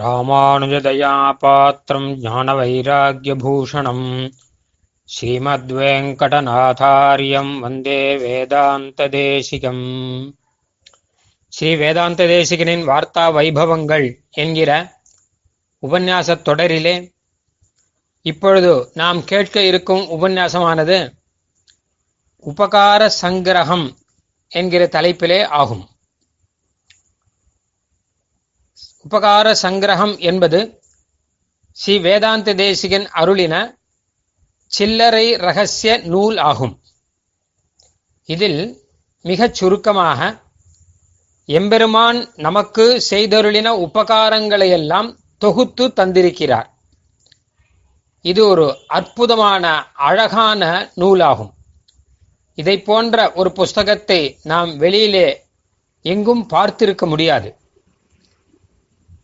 ராமானுஜதயாபாத்திரம் ஸ்ரீமத் வெங்கடநாதாரியம் வந்தே தேசிகம் ஸ்ரீ வேதாந்த தேசிகனின் வார்த்தா வைபவங்கள் என்கிற உபன்யாசத் தொடரிலே இப்பொழுது நாம் கேட்க இருக்கும் உபன்யாசமானது உபகார சங்கிரகம் என்கிற தலைப்பிலே ஆகும் உபகார சங்கிரகம் என்பது ஸ்ரீ வேதாந்த தேசிகன் அருளின சில்லறை ரகசிய நூல் ஆகும் இதில் மிகச் சுருக்கமாக எம்பெருமான் நமக்கு செய்தருளின உபகாரங்களையெல்லாம் தொகுத்து தந்திருக்கிறார் இது ஒரு அற்புதமான அழகான நூலாகும் இதை போன்ற ஒரு புஸ்தகத்தை நாம் வெளியிலே எங்கும் பார்த்திருக்க முடியாது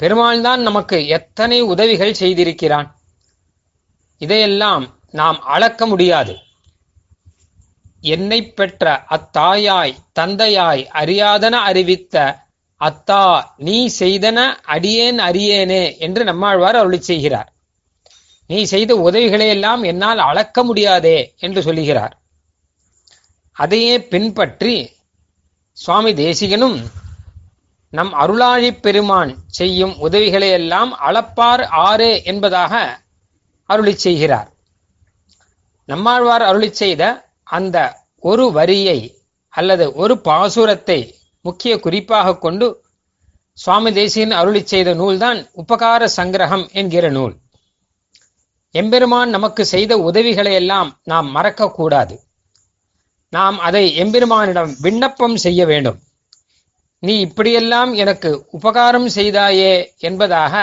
பெருமாள் தான் நமக்கு எத்தனை உதவிகள் செய்திருக்கிறான் இதையெல்லாம் நாம் அளக்க முடியாது என்னை பெற்ற அத்தாயாய் தந்தையாய் அறியாதன அறிவித்த அத்தா நீ செய்தன அடியேன் அறியேனே என்று நம்மாழ்வார் அருளி செய்கிறார் நீ செய்த உதவிகளை எல்லாம் என்னால் அளக்க முடியாதே என்று சொல்லுகிறார் அதையே பின்பற்றி சுவாமி தேசிகனும் நம் அருளாழிப் பெருமான் செய்யும் உதவிகளை எல்லாம் அளப்பார் ஆறு என்பதாக அருளி செய்கிறார் நம்மாழ்வார் அருளி செய்த அந்த ஒரு வரியை அல்லது ஒரு பாசுரத்தை முக்கிய குறிப்பாக கொண்டு சுவாமி தேசியன் அருளி செய்த நூல்தான் உபகார சங்கிரகம் என்கிற நூல் எம்பெருமான் நமக்கு செய்த உதவிகளை எல்லாம் நாம் மறக்கக்கூடாது நாம் அதை எம்பெருமானிடம் விண்ணப்பம் செய்ய வேண்டும் நீ இப்படியெல்லாம் எனக்கு உபகாரம் செய்தாயே என்பதாக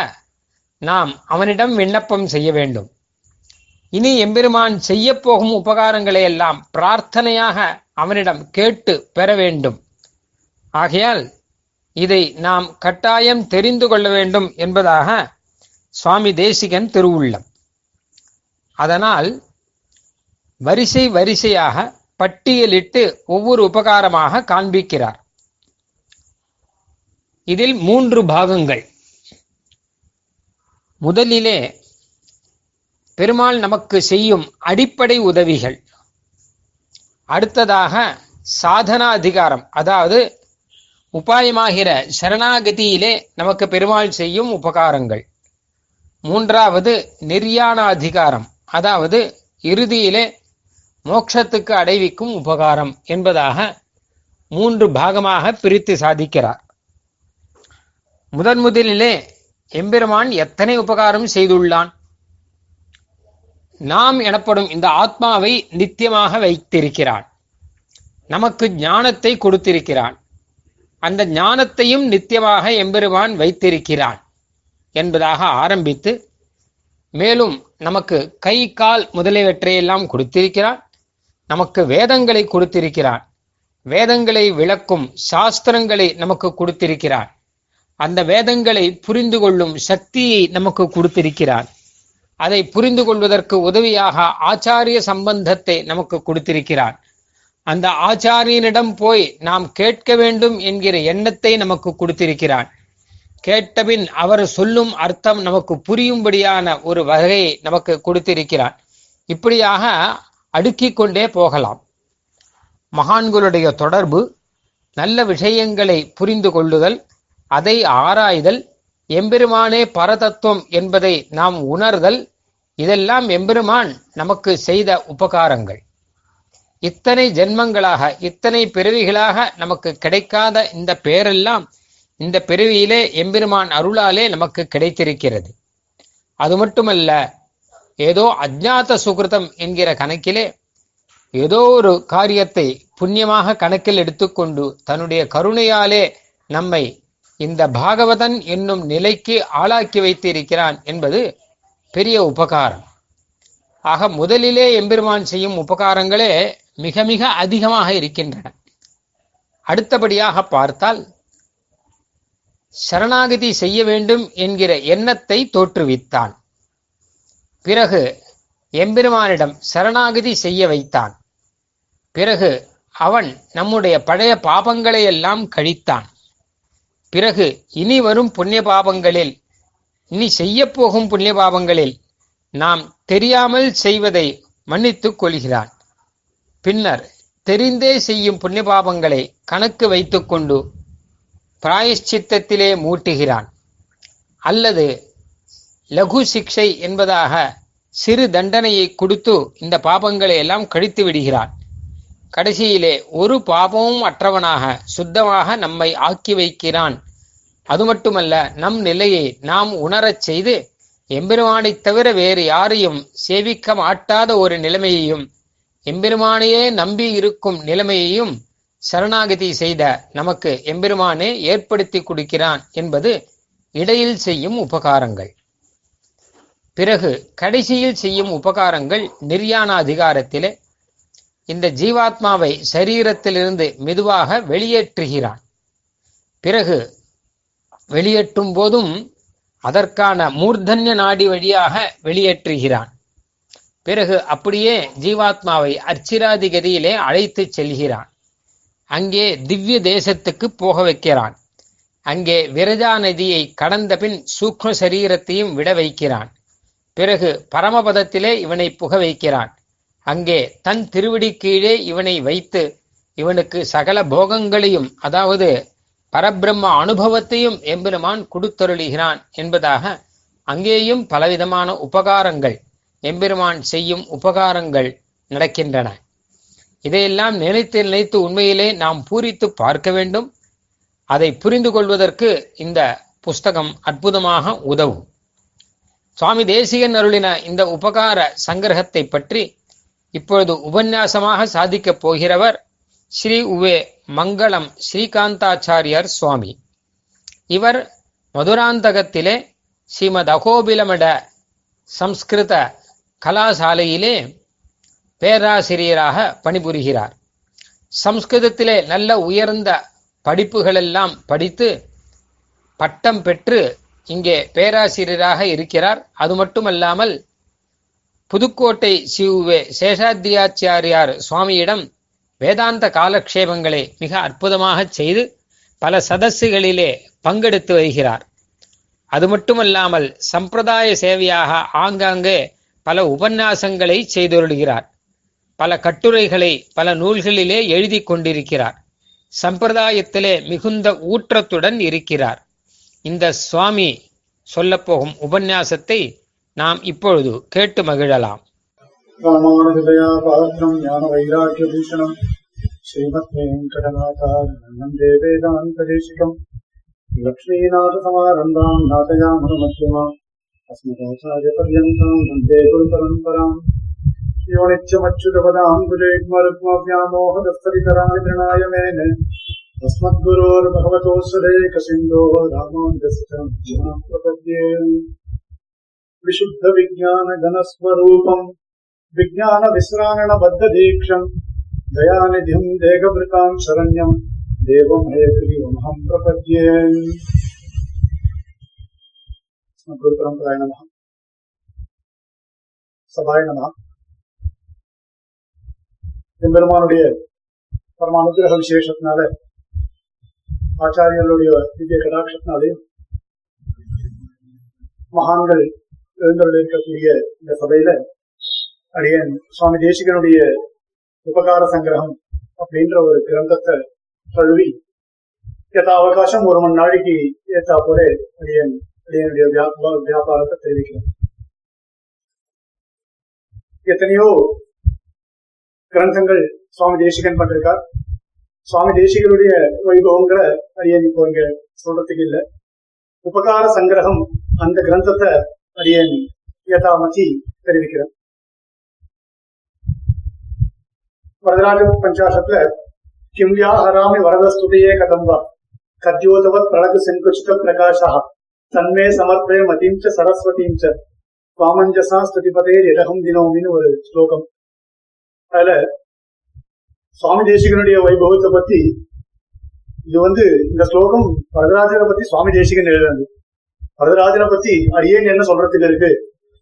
நாம் அவனிடம் விண்ணப்பம் செய்ய வேண்டும் இனி எம்பெருமான் போகும் உபகாரங்களை எல்லாம் பிரார்த்தனையாக அவனிடம் கேட்டு பெற வேண்டும் ஆகையால் இதை நாம் கட்டாயம் தெரிந்து கொள்ள வேண்டும் என்பதாக சுவாமி தேசிகன் திருவுள்ளம் அதனால் வரிசை வரிசையாக பட்டியலிட்டு ஒவ்வொரு உபகாரமாக காண்பிக்கிறார் இதில் மூன்று பாகங்கள் முதலிலே பெருமாள் நமக்கு செய்யும் அடிப்படை உதவிகள் அடுத்ததாக சாதனா அதிகாரம் அதாவது உபாயமாகிற சரணாகதியிலே நமக்கு பெருமாள் செய்யும் உபகாரங்கள் மூன்றாவது நெறியான அதிகாரம் அதாவது இறுதியிலே மோட்சத்துக்கு அடைவிக்கும் உபகாரம் என்பதாக மூன்று பாகமாக பிரித்து சாதிக்கிறார் முதன் முதலிலே எம்பெருமான் எத்தனை உபகாரம் செய்துள்ளான் நாம் எனப்படும் இந்த ஆத்மாவை நித்தியமாக வைத்திருக்கிறான் நமக்கு ஞானத்தை கொடுத்திருக்கிறான் அந்த ஞானத்தையும் நித்தியமாக எம்பெருமான் வைத்திருக்கிறான் என்பதாக ஆரம்பித்து மேலும் நமக்கு கை கால் முதலியவற்றையெல்லாம் கொடுத்திருக்கிறான் நமக்கு வேதங்களை கொடுத்திருக்கிறான் வேதங்களை விளக்கும் சாஸ்திரங்களை நமக்கு கொடுத்திருக்கிறான் அந்த வேதங்களை புரிந்து கொள்ளும் சக்தியை நமக்கு கொடுத்திருக்கிறார் அதை புரிந்து கொள்வதற்கு உதவியாக ஆச்சாரிய சம்பந்தத்தை நமக்கு கொடுத்திருக்கிறார் அந்த ஆச்சாரியனிடம் போய் நாம் கேட்க வேண்டும் என்கிற எண்ணத்தை நமக்கு கொடுத்திருக்கிறார் கேட்டபின் அவர் சொல்லும் அர்த்தம் நமக்கு புரியும்படியான ஒரு வகையை நமக்கு கொடுத்திருக்கிறார் இப்படியாக அடுக்கிக் கொண்டே போகலாம் மகான்களுடைய தொடர்பு நல்ல விஷயங்களை புரிந்து கொள்ளுதல் அதை ஆராய்தல் எம்பெருமானே பரதத்துவம் என்பதை நாம் உணர்தல் இதெல்லாம் எம்பெருமான் நமக்கு செய்த உபகாரங்கள் இத்தனை ஜென்மங்களாக இத்தனை பிறவிகளாக நமக்கு கிடைக்காத இந்த பேரெல்லாம் இந்த பிறவியிலே எம்பெருமான் அருளாலே நமக்கு கிடைத்திருக்கிறது அது மட்டுமல்ல ஏதோ அஜ்ஞாத சுகிருதம் என்கிற கணக்கிலே ஏதோ ஒரு காரியத்தை புண்ணியமாக கணக்கில் எடுத்துக்கொண்டு தன்னுடைய கருணையாலே நம்மை இந்த பாகவதன் என்னும் நிலைக்கு ஆளாக்கி வைத்து இருக்கிறான் என்பது பெரிய உபகாரம் ஆக முதலிலே எம்பெருமான் செய்யும் உபகாரங்களே மிக மிக அதிகமாக இருக்கின்றன அடுத்தபடியாக பார்த்தால் சரணாகதி செய்ய வேண்டும் என்கிற எண்ணத்தை தோற்றுவித்தான் பிறகு எம்பெருமானிடம் சரணாகதி செய்ய வைத்தான் பிறகு அவன் நம்முடைய பழைய பாபங்களை எல்லாம் கழித்தான் பிறகு இனி வரும் புண்ணிய பாபங்களில் இனி செய்யப்போகும் புண்ணிய பாபங்களில் நாம் தெரியாமல் செய்வதை மன்னித்துக் கொள்கிறான் பின்னர் தெரிந்தே செய்யும் புண்ணிய பாபங்களை கணக்கு வைத்துக்கொண்டு பிராயஷ்சித்தத்திலே மூட்டுகிறான் அல்லது லகு சிக்ஷை என்பதாக சிறு தண்டனையை கொடுத்து இந்த பாபங்களை எல்லாம் கழித்து விடுகிறான் கடைசியிலே ஒரு பாபமும் அற்றவனாக சுத்தமாக நம்மை ஆக்கி வைக்கிறான் அது மட்டுமல்ல நம் நிலையை நாம் உணரச் செய்து எம்பெருமானை தவிர வேறு யாரையும் சேவிக்க மாட்டாத ஒரு நிலைமையையும் எம்பெருமானையே நம்பி இருக்கும் நிலைமையையும் சரணாகதி செய்த நமக்கு எம்பெருமானே ஏற்படுத்தி கொடுக்கிறான் என்பது இடையில் செய்யும் உபகாரங்கள் பிறகு கடைசியில் செய்யும் உபகாரங்கள் நிர்யாண அதிகாரத்திலே இந்த ஜீவாத்மாவை சரீரத்திலிருந்து மெதுவாக வெளியேற்றுகிறான் பிறகு வெளியேற்றும் போதும் அதற்கான மூர்தன்ய நாடி வழியாக வெளியேற்றுகிறான் பிறகு அப்படியே ஜீவாத்மாவை அர்ச்சிராதி கதியிலே அழைத்து செல்கிறான் அங்கே திவ்ய தேசத்துக்கு போக வைக்கிறான் அங்கே விரஜா நதியை கடந்த பின் சூக்ம சரீரத்தையும் விட வைக்கிறான் பிறகு பரமபதத்திலே இவனை புக வைக்கிறான் அங்கே தன் திருவடி கீழே இவனை வைத்து இவனுக்கு சகல போகங்களையும் அதாவது பரபிரம்ம அனுபவத்தையும் எம்பெருமான் கொடுத்தருளுகிறான் என்பதாக அங்கேயும் பலவிதமான உபகாரங்கள் எம்பெருமான் செய்யும் உபகாரங்கள் நடக்கின்றன இதையெல்லாம் நினைத்து நினைத்து உண்மையிலே நாம் பூரித்து பார்க்க வேண்டும் அதை புரிந்து கொள்வதற்கு இந்த புஸ்தகம் அற்புதமாக உதவும் சுவாமி தேசிகன் அருளின இந்த உபகார சங்கிரகத்தை பற்றி இப்பொழுது உபன்யாசமாக சாதிக்கப் போகிறவர் ஸ்ரீ உவே மங்களம் ஸ்ரீகாந்தாச்சாரியார் சுவாமி இவர் மதுராந்தகத்திலே ஸ்ரீமத் அகோபிலமட சம்ஸ்கிருத கலாசாலையிலே பேராசிரியராக பணிபுரிகிறார் சம்ஸ்கிருதத்திலே நல்ல உயர்ந்த படிப்புகளெல்லாம் படித்து பட்டம் பெற்று இங்கே பேராசிரியராக இருக்கிறார் அது மட்டுமல்லாமல் புதுக்கோட்டை சிவுவே சேஷாத்ரியாச்சாரியார் சுவாமியிடம் வேதாந்த காலக்ஷேபங்களை மிக அற்புதமாக செய்து பல சதஸ்ஸுகளிலே பங்கெடுத்து வருகிறார் அது மட்டுமல்லாமல் சம்பிரதாய சேவையாக ஆங்காங்கே பல உபன்யாசங்களை செய்தொருளுகிறார் பல கட்டுரைகளை பல நூல்களிலே எழுதி கொண்டிருக்கிறார் சம்பிரதாயத்திலே மிகுந்த ஊற்றத்துடன் இருக்கிறார் இந்த சுவாமி சொல்லப்போகும் உபன்யாசத்தை நாம் இப்பொழுது கேட்டு மகிழலாம் ராமானுஜதயா பாத்திரம் ஞான வைராக்கிய பூஷணம் ஸ்ரீமத் வெங்கடநாதாரணம் தேவேதாந்ததேசிகம் லக்ஷ்மீநாதசமாரம்பாம் நாதயாமனு மத்தியமா अस्मदाचार्यपर्यन्ताम् वन्दे गुरुपरम्पराम् योनित्यमच्युतपदाम् गुलेग्मरुग्मव्यामोहदस्तरितराणि तृणाय मेन अस्मद्गुरोर्भगवतोऽसरेकसिन्धोः रामान्दस्य प्रपद्ये विशुद्धविज्ञानघनस्वरूपम् விஜான விசிராண பத்த தீட்சம் தயாநிதிம் தேகபிருத்தாம் சரண்யம் தேவம் ஹே கிரீவமஹம் பிரபத்யே குரு பரம்பராய நம சபாய எம்பெருமானுடைய பரமானுகிரக விசேஷத்தினால ஆச்சாரியர்களுடைய திவ்ய கடாட்சத்தினாலே மகான்கள் எழுந்தருள் இந்த சபையில அடியன் சுவாமி தேசிகனுடைய உபகார சங்கிரகம் அப்படின்ற ஒரு கிரந்தத்தை தழுவி ஏத்த அவகாசம் ஒரு மணி நாளைக்கு ஏத்தா போல அடியன் அடியனுடைய வியாபாரத்தை தெரிவிக்கிறேன் எத்தனையோ கிரந்தங்கள் சுவாமி தேசிகன் பண்ணிருக்கார் சுவாமி தேசிகனுடைய வைபவங்கிற அடியன் இப்போ இங்க சொல்றதுக்கு இல்லை உபகார சங்கிரகம் அந்த கிரந்தத்தை அடியன் ஏதாமத்தி தெரிவிக்கிறேன் வரதராஜ பஞ்சாசத்துல கிம்யா ஹராமி வரதஸ்துதியே கதம்பா கத்யோதவத் பிரலகு செங்குச்சித பிரகாஷா தன்மே சமர்ப்பய மதிஞ்ச சரஸ்வதிஞ்ச வாமஞ்சசா ஸ்துதிபதே இரகம் தினோமின்னு ஒரு ஸ்லோகம் அதுல சுவாமி தேசிகனுடைய வைபவத்தை பத்தி இது வந்து இந்த ஸ்லோகம் வரதராஜனை பத்தி சுவாமி தேசிகன் எழுதுறது வரதராஜனை பத்தி அரியன் என்ன சொல்றதுக்கு இருக்கு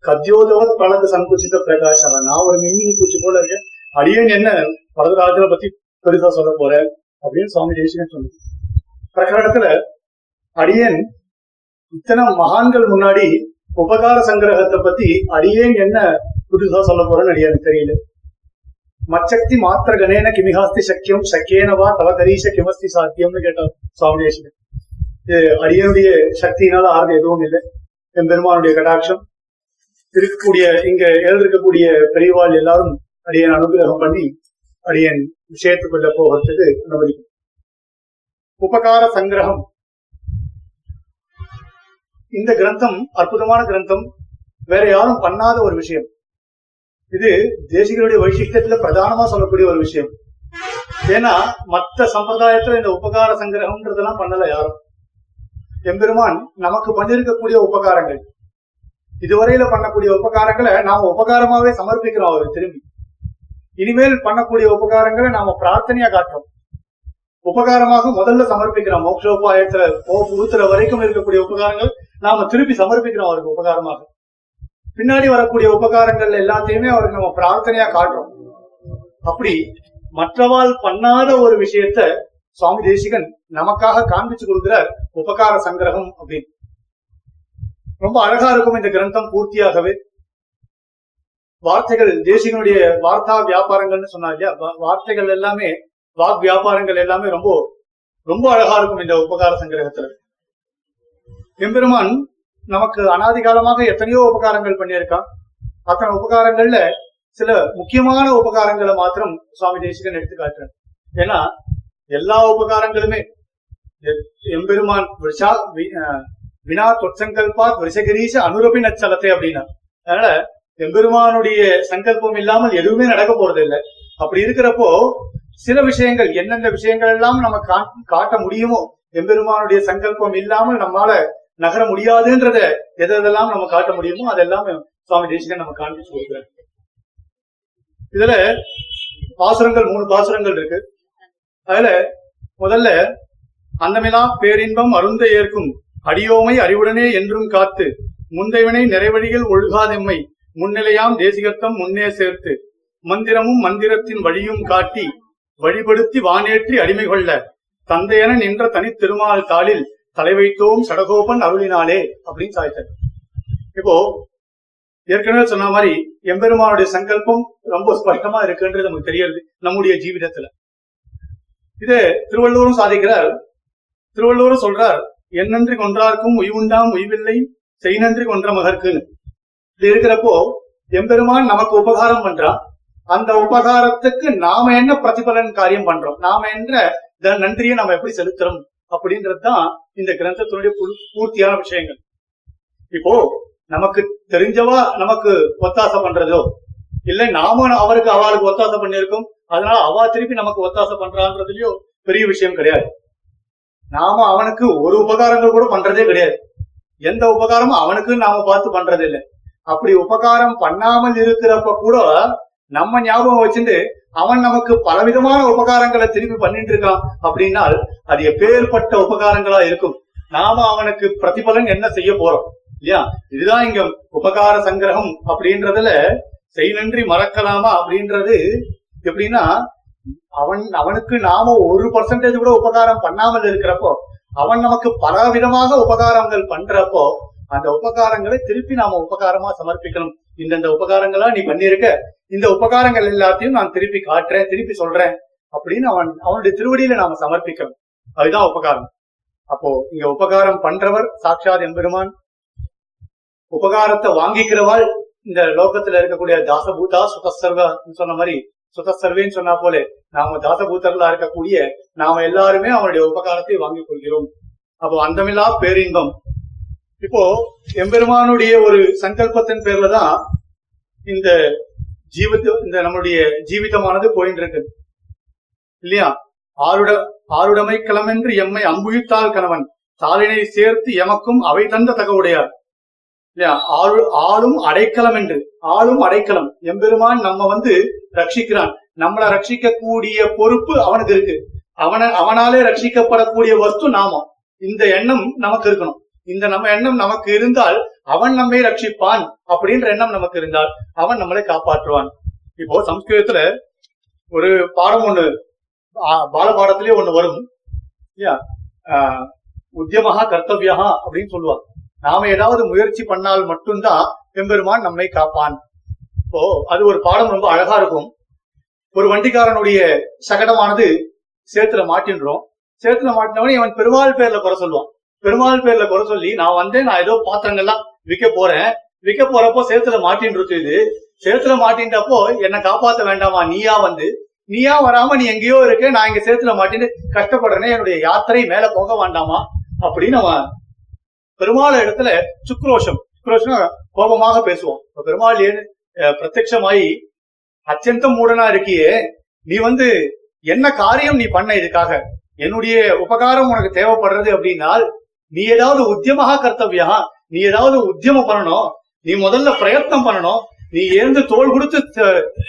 கத்யோதவத் பலத்து சங்குச்சித பிரகாஷா நான் ஒரு மின்மினி பூச்சி போல இருக்கேன் அடியன் என்ன வரதராஜனை பத்தி பெருசா சொல்ல போற அப்படின்னு சுவாமி தேசிகன் சொன்னார் பிரகரணத்துல அடியன் இத்தனை மகான்கள் முன்னாடி உபகார சங்கிரகத்தை பத்தி அடியேன் என்ன புதுசா சொல்ல போறேன்னு அடியா தெரியல மச்சக்தி மாத்திர கணேன கிமிகாஸ்தி சக்கியம் சக்கியனவா தவ கரீச கிமஸ்தி சாத்தியம்னு கேட்டார் சுவாமி தேசிகன் இது அடியனுடைய சக்தியினால ஆறுது எதுவும் இல்லை என் பெருமானுடைய கடாட்சம் இருக்கக்கூடிய இங்க எழுந்திருக்கக்கூடிய பெரியவாள் எல்லாரும் அடியன் அனுகிரகம் பண்ணி அடியன் விஷயத்துக்குள்ள போகிறதுக்கு அனுமதிக்கும் உபகார சங்கிரகம் இந்த கிரந்தம் அற்புதமான கிரந்தம் வேற யாரும் பண்ணாத ஒரு விஷயம் இது தேசிகளுடைய வைசிஷ்டத்துல பிரதானமா சொல்லக்கூடிய ஒரு விஷயம் ஏன்னா மத்த சம்பிரதாயத்துல இந்த உபகார சங்கிரகம்ன்றதெல்லாம் பண்ணல யாரும் எம்பெருமான் நமக்கு பண்ணிருக்கக்கூடிய உபகாரங்கள் இதுவரையில பண்ணக்கூடிய உபகாரங்களை நாம உபகாரமாவே சமர்ப்பிக்கிறோம் அவர் திரும்பி இனிமேல் பண்ணக்கூடிய உபகாரங்களை நாம பிரார்த்தனையா காட்டுறோம் உபகாரமாக முதல்ல சமர்ப்பிக்கிறோம் மோக்ஷோபாயத்துல ஊத்துற வரைக்கும் இருக்கக்கூடிய உபகாரங்கள் நாம திருப்பி சமர்ப்பிக்கிறோம் அவருக்கு உபகாரமாக பின்னாடி வரக்கூடிய உபகாரங்கள் எல்லாத்தையுமே அவருக்கு நம்ம பிரார்த்தனையா காட்டுறோம் அப்படி மற்றவாள் பண்ணாத ஒரு விஷயத்த சுவாமி தேசிகன் நமக்காக காண்பிச்சு கொடுக்கிறார் உபகார சங்கிரகம் அப்படின்னு ரொம்ப அழகா இருக்கும் இந்த கிரந்தம் பூர்த்தியாகவே வார்த்தைகள் தேசிகனுடைய வார்த்தா வியாபாரங்கள்னு சொன்னா இல்லையா வார்த்தைகள் எல்லாமே வாக் வியாபாரங்கள் எல்லாமே ரொம்ப ரொம்ப அழகா இருக்கும் இந்த உபகார சங்கிரகத்துல எம்பெருமான் நமக்கு அனாதிகாலமாக எத்தனையோ உபகாரங்கள் பண்ணியிருக்கான் அத்தனை உபகாரங்கள்ல சில முக்கியமான உபகாரங்களை மாத்திரம் சுவாமி தேசிகன் எடுத்து காட்டுறேன் ஏன்னா எல்லா உபகாரங்களுமே எம்பெருமான் வினா தொற்சங்கல்பா விஷகிரீச அனுரபி நச்சலத்தை அப்படின்னா அதனால எம்பெருமானுடைய சங்கல்பம் இல்லாமல் எதுவுமே நடக்க போறது இல்லை அப்படி இருக்கிறப்போ சில விஷயங்கள் எந்தெந்த விஷயங்கள் எல்லாம் நம்ம காட்ட முடியுமோ எம்பெருமானுடைய சங்கல்பம் இல்லாமல் நம்மால நகர முடியாதுன்றத எதெல்லாம் நம்ம காட்ட முடியுமோ அதெல்லாம் சுவாமி தேசிகன் நம்ம காண்பிச்சு கொடுக்குறாரு இதுல பாசுரங்கள் மூணு பாசுரங்கள் இருக்கு அதுல முதல்ல அந்தமிலா பேரின்பம் அருந்த ஏற்கும் அடியோமை அறிவுடனே என்றும் காத்து முந்தைவனை நிறைவழியில் ஒழுகாதெம்மை முன்னிலையாம் தேசிகத்தம் முன்னே சேர்த்து மந்திரமும் மந்திரத்தின் வழியும் காட்டி வழிபடுத்தி வானேற்றி அடிமை கொள்ள தந்தையன நின்ற தனித்திருமால் தாளில் தலை வைத்தோம் சடகோபன் அருளினாலே அப்படின்னு சாய்த்தன் இப்போ ஏற்கனவே சொன்ன மாதிரி எம்பெருமானுடைய சங்கல்பம் ரொம்ப ஸ்பஷ்டமா இருக்குன்றது நமக்கு தெரியாது நம்முடைய ஜீவிதத்துல இது திருவள்ளுவரும் சாதிக்கிறார் திருவள்ளுவரும் சொல்றார் என்னன்றி கொன்றார்க்கும் உய்வுண்டாம் உய்வில்லை செய் நன்றி கொன்ற மகர்க்குன்னு இப்படி இருக்கிறப்போ எம்பெருமான் நமக்கு உபகாரம் பண்றான் அந்த உபகாரத்துக்கு நாம என்ன பிரதிபலன் காரியம் பண்றோம் நாம என்ற நன்றியை நாம எப்படி செலுத்துறோம் அப்படின்றதுதான் இந்த கிரந்தத்தினுடைய பூர்த்தியான விஷயங்கள் இப்போ நமக்கு தெரிஞ்சவா நமக்கு ஒத்தாசை பண்றதோ இல்ல நாம அவருக்கு அவளுக்கு ஒத்தாசை பண்ணிருக்கோம் அதனால அவா திருப்பி நமக்கு ஒத்தாசை பண்றான்றதுலயோ பெரிய விஷயம் கிடையாது நாம அவனுக்கு ஒரு உபகாரங்கள் கூட பண்றதே கிடையாது எந்த உபகாரமும் அவனுக்கு நாம பார்த்து பண்றது இல்லை அப்படி உபகாரம் பண்ணாமல் இருக்கிறப்ப கூட நம்ம ஞாபகம் வச்சுட்டு அவன் நமக்கு பலவிதமான உபகாரங்களை திருப்பி பண்ணிட்டு இருக்கான் அப்படின்னால் அது எப்பேற்பட்ட உபகாரங்களா இருக்கும் நாம அவனுக்கு பிரதிபலன் என்ன செய்ய போறோம் இல்லையா இதுதான் இங்க உபகார சங்கிரகம் அப்படின்றதுல செய் நன்றி மறக்கலாமா அப்படின்றது எப்படின்னா அவன் அவனுக்கு நாம ஒரு பர்சன்டேஜ் கூட உபகாரம் பண்ணாமல் இருக்கிறப்போ அவன் நமக்கு பல விதமாக உபகாரங்கள் பண்றப்போ அந்த உபகாரங்களை திருப்பி நாம உபகாரமா சமர்ப்பிக்கணும் இந்தந்த உபகாரங்களா நீ பண்ணிருக்க இந்த உபகாரங்கள் எல்லாத்தையும் நான் திருப்பி காட்டுறேன் திருப்பி சொல்றேன் அப்படின்னு அவன் அவனுடைய திருவடியில நாம சமர்ப்பிக்கணும் அதுதான் உபகாரம் அப்போ இங்க உபகாரம் பண்றவர் சாட்சாத் எம்பெருமான் உபகாரத்தை வாங்கிக்கிறவாள் இந்த லோகத்துல இருக்கக்கூடிய தாசபூதா சுகசர்வன்னு சொன்ன மாதிரி சுதசர்வேன்னு சொன்னா போல நாம தாசபூதர்களா இருக்கக்கூடிய நாம எல்லாருமே அவனுடைய உபகாரத்தை வாங்கிக் கொள்கிறோம் அப்போ அந்தமில்லா பேரின்பம் இப்போ எம்பெருமானுடைய ஒரு சங்கல்பத்தின் பேர்ல தான் இந்த ஜீவத்து இந்த நம்முடைய ஜீவிதமானது போயின்றிருக்கு இருக்கு இல்லையா ஆருட ஆருடமை கிளமென்று எம்மை அம்புயித்தால் கணவன் தாளினை சேர்த்து எமக்கும் அவை தந்த தகவுடையார் இல்லையா ஆளு ஆளும் அடைக்கலம் என்று ஆளும் அடைக்கலம் எம்பெருமான் நம்ம வந்து ரட்சிக்கிறான் நம்மளை ரட்சிக்க கூடிய பொறுப்பு அவனுக்கு இருக்கு அவன அவனாலே ரட்சிக்கப்படக்கூடிய வஸ்து நாமம் இந்த எண்ணம் நமக்கு இருக்கணும் இந்த நம்ம எண்ணம் நமக்கு இருந்தால் அவன் நம்மை ரட்சிப்பான் அப்படின்ற எண்ணம் நமக்கு இருந்தால் அவன் நம்மளை காப்பாற்றுவான் இப்போ சம்ஸ்கிருதத்துல ஒரு பாடம் ஒண்ணு பால பாடத்திலேயே ஒண்ணு வரும் இல்லையா உத்தியமாக கர்த்தவியா அப்படின்னு சொல்லுவாங்க நாம ஏதாவது முயற்சி பண்ணால் மட்டும்தான் எம்பெருமான் நம்மை காப்பான் இப்போ அது ஒரு பாடம் ரொம்ப அழகா இருக்கும் ஒரு வண்டிக்காரனுடைய சகடமானது சேத்துல மாட்டின்றோம் சேத்துல மாட்டினவனே அவன் பெருமாள் பேர்ல குறை சொல்லுவான் பெருமாள் பேர்ல கூட சொல்லி நான் வந்தேன் நான் ஏதோ பாத்திரங்கள்லாம் விற்க போறேன் விற்க போறப்போ சேத்துல மாட்டின்னு இது சேத்துல மாட்டின்றப்போ என்ன காப்பாத்த வேண்டாமா நீயா வந்து நீயா வராம நீ எங்கேயோ இருக்க நான் இங்க சேத்துல மாட்டின்னு கஷ்டப்படுறேனே என்னுடைய யாத்திரை மேல போக வேண்டாமா அப்படின்னு அவன் பெருமாள் இடத்துல சுக்ரோஷம் சுக்ரோஷம் கோபமாக பேசுவோம் பெருமாள் ஏன் பிரத்யமாயி அத்தியந்தம் மூடனா இருக்கியே நீ வந்து என்ன காரியம் நீ பண்ண இதுக்காக என்னுடைய உபகாரம் உனக்கு தேவைப்படுறது அப்படின்னால் நீ ஏதாவது உத்தியமாக கர்த்தவியா நீ ஏதாவது உத்தியமம் பண்ணணும் நீ முதல்ல பிரயத்னம் பண்ணணும் நீ எழுந்து தோல் கொடுத்து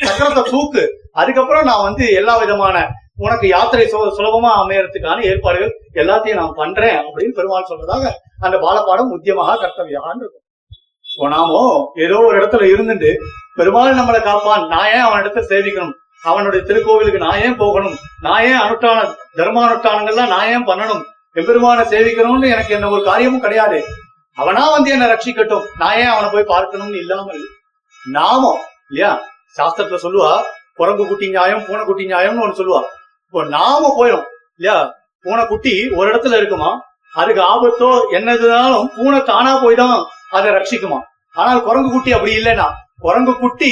சக்கரத்தை தூக்கு அதுக்கப்புறம் நான் வந்து எல்லா விதமான உனக்கு யாத்திரை சுலபமா அமையறதுக்கான ஏற்பாடுகள் எல்லாத்தையும் நான் பண்றேன் அப்படின்னு பெருமாள் சொல்றதாக அந்த பாலப்பாடம் உத்தியமாக கர்த்தவியான்னு இருக்கும் இப்போ நாமோ ஏதோ ஒரு இடத்துல இருந்துட்டு பெருமாள் நம்மளை காப்பான் நான் ஏன் அவன் இடத்த சேவிக்கணும் அவனுடைய திருக்கோவிலுக்கு நான் ஏன் போகணும் நான் ஏன் அனுஷ்டான தர்மானுஷ்டானங்கள்லாம் நான் ஏன் பண்ணணும் எம்பெருமான சேவிக்கணும்னு எனக்கு என்ன ஒரு காரியமும் கிடையாது அவனா வந்து என்ன ரட்சிக்கட்டும் நான் ஏன் அவனை போய் பார்க்கணும்னு இல்லாமல் நாமம் இல்லையா சாஸ்திரத்துல சொல்லுவா குரங்கு குட்டி நியாயம் பூனை குட்டி நியாயம்னு ஒண்ணு சொல்லுவா இப்போ நாம போயிடும் இல்லையா பூனை குட்டி ஒரு இடத்துல இருக்குமா அதுக்கு ஆபத்தோ என்னதுனாலும் பூனை தானா போய் தான் அதை ரட்சிக்குமா ஆனால் குரங்கு குட்டி அப்படி இல்லைன்னா குரங்கு குட்டி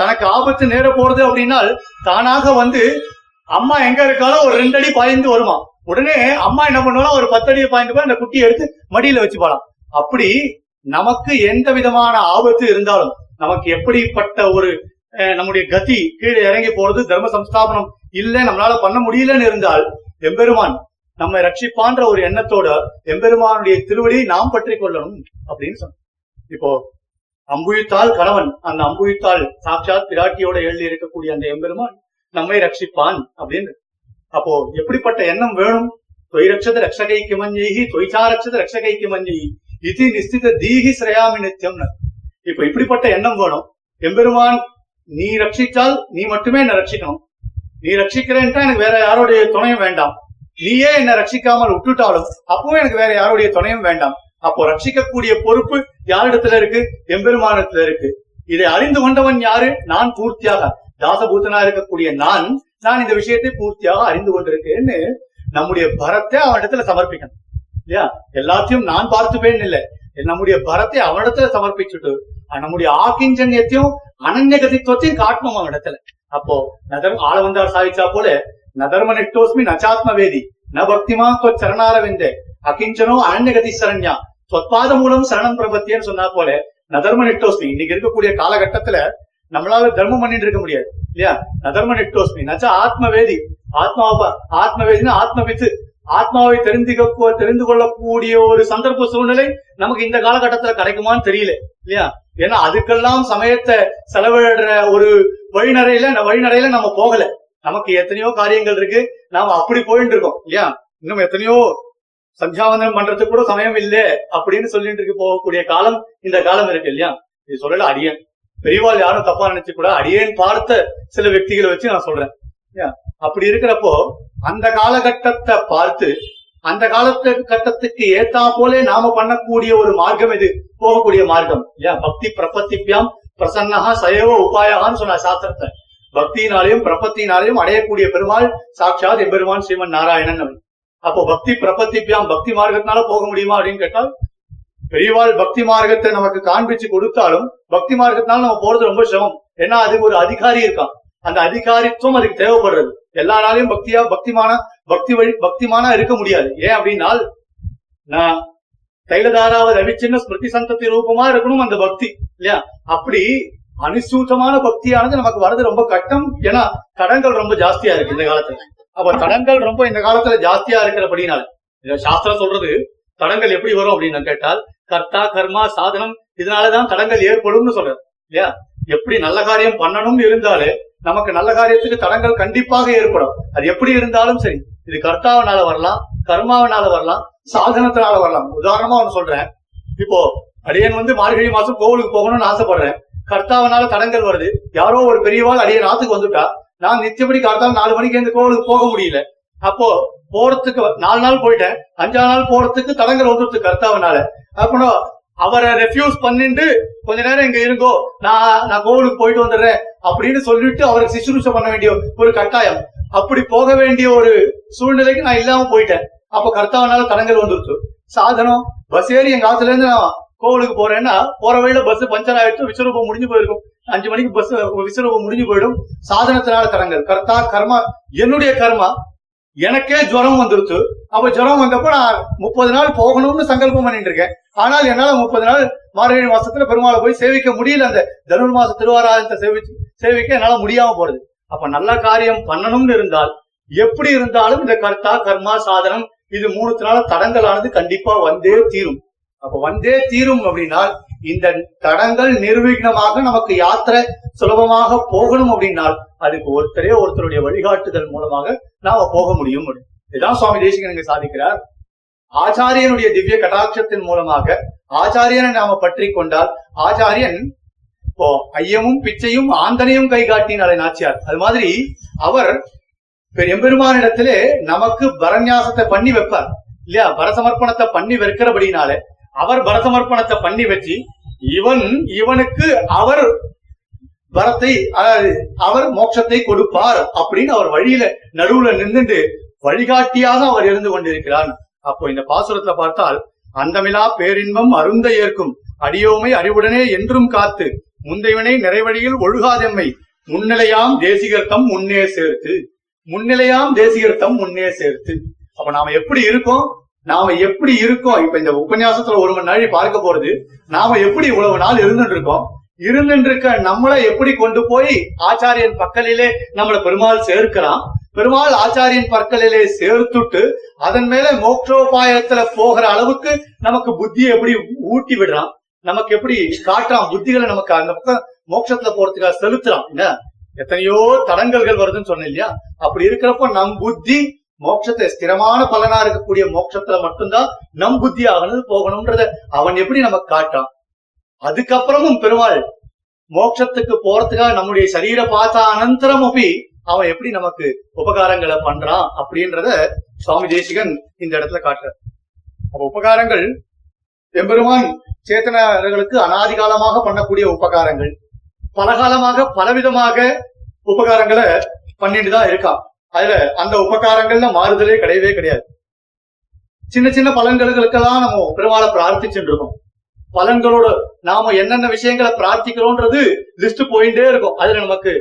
தனக்கு ஆபத்து நேர போறது அப்படின்னா தானாக வந்து அம்மா எங்க இருக்காலும் ஒரு ரெண்டு அடி பாய்ந்து வருமா உடனே அம்மா என்ன பண்ணுவா ஒரு பத்தடி பாயிண்ட் போய் அந்த குட்டியை எடுத்து மடியில வச்சு போலாம் அப்படி நமக்கு எந்த விதமான ஆபத்து இருந்தாலும் நமக்கு எப்படிப்பட்ட ஒரு நம்முடைய கதி கீழே இறங்கி போறது தர்ம சம்ஸ்தாபனம் இல்லை நம்மளால பண்ண முடியலன்னு இருந்தால் எம்பெருமான் நம்மை ரட்சிப்பான்ற ஒரு எண்ணத்தோட எம்பெருமானுடைய திருவடியை நாம் பற்றி கொள்ளணும் அப்படின்னு சொன்ன இப்போ அம்புயித்தால் கணவன் அந்த அம்புயித்தால் சாட்சாத் பிராட்டியோட எழுதி இருக்கக்கூடிய அந்த எம்பெருமான் நம்மை ரட்சிப்பான் அப்படின்னு அப்போ எப்படிப்பட்ட எண்ணம் வேணும் தொய்ரட்சத ரக்ஷகைக்கு மஞ்சைகி தொய்சாரட்சத ரக்ஷகைக்கு மஞ்சைகி இது நிஸ்தித தீகி சிரயாமி நித்தியம்னு இப்ப இப்படிப்பட்ட எண்ணம் வேணும் எம்பெருமான் நீ ரட்சித்தால் நீ மட்டுமே என்ன ரட்சிக்கணும் நீ ரட்சிக்கிறேன்ட்டா எனக்கு வேற யாருடைய துணையும் வேண்டாம் நீயே என்ன ரட்சிக்காமல் விட்டுட்டாலும் அப்பவும் எனக்கு வேற யாருடைய துணையும் வேண்டாம் அப்போ ரட்சிக்கக்கூடிய பொறுப்பு யாரிடத்துல இருக்கு எம்பெருமானத்துல இருக்கு இதை அறிந்து கொண்டவன் யாரு நான் பூர்த்தியாக தாசபூத்தனா இருக்கக்கூடிய நான் நான் இந்த விஷயத்தை பூர்த்தியாக அறிந்து கொண்டிருக்கேன்னு நம்முடைய பரத்தை அவனிடத்துல சமர்ப்பிக்கணும் இல்லையா எல்லாத்தையும் நான் பார்த்துப்பேன் இல்லை நம்முடைய பரத்தை அவனிடத்துல சமர்ப்பிச்சுட்டு நம்முடைய ஆக்கிஞ்சன்யத்தையும் அனநகதித்துவத்தையும் காட்டணும் அவனிடத்துல அப்போ நதர் ஆளவந்தார் சாதிச்சா போல நதர்ம நெட்டோஸ்மி நச்சாத்ம வேதி ந பக்திமா வெந்தே அகிஞ்சனோ அனநகதி சரண்யா சொத்பாத மூலம் சரணம் பிரபத்தியன்னு சொன்னா போல நதர்ம நெட்டோஸ்மி இன்னைக்கு இருக்கக்கூடிய காலகட்டத்துல நம்மளால தர்மம் பண்ணிட்டு இருக்க முடியாது இல்லையா நதர்ம நெட்டோஸ்மி நச்சா ஆத்மவேதி ஆத்மாவா ஆத்மவேதினா ஆத்மவித்து ஆத்மாவை தெரிந்துக்க தெரிந்து கொள்ளக்கூடிய ஒரு சந்தர்ப்ப சூழ்நிலை நமக்கு இந்த காலகட்டத்துல கிடைக்குமான்னு தெரியல இல்லையா ஏன்னா அதுக்கெல்லாம் சமயத்தை செலவிடுற ஒரு வழிநடையில வழிநடையில நம்ம போகல நமக்கு எத்தனையோ காரியங்கள் இருக்கு நாம அப்படி போயிட்டு இருக்கோம் இல்லையா இன்னும் எத்தனையோ சந்தியாவந்தனம் பண்றதுக்கு கூட சமயம் இல்லை அப்படின்னு சொல்லிட்டு இருக்கு போகக்கூடிய காலம் இந்த காலம் இருக்கு இல்லையா இது சொல்லல அடியன் பெரியவாள் யாரும் தப்பா நினைச்சு கூட அடியேன் பார்த்த சில வெக்திகளை வச்சு நான் சொல்றேன் அப்படி இருக்கிறப்போ அந்த காலகட்டத்தை பார்த்து அந்த காலத்து கட்டத்துக்கு ஏத்தா போலே நாம பண்ணக்கூடிய ஒரு மார்க்கம் இது போகக்கூடிய மார்க்கம் இல்லையா பக்தி பிரபத்திப்பியாம் பிரசன்னஹா சயவ உபாயகான்னு சொன்ன சாஸ்திரத்தை பக்தியினாலையும் பிரபத்தினாலையும் அடையக்கூடிய பெருமாள் சாட்சாத் எம்பெருமான் ஸ்ரீமன் நாராயணன் அப்போ பக்தி பிரபத்திப்பியாம் பக்தி மார்க்கத்தினால போக முடியுமா அப்படின்னு கேட்டால் பெரியவாள் பக்தி மார்க்கத்தை நமக்கு காண்பிச்சு கொடுத்தாலும் பக்தி மார்க்கத்தினால நம்ம போறது ரொம்ப சிரமம் ஏன்னா அதுக்கு ஒரு அதிகாரி இருக்கான் அந்த அதிகாரித்துவம் அதுக்கு தேவைப்படுறது எல்லா நாளையும் பக்தியா பக்திமான பக்தி வழி பக்திமானா இருக்க முடியாது ஏன் அப்படின்னா நான் தைலதாராவ ரவிச்சின்ன ஸ்மிருதி சந்ததி ரூபமா இருக்கணும் அந்த பக்தி இல்லையா அப்படி அனுசூச்சமான பக்தியானது நமக்கு வர்றது ரொம்ப கஷ்டம் ஏன்னா தடங்கள் ரொம்ப ஜாஸ்தியா இருக்கு இந்த காலத்துல அப்ப தடங்கள் ரொம்ப இந்த காலத்துல ஜாஸ்தியா இருக்கிறபடினால சாஸ்திரம் சொல்றது தடங்கள் எப்படி வரும் அப்படின்னு கேட்டால் கர்த்தா கர்மா சாதனம் இதனாலதான் தடங்கள் ஏற்படும்னு சொல்ற இல்லையா எப்படி நல்ல காரியம் பண்ணணும் இருந்தாலே நமக்கு நல்ல காரியத்துக்கு தடங்கள் கண்டிப்பாக ஏற்படும் அது எப்படி இருந்தாலும் சரி இது கர்த்தாவனால வரலாம் கர்மாவனால வரலாம் சாதனத்தினால வரலாம் உதாரணமா ஒண்ணு சொல்றேன் இப்போ அடியன் வந்து மார்கழி மாசம் கோவிலுக்கு போகணும்னு ஆசைப்படுறேன் கர்த்தாவனால தடங்கள் வருது யாரோ ஒரு பெரியவாள் அடியன் ஆத்துக்கு வந்துட்டா நான் நிச்சயப்படி கார்த்தால் நாலு மணிக்கு இந்த கோவிலுக்கு போக முடியல அப்போ போறதுக்கு நாலு நாள் போயிட்டேன் அஞ்சாறு நாள் போறதுக்கு தடங்கள் வந்துருக்கு கர்த்தாவனால அப்புறம் அவரை ரெஃப்யூஸ் பண்ணிட்டு கொஞ்ச நேரம் இங்க இருங்கோ நான் நான் கோவிலுக்கு போயிட்டு வந்துடுறேன் அப்படின்னு சொல்லிட்டு அவருக்கு சிசுரூஷ பண்ண வேண்டிய ஒரு கட்டாயம் அப்படி போக வேண்டிய ஒரு சூழ்நிலைக்கு நான் இல்லாம போயிட்டேன் அப்ப கர்த்தாவனால தடங்கள் வந்துருச்சு சாதனம் பஸ் ஏறி எங்க ஆத்துல இருந்து நான் கோவிலுக்கு போறேன்னா போற வழியில பஸ் பஞ்சர் ஆயிடுச்சு விஸ்வரூபம் முடிஞ்சு போயிருக்கும் அஞ்சு மணிக்கு பஸ் விஸ்வரூபம் முடிஞ்சு போயிடும் சாதனத்தினால தடங்கள் கர்த்தா கர்மா என்னுடைய கர்மா எனக்கே ஜுரம் வந்துருச்சு அப்ப ஜுரம் வந்தப்போ நான் முப்பது நாள் போகணும்னு சங்கல்பம் பண்ணிட்டு இருக்கேன் ஆனால் என்னால முப்பது நாள் மார்கழி மாசத்துல பெருமாளை போய் சேவிக்க முடியல அந்த தனுர் மாச திருவாராயத்தை சேவிச்சு சேவிக்க என்னால முடியாம போறது அப்ப நல்ல காரியம் பண்ணணும்னு இருந்தால் எப்படி இருந்தாலும் இந்த கர்த்தா கர்மா சாதனம் இது நாள் தடங்கலானது கண்டிப்பா வந்தே தீரும் அப்ப வந்தே தீரும் அப்படின்னா இந்த தடங்கள் நிர்விக்னமாக நமக்கு யாத்திரை சுலபமாக போகணும் அப்படின்னால் அதுக்கு ஒருத்தரே ஒருத்தருடைய வழிகாட்டுதல் மூலமாக நாம போக முடியும் இதுதான் சுவாமி தேசிகன் சாதிக்கிறார் ஆச்சாரியனுடைய திவ்ய கட்டாட்சத்தின் மூலமாக ஆச்சாரியனை நாம பற்றி கொண்டால் ஆச்சாரியன் இப்போ ஐயமும் பிச்சையும் ஆந்தனையும் கை காட்டினாலே நாச்சியார் அது மாதிரி அவர் எம்பெருமானிடத்திலே நமக்கு பரநியாசத்தை பண்ணி வைப்பார் இல்லையா பரசமர்ப்பணத்தை பண்ணி வைக்கிறபடினாலே அவர் பரசமர்ப்பணத்தை பண்ணி வச்சு இவன் இவனுக்கு அவர் வரத்தை அவர் மோட்சத்தை கொடுப்பார் அப்படின்னு அவர் வழியில நடுவுல நின்று வழிகாட்டியாக அவர் இருந்து கொண்டிருக்கிறான் அப்போ இந்த பாசுரத்துல பார்த்தால் அந்தமிலா பேரின்பம் அருந்த ஏற்கும் அடியோமை அறிவுடனே என்றும் காத்து முந்தையவனை நிறைவழியில் ஒழுகாதெம்மை முன்னிலையாம் தேசிகர்த்தம் முன்னே சேர்த்து முன்னிலையாம் தேசிகர்த்தம் முன்னே சேர்த்து அப்ப நாம எப்படி இருக்கோம் நாம எப்படி இருக்கோம் இப்ப இந்த உபன்யாசத்துல ஒரு மணி நாளை பார்க்க போறது நாம எப்படி இவ்வளவு நாள் இருந்துட்டு இருக்கோம் இருக்க நம்மளை எப்படி கொண்டு போய் ஆச்சாரியன் பக்கலிலே நம்மளை பெருமாள் சேர்க்கிறான் பெருமாள் ஆச்சாரியன் பற்களிலே சேர்த்துட்டு அதன் மேல மோக்ஷோபாயத்துல போகிற அளவுக்கு நமக்கு புத்தியை எப்படி ஊட்டி விடுறான் நமக்கு எப்படி காட்டுறான் புத்திகளை நமக்கு அந்த பக்கம் மோட்சத்துல போறதுக்காக செலுத்துறான் என்ன எத்தனையோ தடங்கல்கள் வருதுன்னு சொன்னேன் இல்லையா அப்படி இருக்கிறப்போ நம் புத்தி மோட்சத்தை ஸ்திரமான பலனா இருக்கக்கூடிய மோட்சத்துல மட்டும்தான் நம் புத்தி ஆகணும் போகணும்ன்றத அவன் எப்படி நம்ம காட்டான் அதுக்கப்புறமும் பெருமாள் மோட்சத்துக்கு போறதுக்காக நம்முடைய சரீர பார்த்த அனந்தரம் அப்படி அவன் எப்படி நமக்கு உபகாரங்களை பண்றான் அப்படின்றத சுவாமி தேசிகன் இந்த இடத்துல காட்டுற அப்ப உபகாரங்கள் எம்பெருமான் சேத்தனர்களுக்கு அனாதிகாலமாக பண்ணக்கூடிய உபகாரங்கள் பல காலமாக பலவிதமாக உபகாரங்களை பண்ணிட்டு தான் இருக்கான் அதுல அந்த உபகாரங்கள்ல மாறுதலே கிடையவே கிடையாது சின்ன சின்ன பலன்களுக்கெல்லாம் நம்ம பெருமாளை பிரார்த்திச்சுட்டு இருக்கோம் பலன்களோட நாம என்னென்ன விஷயங்களை பிரார்த்திக்கிறோன்றது லிஸ்ட் போயிட்டே இருக்கும் அதுல நமக்கு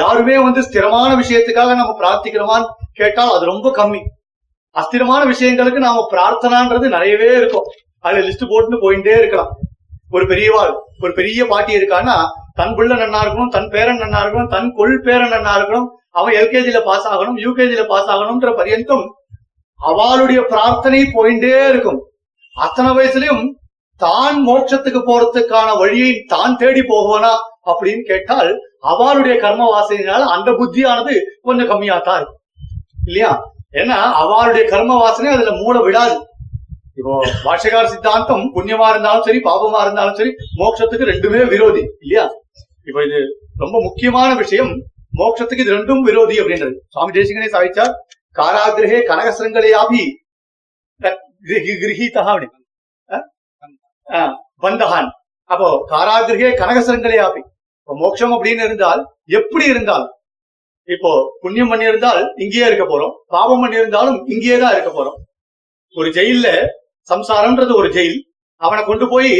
யாருமே வந்து ஸ்திரமான விஷயத்துக்காக நம்ம பிரார்த்திக்கிறோமான்னு கேட்டால் அது ரொம்ப கம்மி அஸ்திரமான விஷயங்களுக்கு நாம பிரார்த்தனான்றது நிறையவே இருக்கும் அதுல லிஸ்ட் போட்டுன்னு போயிட்டே இருக்கலாம் ஒரு பெரியவாள் ஒரு பெரிய பாட்டி இருக்கான்னா தன் பிள்ளை நன்னா இருக்கணும் தன் பேரன் நன்னா இருக்கணும் தன் கொள் பேரன் நன்னா இருக்கணும் அவன் எல்கேஜில பாஸ் ஆகணும் யூகேஜில பாஸ் ஆகணும்ன்ற பரியந்தம் அவளுடைய பிரார்த்தனை போயிட்டே இருக்கும் அத்தனை வயசுலயும் தான் மோட்சத்துக்கு போறதுக்கான வழியை தான் தேடி போகவனா அப்படின்னு கேட்டால் அவளுடைய கர்ம வாசனையினால அந்த புத்தியானது கொஞ்சம் கம்மியாத்தான் இருக்கும் இல்லையா ஏன்னா அவளுடைய கர்ம வாசனை அதுல மூட விடாது இப்போ பாஷகார சித்தாந்தம் புண்ணியமா இருந்தாலும் சரி பாபமா இருந்தாலும் சரி மோட்சத்துக்கு ரெண்டுமே விரோதி இல்லையா இப்போ இது ரொம்ப முக்கியமான விஷயம் மோட்சத்துக்கு இது ரெண்டும் விரோதி அப்படின்றது சுவாமி தேசிகனே சாதிச்சா காராகிரகே கனகசங்களையாபி கிரகீதா வந்தஹான் அப்போ காராகிரகே கனகசரங்களையாபி இப்போ மோட்சம் அப்படின்னு இருந்தால் எப்படி இருந்தால் இப்போ புண்ணியம் பண்ணி இருந்தால் இங்கேயே இருக்க போறோம் பாவம் பண்ணி இருந்தாலும் இங்கேயே தான் இருக்க போறோம் ஒரு ஜெயில சம்சாரம்ன்றது ஒரு ஜெயில் அவனை கொண்டு போய்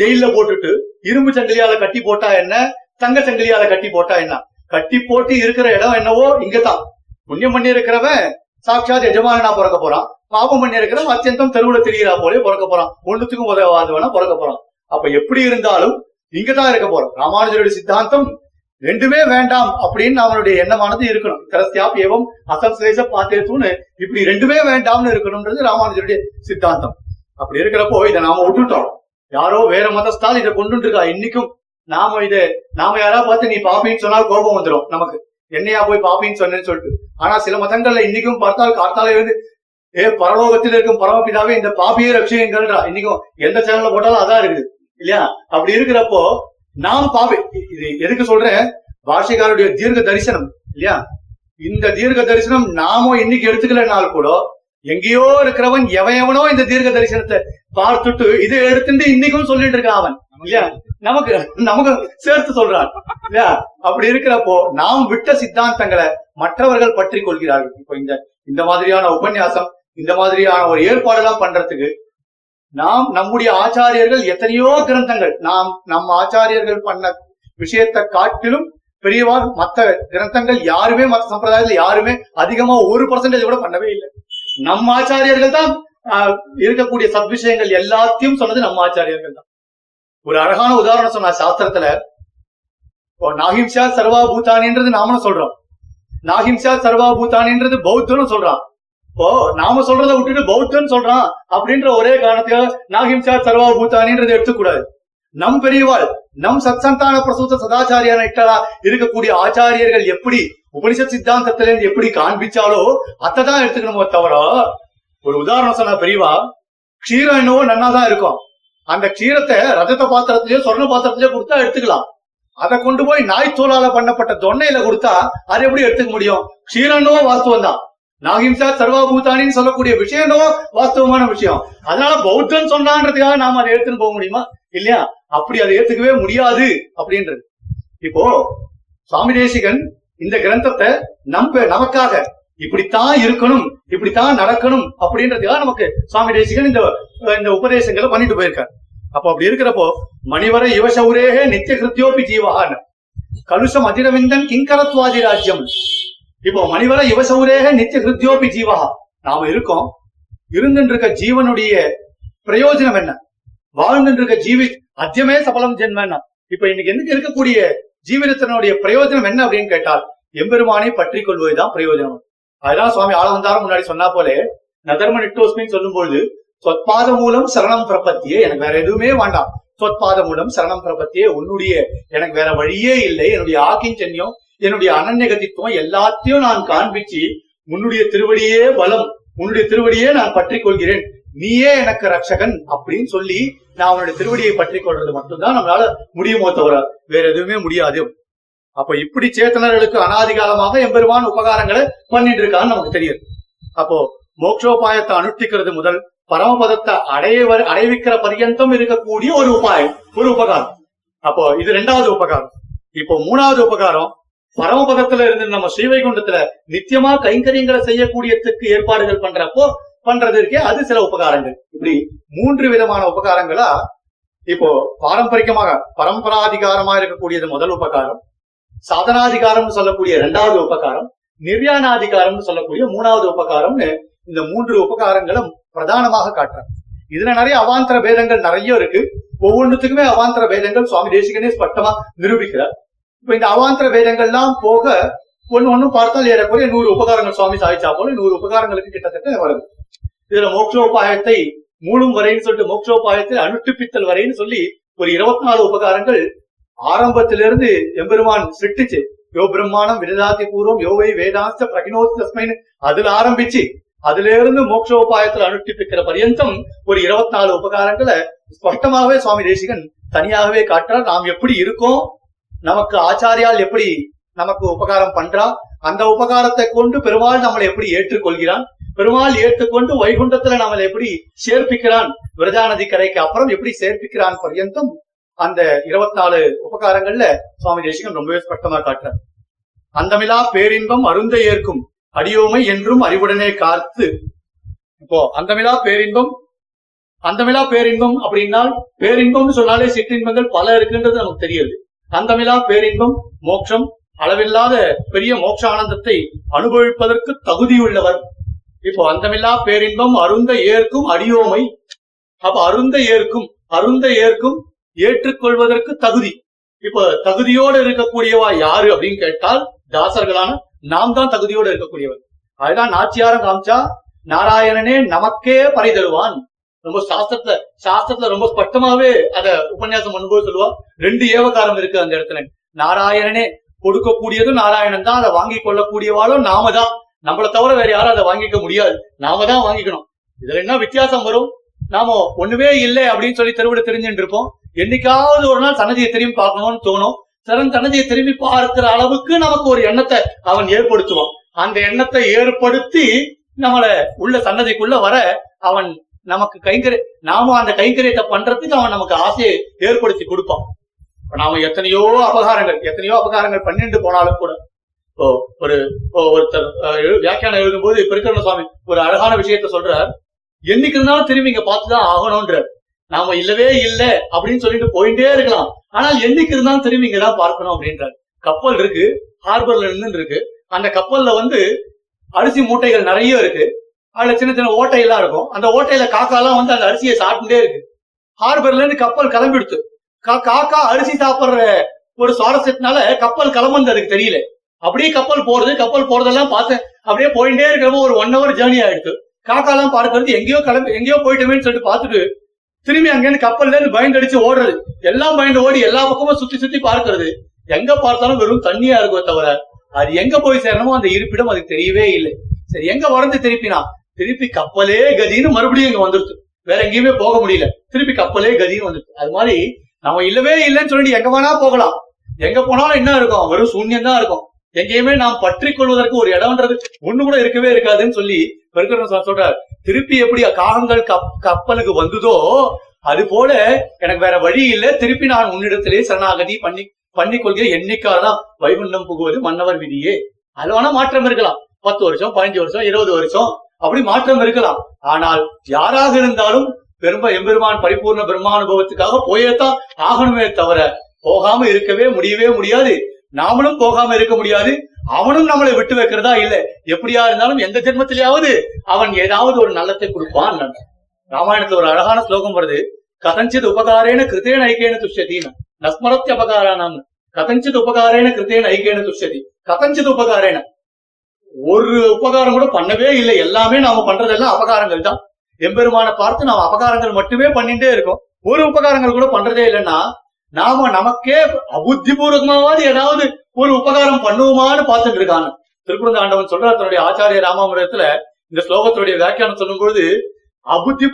ஜெயில போட்டுட்டு இரும்பு சங்கிலியால கட்டி போட்டா என்ன தங்க சங்கிலியால கட்டி போட்டா என்ன கட்டி போட்டு இருக்கிற இடம் என்னவோ இங்கதான் புண்ணியம் பண்ணி இருக்கிறவன் சாட்சாத் எஜமானனா பிறக்க போறான் பாபம் பண்ணி இருக்கிறவன் அத்தியந்தம் தெருவுல திரிகிறா போலே பிறக்க போறான் ஒண்ணுத்துக்கும் உதவாதவனா பிறக்க போறான் அப்ப எப்படி இருந்தாலும் இங்கதான் இருக்க போறோம் ராமானுஜருடைய சித்தாந்தம் ரெண்டுமே வேண்டாம் அப்படின்னு நம்மளுடைய எண்ணமானது இருக்கணும் கரஸ்தியாப் ஏவம் சுதேச பாத்திரத்துன்னு இப்படி ரெண்டுமே வேண்டாம்னு இருக்கணும்ன்றது ராமானுஜருடைய சித்தாந்தம் அப்படி இருக்கிறப்போ இதை நாம விட்டுட்டோம் யாரோ வேற மதஸ்தால் இதை கொண்டு இருக்கா இன்னைக்கும் நாம இதை நாம யாரா பார்த்து நீ பாப்பின்னு சொன்னால் கோபம் வந்துடும் நமக்கு என்னையா போய் பாப்பின்னு சொன்னேன்னு சொல்லிட்டு ஆனா சில மதங்கள்ல இன்னைக்கும் பார்த்தால் காத்தாலே வந்து ஏ பரலோகத்தில் இருக்கும் பரமபிதாவே இந்த பாப்பியே ரட்சியங்கள்ன்றா இன்னைக்கும் எந்த சேனல்ல போட்டாலும் அதான் இருக்குது இல்லையா அப்படி இருக்கிறப்போ நாம் பாவி இது எதுக்கு சொல்றேன் பாஷைக்காருடைய தீர்க்க தரிசனம் இல்லையா இந்த தீர்க்க தரிசனம் நாமோ இன்னைக்கு எடுத்துக்கலனால கூட எங்கேயோ இருக்கிறவன் எவன் எவனோ இந்த தீர்க்க தரிசனத்தை பார்த்துட்டு இதை எடுத்துட்டு இன்னைக்கும் சொல்லிட்டு இருக்கான் அவன் இல்லையா நமக்கு நமக்கு சேர்த்து சொல்றான் இல்லையா அப்படி இருக்கிறப்போ நாம் விட்ட சித்தாந்தங்களை மற்றவர்கள் பற்றி கொள்கிறார்கள் இப்ப இந்த இந்த மாதிரியான உபன்யாசம் இந்த மாதிரியான ஒரு எல்லாம் பண்றதுக்கு நாம் நம்முடைய ஆச்சாரியர்கள் எத்தனையோ கிரந்தங்கள் நாம் நம் ஆச்சாரியர்கள் பண்ண விஷயத்தை காட்டிலும் பெரியவா மத்த கிரந்தங்கள் யாருமே மத்த சம்பிரதாயத்துல யாருமே அதிகமா ஒரு பர்சன்டேஜ் கூட பண்ணவே இல்லை நம்ம ஆச்சாரியர்கள் தான் இருக்கக்கூடிய சத்விஷயங்கள் எல்லாத்தையும் சொன்னது நம்ம ஆச்சாரியர்கள் தான் ஒரு அழகான உதாரணம் சொன்ன சாஸ்திரத்துல நாகிம்சா சர்வா பூத்தானின்றது நாமளும் சொல்றோம் நாகிம்சா சர்வா பூத்தானின்றது பௌத்தனும் சொல்றான் இப்போ நாம சொல்றத விட்டுட்டு பௌத்தன் சொல்றான் அப்படின்ற ஒரே காரணத்தையோ நாகிம்சா சர்வா பூத்தானின்றதை எடுத்துக்கூடாது நம் பெரியவாள் நம் சத் சந்தான பிரசூத்த சதாச்சாரியான இருக்கக்கூடிய ஆச்சாரியர்கள் எப்படி உபனிஷத் சித்தாந்தத்துல இருந்து எப்படி காண்பிச்சாலோ அத்தான் எடுத்துக்கணுமோ தவிர ஒரு உதாரணம் சொன்னா பெரியவா க்ஷீரம் என்னவோ நன்னாதான் இருக்கும் அந்த க்ஷீரத்தை ரஜத பாத்திரத்திலயோ சொர்ண பாத்திரத்திலயோ கொடுத்தா எடுத்துக்கலாம் அதை கொண்டு போய் நாய் நாய்த்தோலால பண்ணப்பட்ட தொன்னையில கொடுத்தா அதை எப்படி எடுத்துக்க முடியும் க்ஷீரம் என்னவோ வாஸ்துவம் தான் நாகிம்சா சர்வாபூதானின்னு சொல்லக்கூடிய விஷயம் வாஸ்தவமான விஷயம் அதனால பௌத்தன் சொன்னான்றதுக்காக நாம அதை எடுத்துன்னு போக முடியுமா இல்லையா அப்படி அதை ஏத்துக்கவே முடியாது அப்படின்றது இப்போ சுவாமி தேசிகன் இந்த கிரந்தத்தை நம்ப நமக்காக இப்படித்தான் இருக்கணும் இப்படித்தான் நடக்கணும் அப்படின்றதுக்காக நமக்கு சுவாமி தேசிகன் இந்த இந்த உபதேசங்களை பண்ணிட்டு போயிருக்காரு அப்ப அப்படி இருக்கிறப்போ மணிவர யுவசௌரேக நித்திய கிருத்தியோபி ஜீவகான் கலுஷம் அதிரவிந்தன் கிங்கரத்வாதி ராஜ்யம் இப்போ மணிவர யுவசௌரேக நித்திய ஹிருத்யோபி ஜீவகா நாம இருக்கோம் இருந்துட்டு இருக்க ஜீவனுடைய பிரயோஜனம் என்ன வாழ்ந்துட்டு இருக்க ஜீவி அத்தியமே சபலம் ஜென்மன்னா இப்ப இன்னைக்கு எதுக்கு இருக்கக்கூடிய ஜீவனத்தினுடைய பிரயோஜனம் என்ன அப்படின்னு கேட்டால் எம்பெருமானை பற்றி கொள்வதுதான் பிரயோஜனம் அதுதான் சுவாமி ஆளவந்தாரம் முன்னாடி சொன்னா போலே நதர்ம நிட்டோஸ்மின்னு சொல்லும்பொழுது சொத்பாத மூலம் சரணம் பிரபத்தியே எனக்கு வேற எதுவுமே வேண்டாம் சொத்பாத மூலம் சரணம் பிரபத்தியே உன்னுடைய எனக்கு வேற வழியே இல்லை என்னுடைய ஆக்கின் சென்னியம் என்னுடைய அனநகதித்துவம் எல்லாத்தையும் நான் காண்பிச்சு உன்னுடைய திருவடியே பலம் உன்னுடைய திருவடியே நான் பற்றி கொள்கிறேன் நீயே எனக்கு ரட்சகன் அப்படின்னு சொல்லி நான் அவனுடைய திருவடியை பற்றி கொள்றது மட்டும்தான் நம்மளால முடியுமோ தவிர வேற எதுவுமே முடியாது அப்ப இப்படி சேத்தனர்களுக்கு அனாதிகாலமாக எம்பெருவான் உபகாரங்களை பண்ணிட்டு இருக்கான்னு நமக்கு தெரியுது அப்போ மோக்ஷோபாயத்தை அனுஷ்டிக்கிறது முதல் பரமபதத்தை அடையவர் அடைவிக்கிற பரியந்தம் இருக்கக்கூடிய ஒரு உபாயம் ஒரு உபகாரம் அப்போ இது ரெண்டாவது உபகாரம் இப்போ மூணாவது உபகாரம் பரமபதத்துல இருந்து நம்ம ஸ்ரீவைகுண்டத்துல நித்தியமா கைங்கரியங்களை செய்யக்கூடியதுக்கு ஏற்பாடுகள் பண்றப்போ பண்றது இருக்கே அது சில உபகாரங்கள் இப்படி மூன்று விதமான உபகாரங்களா இப்போ பாரம்பரியமாக பரம்பராதிகாரமா இருக்கக்கூடியது முதல் உபகாரம் சாதனாதிகாரம்னு சொல்லக்கூடிய இரண்டாவது உபகாரம் நிர்யாணாதிகாரம்னு சொல்லக்கூடிய மூணாவது உபகாரம்னு இந்த மூன்று உபகாரங்களும் பிரதானமாக காட்டுறாங்க இதுல நிறைய அவாந்தர பேதங்கள் நிறைய இருக்கு ஒவ்வொன்றுத்துக்குமே அவாந்தர பேதங்கள் சுவாமி தேசிகனே ஸ்பட்டமா நிரூபிக்கிறார் இப்ப இந்த அவாந்திர வேதங்கள்லாம் போக ஒன்னு ஒண்ணு பார்த்தால் ஏறக்குறைய நூறு உபகாரங்கள் சுவாமி சாதிச்சா போல நூறு உபகாரங்களுக்கு கிட்டத்தட்ட வருது இதுல மோட்சோபாயத்தை மூலம் வரைன்னு சொல்லிட்டு மோட்சோபாயத்தை அனுட்டுப்பித்தல் வரைன்னு சொல்லி ஒரு இருபத்தி நாலு உபகாரங்கள் ஆரம்பத்திலிருந்து எம்பெருமான் சிட்டுச்சு யோ பிரம்மாணம் விருதாதி பூர்வம் யோவை வேதாஸ்த பிரகினோத் தஸ்மைன்னு அதுல ஆரம்பிச்சு அதுல இருந்து மோட்சோபாயத்தில் அனுட்டிப்பிக்கிற பரியந்தம் ஒரு இருபத்தி நாலு உபகாரங்களை ஸ்பஷ்டமாகவே சுவாமி தேசிகன் தனியாகவே காட்டுறார் நாம் எப்படி இருக்கோம் நமக்கு ஆச்சாரியால் எப்படி நமக்கு உபகாரம் பண்றா அந்த உபகாரத்தை கொண்டு பெருமாள் நம்மளை எப்படி ஏற்றுக்கொள்கிறான் பெருமாள் ஏற்றுக்கொண்டு வைகுண்டத்துல நம்மளை எப்படி சேர்ப்பிக்கிறான் விரஜாநதி கரைக்கு அப்புறம் எப்படி சேர்ப்பிக்கிறான் பர்யந்தம் அந்த இருபத்தி நாலு உபகாரங்கள்ல சுவாமி தேசிகன் ரொம்பவே ஸ்பஷ்டமா காட்டுறார் அந்தமிலா பேரின்பம் அருந்த ஏற்கும் அடியோமை என்றும் அறிவுடனே காத்து இப்போ அந்தமிலா பேரின்பம் அந்தமிலா பேரின்பம் அப்படின்னா பேரின்பம்னு சொன்னாலே சிற்றின்பங்கள் பல இருக்குன்றது நமக்கு தெரியுது தந்தமிலா பேரின்பம் மோட்சம் அளவில்லாத பெரிய மோட்ச ஆனந்தத்தை அனுபவிப்பதற்கு தகுதியுள்ளவர் இப்போ அந்தமில்லா பேரின்பம் அருந்த ஏற்கும் அடியோமை அப்ப அருந்த ஏற்கும் அருந்த ஏற்கும் ஏற்றுக்கொள்வதற்கு தகுதி இப்ப தகுதியோடு இருக்கக்கூடியவா யாரு அப்படின்னு கேட்டால் தாசர்களான நாம் தான் தகுதியோடு இருக்கக்கூடியவர் அதுதான் நாச்சியாரம் காமிச்சா நாராயணனே நமக்கே பறை தருவான் ரொம்ப சாஸ்திரத்துல சாஸ்திரத்துல ரொம்ப ஸ்பஷ்டமாவே அத உபன்யாசம் பண்ணும்போது சொல்லுவா ரெண்டு ஏவகாரம் இருக்கு அந்த இடத்துல நாராயணனே கொடுக்கக்கூடியதும் நாராயணன் தான் அதை வாங்கி கொள்ளக்கூடியவாளும் நாம தான் நம்மளை தவிர வேற யாரும் அதை வாங்கிக்க முடியாது நாம தான் வாங்கிக்கணும் இதுல என்ன வித்தியாசம் வரும் நாம ஒண்ணுமே இல்லை அப்படின்னு சொல்லி தெருவிட தெரிஞ்சுட்டு இருப்போம் என்னைக்காவது ஒரு நாள் சன்னதியை திரும்பி பார்க்கணும்னு தோணும் சரண் சன்னதியை திரும்பி பார்க்கிற அளவுக்கு நமக்கு ஒரு எண்ணத்தை அவன் ஏற்படுத்துவான் அந்த எண்ணத்தை ஏற்படுத்தி நம்மள உள்ள சன்னதிக்குள்ள வர அவன் நமக்கு கைங்கரை நாம அந்த கைங்கரியத்தை பண்றதுக்கு அவன் நமக்கு ஆசையை ஏற்படுத்தி கொடுப்பான் நாம எத்தனையோ அபகாரங்கள் எத்தனையோ அபகாரங்கள் பண்ணிட்டு போனாலும் கூட இப்போ ஒரு ஒருத்தர் வியாக்கியானம் எழுதும்போது பிரகரண சுவாமி ஒரு அழகான விஷயத்த சொல்றார் என்னைக்கு இருந்தாலும் திரும்பி இங்க பார்த்துதான் ஆகணும்ன்றார் நாம இல்லவே இல்லை அப்படின்னு சொல்லிட்டு போயிட்டே இருக்கலாம் ஆனா என்னைக்கு இருந்தாலும் திரும்பி இங்கதான் பார்க்கணும் அப்படின்றார் கப்பல் இருக்கு ஹார்பர்ல நின்று இருக்கு அந்த கப்பல்ல வந்து அரிசி மூட்டைகள் நிறைய இருக்கு அதுல சின்ன சின்ன ஓட்டையெல்லாம் இருக்கும் அந்த ஓட்டையில காக்காலாம் வந்து அந்த அரிசியை சாப்பிட்டுட்டே இருக்கு ஹார்பர்ல இருந்து கப்பல் கிளம்பிடுச்சு காக்கா அரிசி சாப்பிடுற ஒரு சுவாரஸ்யத்தினால கப்பல் கிளம்புறது அதுக்கு தெரியல அப்படியே கப்பல் போறது கப்பல் போறதெல்லாம் பார்த்தேன் அப்படியே போயிட்டே இருக்கிறவங்க ஒரு ஒன் ஹவர் ஜேர்னி ஆயிடுச்சு காக்கா எல்லாம் பார்க்கறது எங்கேயோ கிளம்பி எங்கேயோ போயிட்டோமேனு சொல்லிட்டு பார்த்துட்டு திரும்பி அங்கேருந்து கப்பல்ல இருந்து பயந்து அடிச்சு ஓடுறது எல்லாம் பயந்து ஓடி எல்லா பக்கமும் சுத்தி சுத்தி பார்க்கறது எங்க பார்த்தாலும் வெறும் தண்ணியா இருக்கும் தவிர அது எங்க போய் சேரணுமோ அந்த இருப்பிடம் அதுக்கு தெரியவே இல்லை சரி எங்க வரைஞ்சு திருப்பினா திருப்பி கப்பலே கதின்னு மறுபடியும் இங்க வந்துருச்சு வேற எங்கேயுமே போக முடியல திருப்பி கப்பலே கதின்னு வந்துருச்சு அது மாதிரி நம்ம இல்லவே இல்லைன்னு சொல்லிட்டு எங்க வேணா போகலாம் எங்க போனாலும் என்ன இருக்கும் வெறும் சூன்யம் தான் இருக்கும் எங்கேயுமே நாம் பற்றி கொள்வதற்கு ஒரு இடம்ன்றது ஒண்ணு கூட இருக்கவே இருக்காதுன்னு சொல்லி பெருக்கரன் சொல்றார் திருப்பி எப்படி காகங்கள் கப்பலுக்கு வந்ததோ அது போல எனக்கு வேற வழி இல்லை திருப்பி நான் உன்னிடத்திலே சரணாகதி பண்ணி பண்ணி கொள்கிற தான் வைகுண்டம் புகுவது மன்னவர் விதியே அது வேணா மாற்றம் இருக்கலாம் பத்து வருஷம் பதினஞ்சு வருஷம் இருபது வருஷம் அப்படி மாற்றம் இருக்கலாம் ஆனால் யாராக இருந்தாலும் பெரும்ப எம்பெருமான் பரிபூர்ண பிரம்மானுபவத்துக்காக போயேத்தான் ஆகணுமே தவிர போகாம இருக்கவே முடியவே முடியாது நாமளும் போகாம இருக்க முடியாது அவனும் நம்மளை விட்டு வைக்கிறதா இல்ல எப்படியா இருந்தாலும் எந்த ஜென்மத்திலேயாவது அவன் ஏதாவது ஒரு நல்லத்தை கொடுப்பான் ராமாயணத்துல ஒரு அழகான ஸ்லோகம் வருது கதஞ்சித் உபகாரேன கிருத்தேன ஐக்கியன துஷ்யதீன நஸ்மரத்திய அபகாரானாம் கதஞ்சித் உபகாரேன கிருத்தேன ஐக்கியன துஷ்யதி கதஞ்சித் உபகாரேன ஒரு உபகாரம் கூட பண்ணவே இல்லை எல்லாமே நாம பண்றதெல்லாம் அபகாரங்கள் தான் எம்பெருமான பார்த்து நாம அபகாரங்கள் மட்டுமே பண்ணிட்டே இருக்கோம் ஒரு உபகாரங்கள் கூட பண்றதே இல்லைன்னா நாம நமக்கே பூர்வமாவது ஏதாவது ஒரு உபகாரம் பண்ணுவோமான்னு பார்த்துட்டு இருக்காங்க திருக்குறந்த ஆண்டவன் சொல்ற தன்னுடைய ஆச்சாரிய ராமாமிரத்துல இந்த ஸ்லோகத்தினுடைய வியாக்கியானம் சொல்லும்போது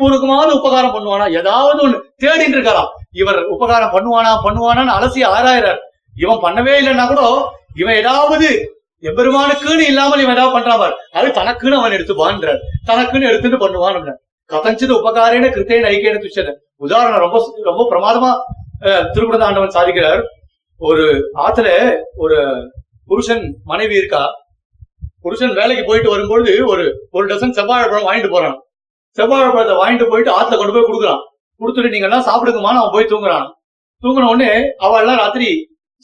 பூர்வமாவது உபகாரம் பண்ணுவானா ஏதாவது ஒண்ணு தேடிட்டு இருக்காராம் இவர் உபகாரம் பண்ணுவானா பண்ணுவானான்னு அலசி ஆராயிறார் இவன் பண்ணவே இல்லைன்னா கூட இவன் ஏதாவது எம்பெருமானுக்குன்னு இல்லாமல் இவன் ஏதாவது பண்றான் அது தனக்குன்னு அவன் எடுத்துப்பான்றார் தனக்குன்னு எடுத்துட்டு பண்ணுவான் கதஞ்சது உபகாரேன கிருத்தேன் ஐக்கியன துச்சது உதாரணம் ரொம்ப ரொம்ப பிரமாதமா திருக்குடந்த ஆண்டவன் சாதிக்கிறார் ஒரு ஆத்துல ஒரு புருஷன் மனைவி இருக்கா புருஷன் வேலைக்கு போயிட்டு வரும்பொழுது ஒரு ஒரு டசன் செவ்வாழைப்பழம் வாங்கிட்டு போறான் செவ்வாழைப்பழத்தை வாங்கிட்டு போயிட்டு ஆத்துல கொண்டு போய் கொடுக்குறான் கொடுத்துட்டு நீங்க எல்லாம் சாப்பிடுக்குமான அவன் போய் தூங்குறான் தூங்கின உடனே அவள் எல்லாம் ராத்திரி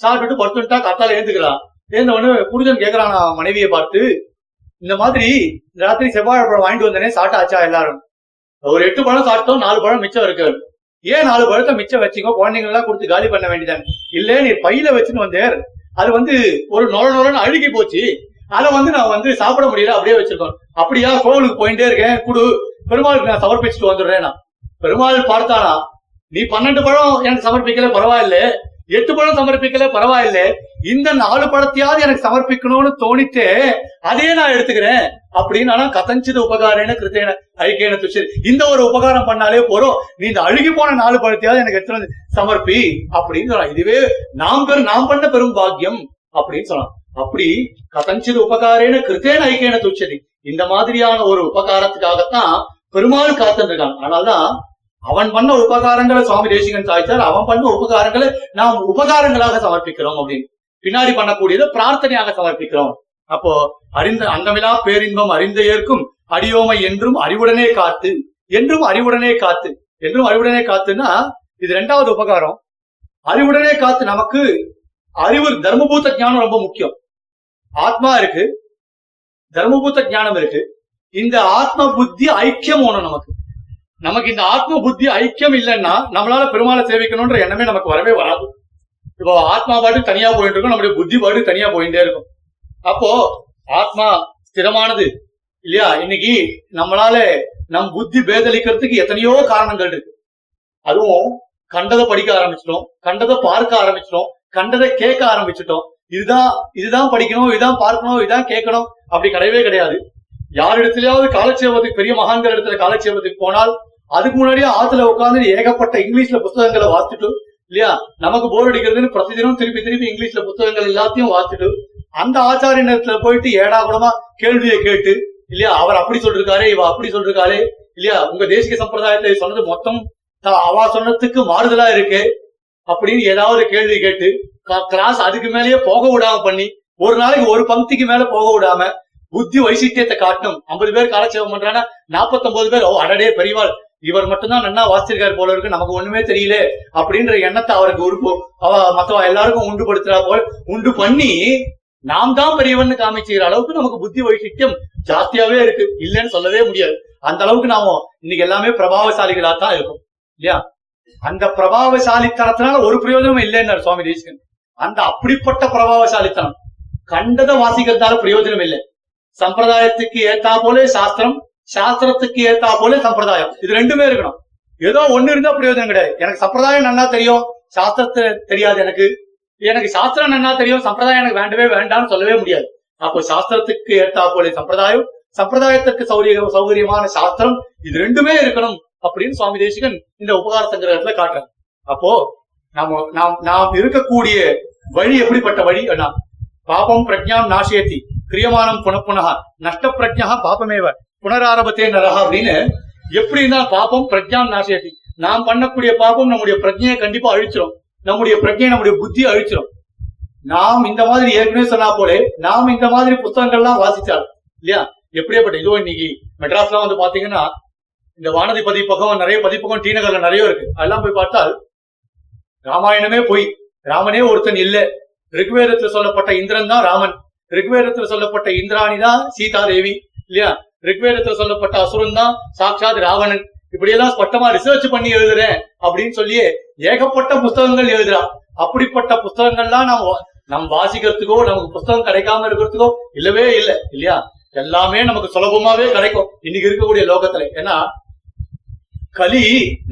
சாப்பிட்டுட்டு படுத்துட்டா கத்தால ஏந்துக்கலாம் சேர்ந்த உடனே புருஷன் கேக்குறான் மனைவியை பார்த்து இந்த மாதிரி ராத்திரி செவ்வாழை பழம் வாங்கிட்டு வந்தனே சாட்டாச்சா எல்லாரும் ஒரு எட்டு பழம் சாப்பிட்டோம் நாலு பழம் மிச்சம் இருக்கு ஏன் நாலு பழத்தை மிச்சம் வச்சுக்கோ குழந்தைங்க எல்லாம் கொடுத்து காலி பண்ண வேண்டியதான் இல்ல நீ பையில வச்சுன்னு வந்தேர் அது வந்து ஒரு நொல நொலன்னு அழுகி போச்சு அதை வந்து நான் வந்து சாப்பிட முடியல அப்படியே வச்சிருக்கோம் அப்படியா கோவிலுக்கு போயிட்டே இருக்கேன் குடு பெருமாளுக்கு நான் சமர்ப்பிச்சுட்டு வந்துடுறேன் நான் பெருமாள் பார்த்தானா நீ பன்னெண்டு பழம் எனக்கு சமர்ப்பிக்கல பரவாயில்ல எட்டு படம் சமர்ப்பிக்கல பரவாயில்ல இந்த நாலு படத்தையாவது எனக்கு சமர்ப்பிக்கணும்னு தோணித்தே அதையே நான் எடுத்துக்கிறேன் அப்படின்னு ஆனா கதஞ்சது உபகாரேன கிருத்தேன ஐக்கியன துஷர் இந்த ஒரு உபகாரம் பண்ணாலே போறோம் நீ இந்த அழுகி போன நாலு படத்தையாவது எனக்கு எடுத்து சமர்ப்பி அப்படின்னு சொல்லலாம் இதுவே நாம் பெரும் நாம் பண்ண பெரும் பாக்கியம் அப்படின்னு சொல்லலாம் அப்படி கதஞ்சது உபகாரேன கிருத்தேன ஐக்கியன துச்சதி இந்த மாதிரியான ஒரு உபகாரத்துக்காகத்தான் பெருமாள் காத்திருக்காங்க ஆனால்தான் அவன் பண்ண உபகாரங்களை சுவாமி தேசிகன் சாய்த்தார் அவன் பண்ண உபகாரங்களை நாம் உபகாரங்களாக சமர்ப்பிக்கிறோம் அப்படின்னு பின்னாடி பண்ணக்கூடியது பிரார்த்தனையாக சமர்ப்பிக்கிறோம் அப்போ அறிந்த அங்கமிலா பேரின்பம் அறிந்த ஏற்கும் அடியோமை என்றும் அறிவுடனே காத்து என்றும் அறிவுடனே காத்து என்றும் அறிவுடனே காத்துன்னா இது ரெண்டாவது உபகாரம் அறிவுடனே காத்து நமக்கு அறிவு தர்மபூத்த ஞானம் ரொம்ப முக்கியம் ஆத்மா இருக்கு தர்மபூத்த ஞானம் இருக்கு இந்த ஆத்ம புத்தி ஐக்கியம் ஒண்ணும் நமக்கு நமக்கு இந்த ஆத்ம புத்தி ஐக்கியம் இல்லைன்னா நம்மளால பெருமாளை சேவிக்கணும்ன்ற எண்ணமே நமக்கு வரவே வராது இப்போ ஆத்மா பாட்டு தனியா போயிட்டு இருக்கும் நம்முடைய புத்தி பாட்டு தனியா போயிட்டே இருக்கும் அப்போ ஆத்மா ஸ்திரமானது இல்லையா இன்னைக்கு நம்மளால நம் புத்தி பேதளிக்கிறதுக்கு எத்தனையோ காரணங்கள் இருக்கு அதுவும் கண்டதை படிக்க ஆரம்பிச்சிட்டோம் கண்டதை பார்க்க ஆரம்பிச்சிட்டோம் கண்டதை கேட்க ஆரம்பிச்சிட்டோம் இதுதான் இதுதான் படிக்கணும் இதுதான் பார்க்கணும் இதுதான் கேட்கணும் அப்படி கிடையவே கிடையாது யார் இடத்துலயாவது காலட்சேபத்துக்கு பெரிய மகான்கள் இடத்துல காலட்சேபத்துக்கு போனால் அதுக்கு முன்னாடியே ஆத்துல உட்காந்து ஏகப்பட்ட இங்கிலீஷ்ல புத்தகங்களை வாசிச்சுட்டு இல்லையா நமக்கு போர் அடிக்கிறதுன்னு பிரதிதினம் திருப்பி திருப்பி இங்கிலீஷ்ல புத்தகங்கள் எல்லாத்தையும் வாத்துட்டு அந்த ஆச்சாரிய நேரத்துல போயிட்டு ஏடா கூடமா கேள்வியை கேட்டு இல்லையா அவர் அப்படி சொல்லிருக்காரு இவ அப்படி சொல்லிருக்காரு இல்லையா உங்க தேசிய சம்பிரதாயத்தை சொன்னது மொத்தம் அவ சொன்னதுக்கு மாறுதலா இருக்கு அப்படின்னு ஏதாவது கேள்வி கேட்டு கிளாஸ் அதுக்கு மேலேயே போக விடாம பண்ணி ஒரு நாளைக்கு ஒரு பங்கிக்கு மேல போக விடாம புத்தி வைசித்தியத்தை காட்டணும் ஐம்பது பேர் காலட்சேபம் நாற்பத்தி ஒன்பது பேர் ஓ அடடே பெரியவாள் இவர் மட்டும்தான் நன்னா வாசிச்சிருக்காரு போல இருக்கு நமக்கு ஒண்ணுமே தெரியல அப்படின்ற எண்ணத்தை அவருக்கு ஒரு அவ மத்தவ எல்லாருக்கும் உண்டு படுத்துறா போல் உண்டு பண்ணி நாம் தான் பெரியவன் காமிச்சுக்கிற அளவுக்கு நமக்கு புத்தி வைசிக்கியம் ஜாஸ்தியாவே இருக்கு இல்லைன்னு சொல்லவே முடியாது அந்த அளவுக்கு நாம இன்னைக்கு எல்லாமே பிரபாவசாலிகளா தான் இருக்கும் இல்லையா அந்த பிரபாவசாலித்தனத்தினால ஒரு பிரயோஜனமும் இல்லைன்னு சுவாமி தேசிகன் அந்த அப்படிப்பட்ட பிரபாவசாலித்தனம் கண்டத வாசிக்கிறதால பிரயோஜனம் இல்லை சம்பிரதாயத்துக்கு ஏத்தா போல சாஸ்திரம் சாஸ்திரத்துக்கு ஏத்தா போல சம்பிரதாயம் இது ரெண்டுமே இருக்கணும் ஏதோ ஒண்ணு இருந்தா பிரயோஜனம் கிடையாது எனக்கு சம்பிரதாயம் நன்னா தெரியும் சாஸ்திரத்தை தெரியாது எனக்கு எனக்கு சாஸ்திரம் நன்னா தெரியும் சம்பிரதாயம் எனக்கு வேண்டவே வேண்டாம்னு சொல்லவே முடியாது அப்போ சாஸ்திரத்துக்கு ஏத்தா போல சம்பிரதாயம் சம்பிரதாயத்திற்கு சௌரிய சௌகரியமான சாஸ்திரம் இது ரெண்டுமே இருக்கணும் அப்படின்னு சுவாமி தேசிகன் இந்த உபகார சங்கிரகத்துல காட்டுறது அப்போ நாம நாம் நாம் இருக்கக்கூடிய வழி எப்படிப்பட்ட வழி பாபம் பிரஜாம் நாசேத்தி கிரியமானம் புனப்புனகா நஷ்ட பிரஜா பாபமேவர் புனராரபத்தே நரகா அப்படின்னு எப்படின்னா பாப்பம் பிரஜா நாசேட்டி நாம் பண்ணக்கூடிய பாப்பம் நம்முடைய பிரஜையை கண்டிப்பா அழிச்சிடும் நம்முடைய பிரஜையை நம்முடைய புத்தி அழிச்சிடும் நாம் இந்த மாதிரி ஏற்கனவே சொன்னா போலே நாம் இந்த மாதிரி புத்தகங்கள்லாம் வாசிச்சாள் இல்லையா எப்படியாப்பட்ட இதுவும் இன்னைக்கு எல்லாம் வந்து பாத்தீங்கன்னா இந்த வானதி பதிப்பகம் நிறைய பதிப்பகம் டி நகர்ல நிறைய இருக்கு அதெல்லாம் போய் பார்த்தால் ராமாயணமே போய் ராமனே ஒருத்தன் இல்ல ரிக்வேதத்துல சொல்லப்பட்ட இந்திரன் தான் ராமன் ரிக்வேதத்துல சொல்லப்பட்ட இந்திராணி தான் சீதா தேவி இல்லையா ரிக்வேதத்துல சொல்லப்பட்ட அசுரன் தான் சாட்சாத் ராவணன் எல்லாம் ஸ்பட்டமா ரிசர்ச் பண்ணி எழுதுறேன் அப்படின்னு சொல்லி ஏகப்பட்ட புத்தகங்கள் எழுதுறான் அப்படிப்பட்ட புத்தகங்கள்லாம் நம்ம நம் வாசிக்கிறதுக்கோ நமக்கு புத்தகம் கிடைக்காம இருக்கிறதுக்கோ இல்லவே இல்லை இல்லையா எல்லாமே நமக்கு சுலபமாவே கிடைக்கும் இன்னைக்கு இருக்கக்கூடிய லோகத்துல ஏன்னா கலி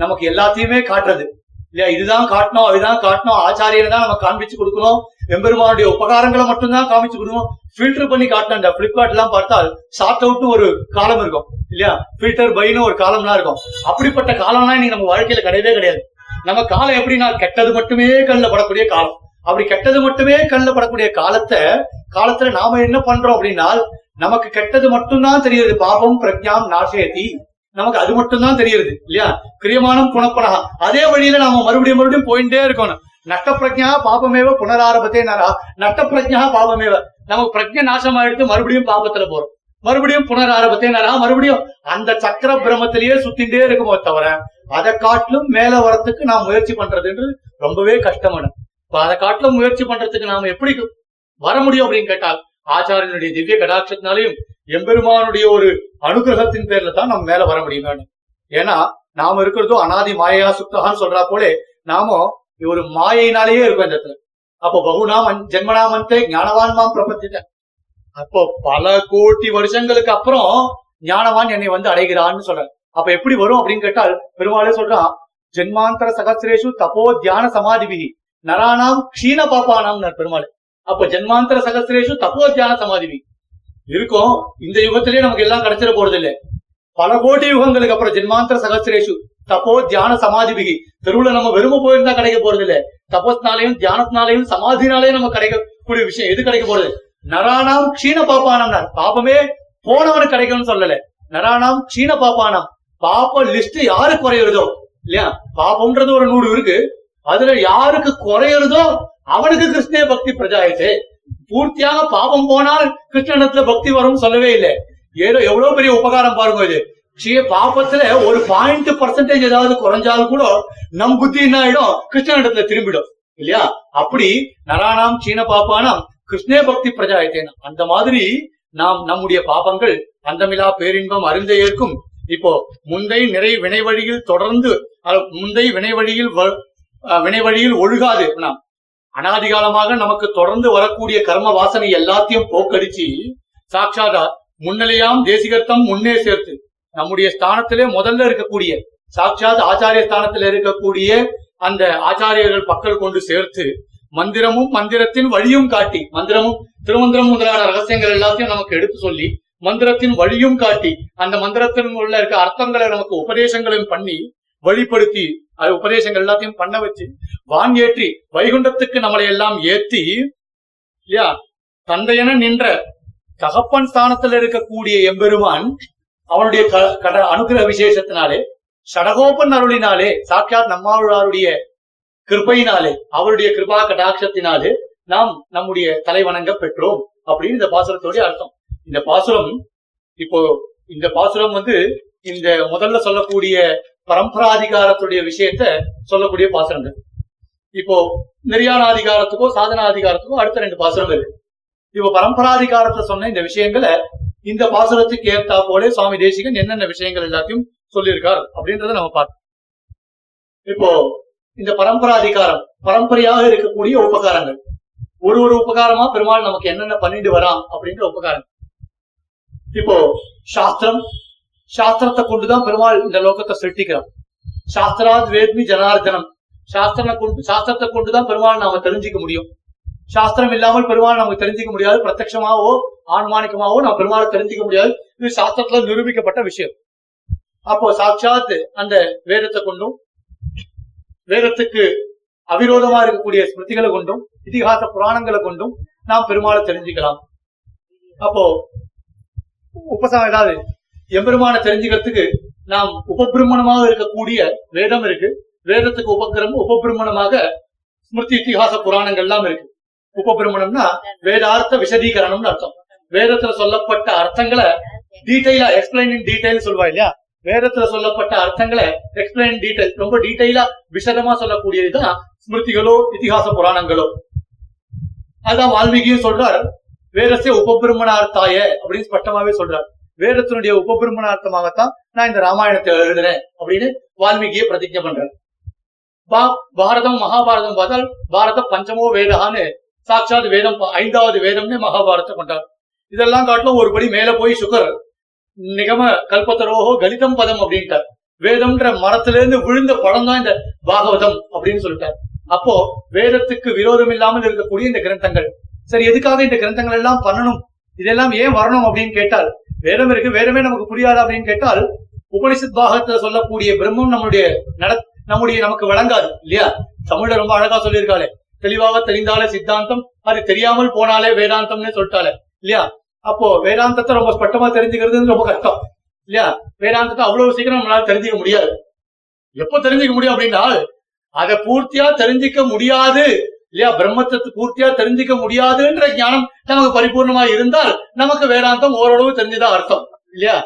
நமக்கு எல்லாத்தையுமே காட்டுறது இல்லையா இதுதான் காட்டணும் அதுதான் காட்டணும் ஆச்சாரியர் தான் நம்ம காண்பிச்சு கொடுக்கணும் எம்பெருமானுடைய உபகாரங்களை மட்டும்தான் காமிச்சு கொடுவோம் ஃபில்டர் பண்ணி காட்டினா இந்த பிளிப்கார்ட் எல்லாம் பார்த்தால் ஷார்ட் அவுட் ஒரு காலம் இருக்கும் இல்லையா ஃபில்டர் பைன்னு ஒரு எல்லாம் இருக்கும் அப்படிப்பட்ட காலம்லாம் இன்னைக்கு நம்ம வாழ்க்கையில கிடையவே கிடையாது நம்ம காலம் எப்படின்னா கெட்டது மட்டுமே கண்ணுல படக்கூடிய காலம் அப்படி கெட்டது மட்டுமே கண்ணில் படக்கூடிய காலத்தை காலத்துல நாம என்ன பண்றோம் அப்படின்னா நமக்கு கெட்டது மட்டும்தான் தெரியுது பாபம் பிரஜாம் நாசயதி நமக்கு அது மட்டும்தான் தெரியுது இல்லையா கிரியமானம் புனப்பனகா அதே வழியில நாம மறுபடியும் மறுபடியும் போயிட்டே இருக்கணும் பிரஜா பாபமேவ புனராரம்பத்தே நட்ட பிரஜா பாபமேவ நமக்கு பிரஜ ஆயிடுத்து மறுபடியும் பாபத்துல போறோம் மறுபடியும் புனராரம்பத்தே நரா மறுபடியும் அந்த சக்கர பிரமத்திலேயே சுத்திண்டே இருக்குமோ தவிர அதை காட்டிலும் மேல வரத்துக்கு நாம் முயற்சி என்று ரொம்பவே கஷ்டமான இப்ப அதை காட்டிலும் முயற்சி பண்றதுக்கு நாம எப்படி வர முடியும் அப்படின்னு கேட்டால் ஆச்சாரியனுடைய திவ்ய கடாட்சத்தினாலையும் எம்பெருமானுடைய ஒரு அனுகிரகத்தின் பேர்ல தான் நம்ம மேல வர முடியும் ஏன்னா நாம இருக்கிறதோ அனாதி மாயா சுத்தகான்னு சொல்றா போலே நாம ஒரு மாயினாலேயே இருக்கும் அந்த இடத்துல அப்போ பகுநாமன் ஜென்மநாமன்தே ஞானவான் மாம் அப்போ பல கோடி வருஷங்களுக்கு அப்புறம் ஞானவான் என்னை வந்து அடைகிறான்னு சொல்ற அப்ப எப்படி வரும் அப்படின்னு கேட்டால் பெருமாளே சொல்றான் ஜென்மாந்தர சகசிரேஷு தபோ தியான விதி நரானாம் க்ஷீண பாப்பானாம் பெருமாள் அப்ப ஜென்மாந்தர சகசிரேஷு தப்போ தியான விதி இருக்கும் இந்த யுகத்திலேயே நமக்கு எல்லாம் கிடைச்சிட போறது இல்லை பல கோடி யுகங்களுக்கு அப்புறம் ஜென்மாந்திர சகசிரேஷு தப்போ தியான பிகி தெருவுல நம்ம வெறுமை போயிருந்தா கிடைக்க போறது இல்ல தபஸ்னாலையும் தியானத்தினாலையும் சமாதினாலையும் நம்ம கிடைக்கக்கூடிய விஷயம் எது கிடைக்க போறது நராணாம் க்ஷீண பாப்பானாம் பாப்பமே போனவனுக்கு கிடைக்கும்னு சொல்லல நராணாம் க்ஷீண பாப்பானாம் பாப்ப லிஸ்ட் யாரு குறையுறதோ இல்லையா பாப்பம்ன்றது ஒரு நூறு இருக்கு அதுல யாருக்கு குறையிறதோ அவனுக்கு கிருஷ்ணே பக்தி பிரஜாயத்து பூர்த்தியாக பாபம் போனால் கிருஷ்ணனத்துல பக்தி வரும் சொல்லவே இல்லை ஏதோ எவ்வளவு பெரிய உபகாரம் பாருங்க இது சுய பாபத்துல ஒரு பாயிண்ட் பர்சன்டேஜ் ஏதாவது குறைஞ்சாலும் கூட நம் புத்தி என்ன ஆயிடும் கிருஷ்ணன் இடத்துல திரும்பிடும் இல்லையா அப்படி நரானாம் சீன பாப்பானாம் கிருஷ்ணே பக்தி பிரஜாயத்தேனா அந்த மாதிரி நாம் நம்முடைய பாபங்கள் அந்தமிலா பேரின்பம் அறிந்த ஏற்கும் இப்போ முந்தை நிறை வினை வழியில் தொடர்ந்து முந்தை வினை வழியில் வினை வழியில் ஒழுகாது அனாதிகாலமாக நமக்கு தொடர்ந்து வரக்கூடிய கர்ம வாசனை எல்லாத்தையும் போக்கடிச்சு சாட்சாதா முன்னிலையாம் தேசிகர்த்தம் முன்னே சேர்த்து நம்முடைய ஸ்தானத்திலே முதல்ல இருக்கக்கூடிய சாட்சாத் ஆச்சாரிய ஸ்தானத்தில் இருக்கக்கூடிய அந்த ஆச்சாரியர்கள் பக்கல் கொண்டு சேர்த்து மந்திரமும் மந்திரத்தின் வழியும் காட்டி மந்திரமும் திருமந்திரம் முதலான ரகசியங்கள் எல்லாத்தையும் நமக்கு எடுத்து சொல்லி மந்திரத்தின் வழியும் காட்டி அந்த மந்திரத்தின் உள்ள இருக்க அர்த்தங்களை நமக்கு உபதேசங்களையும் பண்ணி வழிப்படுத்தி அது உபதேசங்கள் எல்லாத்தையும் பண்ண வச்சு வான் ஏற்றி வைகுண்டத்துக்கு நம்மளை எல்லாம் ஏத்தி இல்லையா தந்தையன நின்ற தகப்பன் ஸ்தானத்தில் இருக்கக்கூடிய எம்பெருவான் அவனுடைய கட அனுகிரக விசேஷத்தினாலே சடகோபன் அருளினாலே சாட்சாத் நம்மாழ்வாருடைய கிருப்பையினாலே அவருடைய கிருபா கடாட்சத்தினாலே நாம் நம்முடைய தலை வணங்க பெற்றோம் அப்படின்னு இந்த பாசுரத்தோடைய அர்த்தம் இந்த பாசுரம் இப்போ இந்த பாசுரம் வந்து இந்த முதல்ல சொல்லக்கூடிய பரம்பராதிகாரத்துடைய விஷயத்த சொல்லக்கூடிய பாசுரங்கள் இப்போ அதிகாரத்துக்கோ சாதன அதிகாரத்துக்கோ அடுத்த ரெண்டு பாசுரம் இருக்கு இப்போ பரம்பராதிகாரத்தை சொன்ன இந்த விஷயங்களை இந்த பாசுரத்துக்கு ஏற்றா போலே சுவாமி தேசிகன் என்னென்ன விஷயங்கள் எல்லாத்தையும் சொல்லியிருக்கார் அப்படின்றத நம்ம பார்த்தோம் இப்போ இந்த பரம்பரா அதிகாரம் பரம்பரையாக இருக்கக்கூடிய உபகாரங்கள் ஒரு ஒரு உபகாரமா பெருமாள் நமக்கு என்னென்ன பண்ணிட்டு வரான் அப்படின்ற உபகாரம் இப்போ சாஸ்திரம் சாஸ்திரத்தை கொண்டுதான் பெருமாள் இந்த லோகத்தை சிருஷ்டிக்கிறோம் சாஸ்திராத் வேத்மி ஜனார்தனம் சாஸ்திரம் கொண்டு சாஸ்திரத்தை கொண்டுதான் பெருமாள் நாம தெரிஞ்சுக்க முடியும் சாஸ்திரம் இல்லாமல் பெருமாள் நமக்கு தெரிஞ்சுக்க முடியாது பிரத்யமாவோ ஆனுமானிக்கமாவோ நம்ம பெருமாளை தெரிஞ்சுக்க முடியாது இது சாஸ்திரத்துல நிரூபிக்கப்பட்ட விஷயம் அப்போ சாட்சாத் அந்த வேதத்தை கொண்டும் வேதத்துக்கு அவிரோதமா இருக்கக்கூடிய ஸ்மிருதிகளை கொண்டும் இதிகாச புராணங்களை கொண்டும் நாம் பெருமாளை தெரிஞ்சுக்கலாம் அப்போ உபசம் ஏதாவது எம்பெருமான தெரிஞ்சுக்கிறதுக்கு நாம் உபபிரமணமாக இருக்கக்கூடிய வேதம் இருக்கு வேதத்துக்கு உபகிரம் உபபிரமணமாக ஸ்மிருதி இத்திகாச புராணங்கள் எல்லாம் இருக்கு உபபிரமணம்னா வேதார்த்த விசதீகரணம்னு அர்த்தம் வேதத்துல சொல்லப்பட்ட அர்த்தங்களை டீடைலா எக்ஸ்பிளைன் டீடைல் சொல்வா இல்லையா வேதத்துல சொல்லப்பட்ட அர்த்தங்களை எக்ஸ்பிளைன் டீடைல் ரொம்ப டீடைலா விசதமா சொல்லக்கூடியதுதான் ஸ்மிருதிகளோ இத்திகாச புராணங்களோ அதான் வால்மீகியும் சொல்றார் வேதத்தை உபபிரமணார்த்தாய அப்படின்னு ஸ்பஷ்டமாவே சொல்றார் வேதத்தினுடைய உபபிரமணார்த்தமாகத்தான் நான் இந்த ராமாயணத்தை எழுதுறேன் அப்படின்னு வால்மீகியை பிரதிஜை பண்றார் பாரதம் மகாபாரதம் பார்த்தால் பாரத பஞ்சமோ வேதான்னு சாட்சாத் வேதம் ஐந்தாவது வேதம்னே மகாபாரத்தை கொண்டார் இதெல்லாம் காட்டிலும் ஒருபடி மேல போய் சுகர் நிகம கல்பத்தரோகோ கலிதம் பதம் அப்படின்ட்டார் வேதம்ன்ற மரத்துல இருந்து விழுந்த பழம் தான் இந்த பாகவதம் அப்படின்னு சொல்லிட்டார் அப்போ வேதத்துக்கு விரோதம் இல்லாமல் இருக்கக்கூடிய இந்த கிரந்தங்கள் சரி எதுக்காக இந்த கிரந்தங்கள் எல்லாம் பண்ணணும் இதெல்லாம் ஏன் வரணும் அப்படின்னு கேட்டால் வேதம் இருக்கு வேதமே நமக்கு புரியாது அப்படின்னு கேட்டால் உபனிஷத் பாகத்துல சொல்லக்கூடிய பிரம்மம் நம்முடைய நட நம்முடைய நமக்கு வழங்காது இல்லையா தமிழ்ல ரொம்ப அழகா சொல்லியிருக்காளே தெளிவாக தெரிந்தாலே சித்தாந்தம் அது தெரியாமல் போனாலே வேதாந்தம்னு சொல்லிட்டாலே இல்லையா அப்போ வேதாந்தத்தை ரொம்ப ஸ்பட்டமா தெரிஞ்சுக்கிறது ரொம்ப கஷ்டம் இல்லையா வேதாந்தத்தை அவ்வளவு சீக்கிரம் நம்மளால தெரிஞ்சுக்க முடியாது எப்போ தெரிஞ்சுக்க முடியும் அப்படின்னா அதை பூர்த்தியா தெரிஞ்சுக்க முடியாது இல்லையா பிரம்மத்தை பூர்த்தியா தெரிஞ்சுக்க முடியாதுன்ற ஞானம் நமக்கு பரிபூர்ணமா இருந்தால் நமக்கு வேதாந்தம் ஓரளவு தெரிஞ்சுதான் அர்த்தம் இல்லையா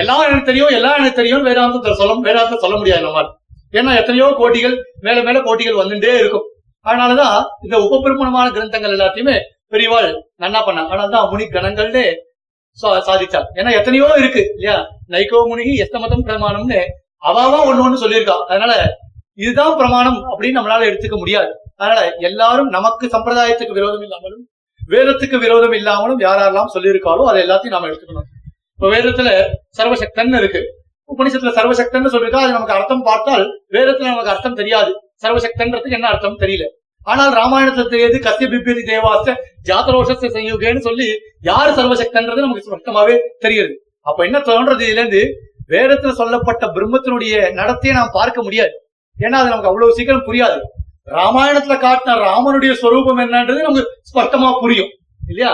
எல்லாம் எனக்கு தெரியும் எல்லாம் எனக்கு தெரியும் வேதாந்தத்தை சொல்ல வேதாந்தம் சொல்ல முடியாது நம்மால் ஏன்னா எத்தனையோ கோட்டிகள் மேல மேல கோட்டிகள் வந்துட்டே இருக்கும் அதனாலதான் இந்த உபபிரமணமான கிரந்தங்கள் எல்லாத்தையுமே பெரியவாள் நன்னா பண்ணா ஆனால் தான் முனி கணங்கள்னு சாதிச்சாள் ஏன்னா எத்தனையோ இருக்கு இல்லையா நைகோ முனிகி எத்தமதம் பிரமாணம்னு அவாவா ஒண்ணு ஒண்ணு சொல்லியிருக்கா அதனால இதுதான் பிரமாணம் அப்படின்னு நம்மளால எடுத்துக்க முடியாது அதனால எல்லாரும் நமக்கு சம்பிரதாயத்துக்கு விரோதம் இல்லாமலும் வேதத்துக்கு விரோதம் இல்லாமலும் யாரெல்லாம் சொல்லியிருக்காலோ அதை எல்லாத்தையும் நாம எடுத்துக்கணும் இப்ப வேதத்துல சர்வசக்தன் இருக்கு உபனிஷத்துல சர்வசக்தன்னு சொல்லிருக்கா அது நமக்கு அர்த்தம் பார்த்தால் வேதத்துல நமக்கு அர்த்தம் தெரியாது சர்வசக்தன்றதுக்கு என்ன அர்த்தம் தெரியல ஆனால் ராமாயணத்துல தெரியாது கத்திய பிபியதி தேவாச ஜாத்தரோஷத்தை செய்யுகேன்னு சொல்லி யாரு சர்வசக்தன்றது நமக்கு சுத்தமாவே தெரியுது அப்ப என்ன தோன்றது இதுல இருந்து வேதத்துல சொல்லப்பட்ட பிரம்மத்தினுடைய நடத்தையை நாம் பார்க்க முடியாது ஏன்னா அது நமக்கு அவ்வளவு சீக்கிரம் புரியாது ராமாயணத்துல காட்டின ராமனுடைய ஸ்வரூபம் என்னன்றது நமக்கு ஸ்பஷ்டமா புரியும் இல்லையா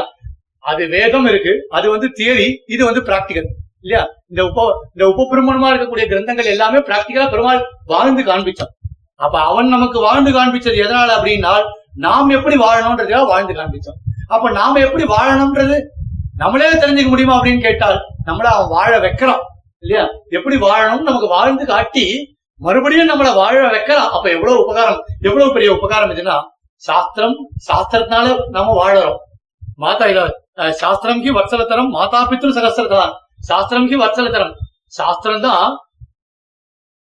அது வேதம் இருக்கு அது வந்து தியரி இது வந்து பிராக்டிகல் இல்லையா இந்த உப இந்த உப பிரம்மணமா இருக்கக்கூடிய கிரந்தங்கள் எல்லாமே பிராக்டிக்கலா பெருமாள் வாழ்ந்து காண்பிச்சான் அப்ப அவன் நமக்கு வாழ்ந்து காண்பிச்சது எதனால அப்படின்னா நாம் எப்படி வாழணும்ன்றதுக்காக வாழ்ந்து காண்பிச்சோம் அப்ப நாம எப்படி வாழணும்ன்றது நம்மளே தெரிஞ்சுக்க முடியுமா அப்படின்னு கேட்டால் நம்மள அவன் வாழ வைக்கிறான் இல்லையா எப்படி வாழணும் நமக்கு வாழ்ந்து காட்டி மறுபடியும் நம்மள வாழ வைக்கலாம் அப்ப எவ்வளவு உபகாரம் எவ்வளவு பெரிய உபகாரம் இதுன்னா சாஸ்திரம் சாஸ்திரத்தினால நாம வாழறோம் மாதா இல்ல சாஸ்திரம் கி வத்சலத்தரம் மாதா பித்ரு சகசரதான் சாஸ்திரம்கி வத்சலதரம் சாஸ்திரம் தான்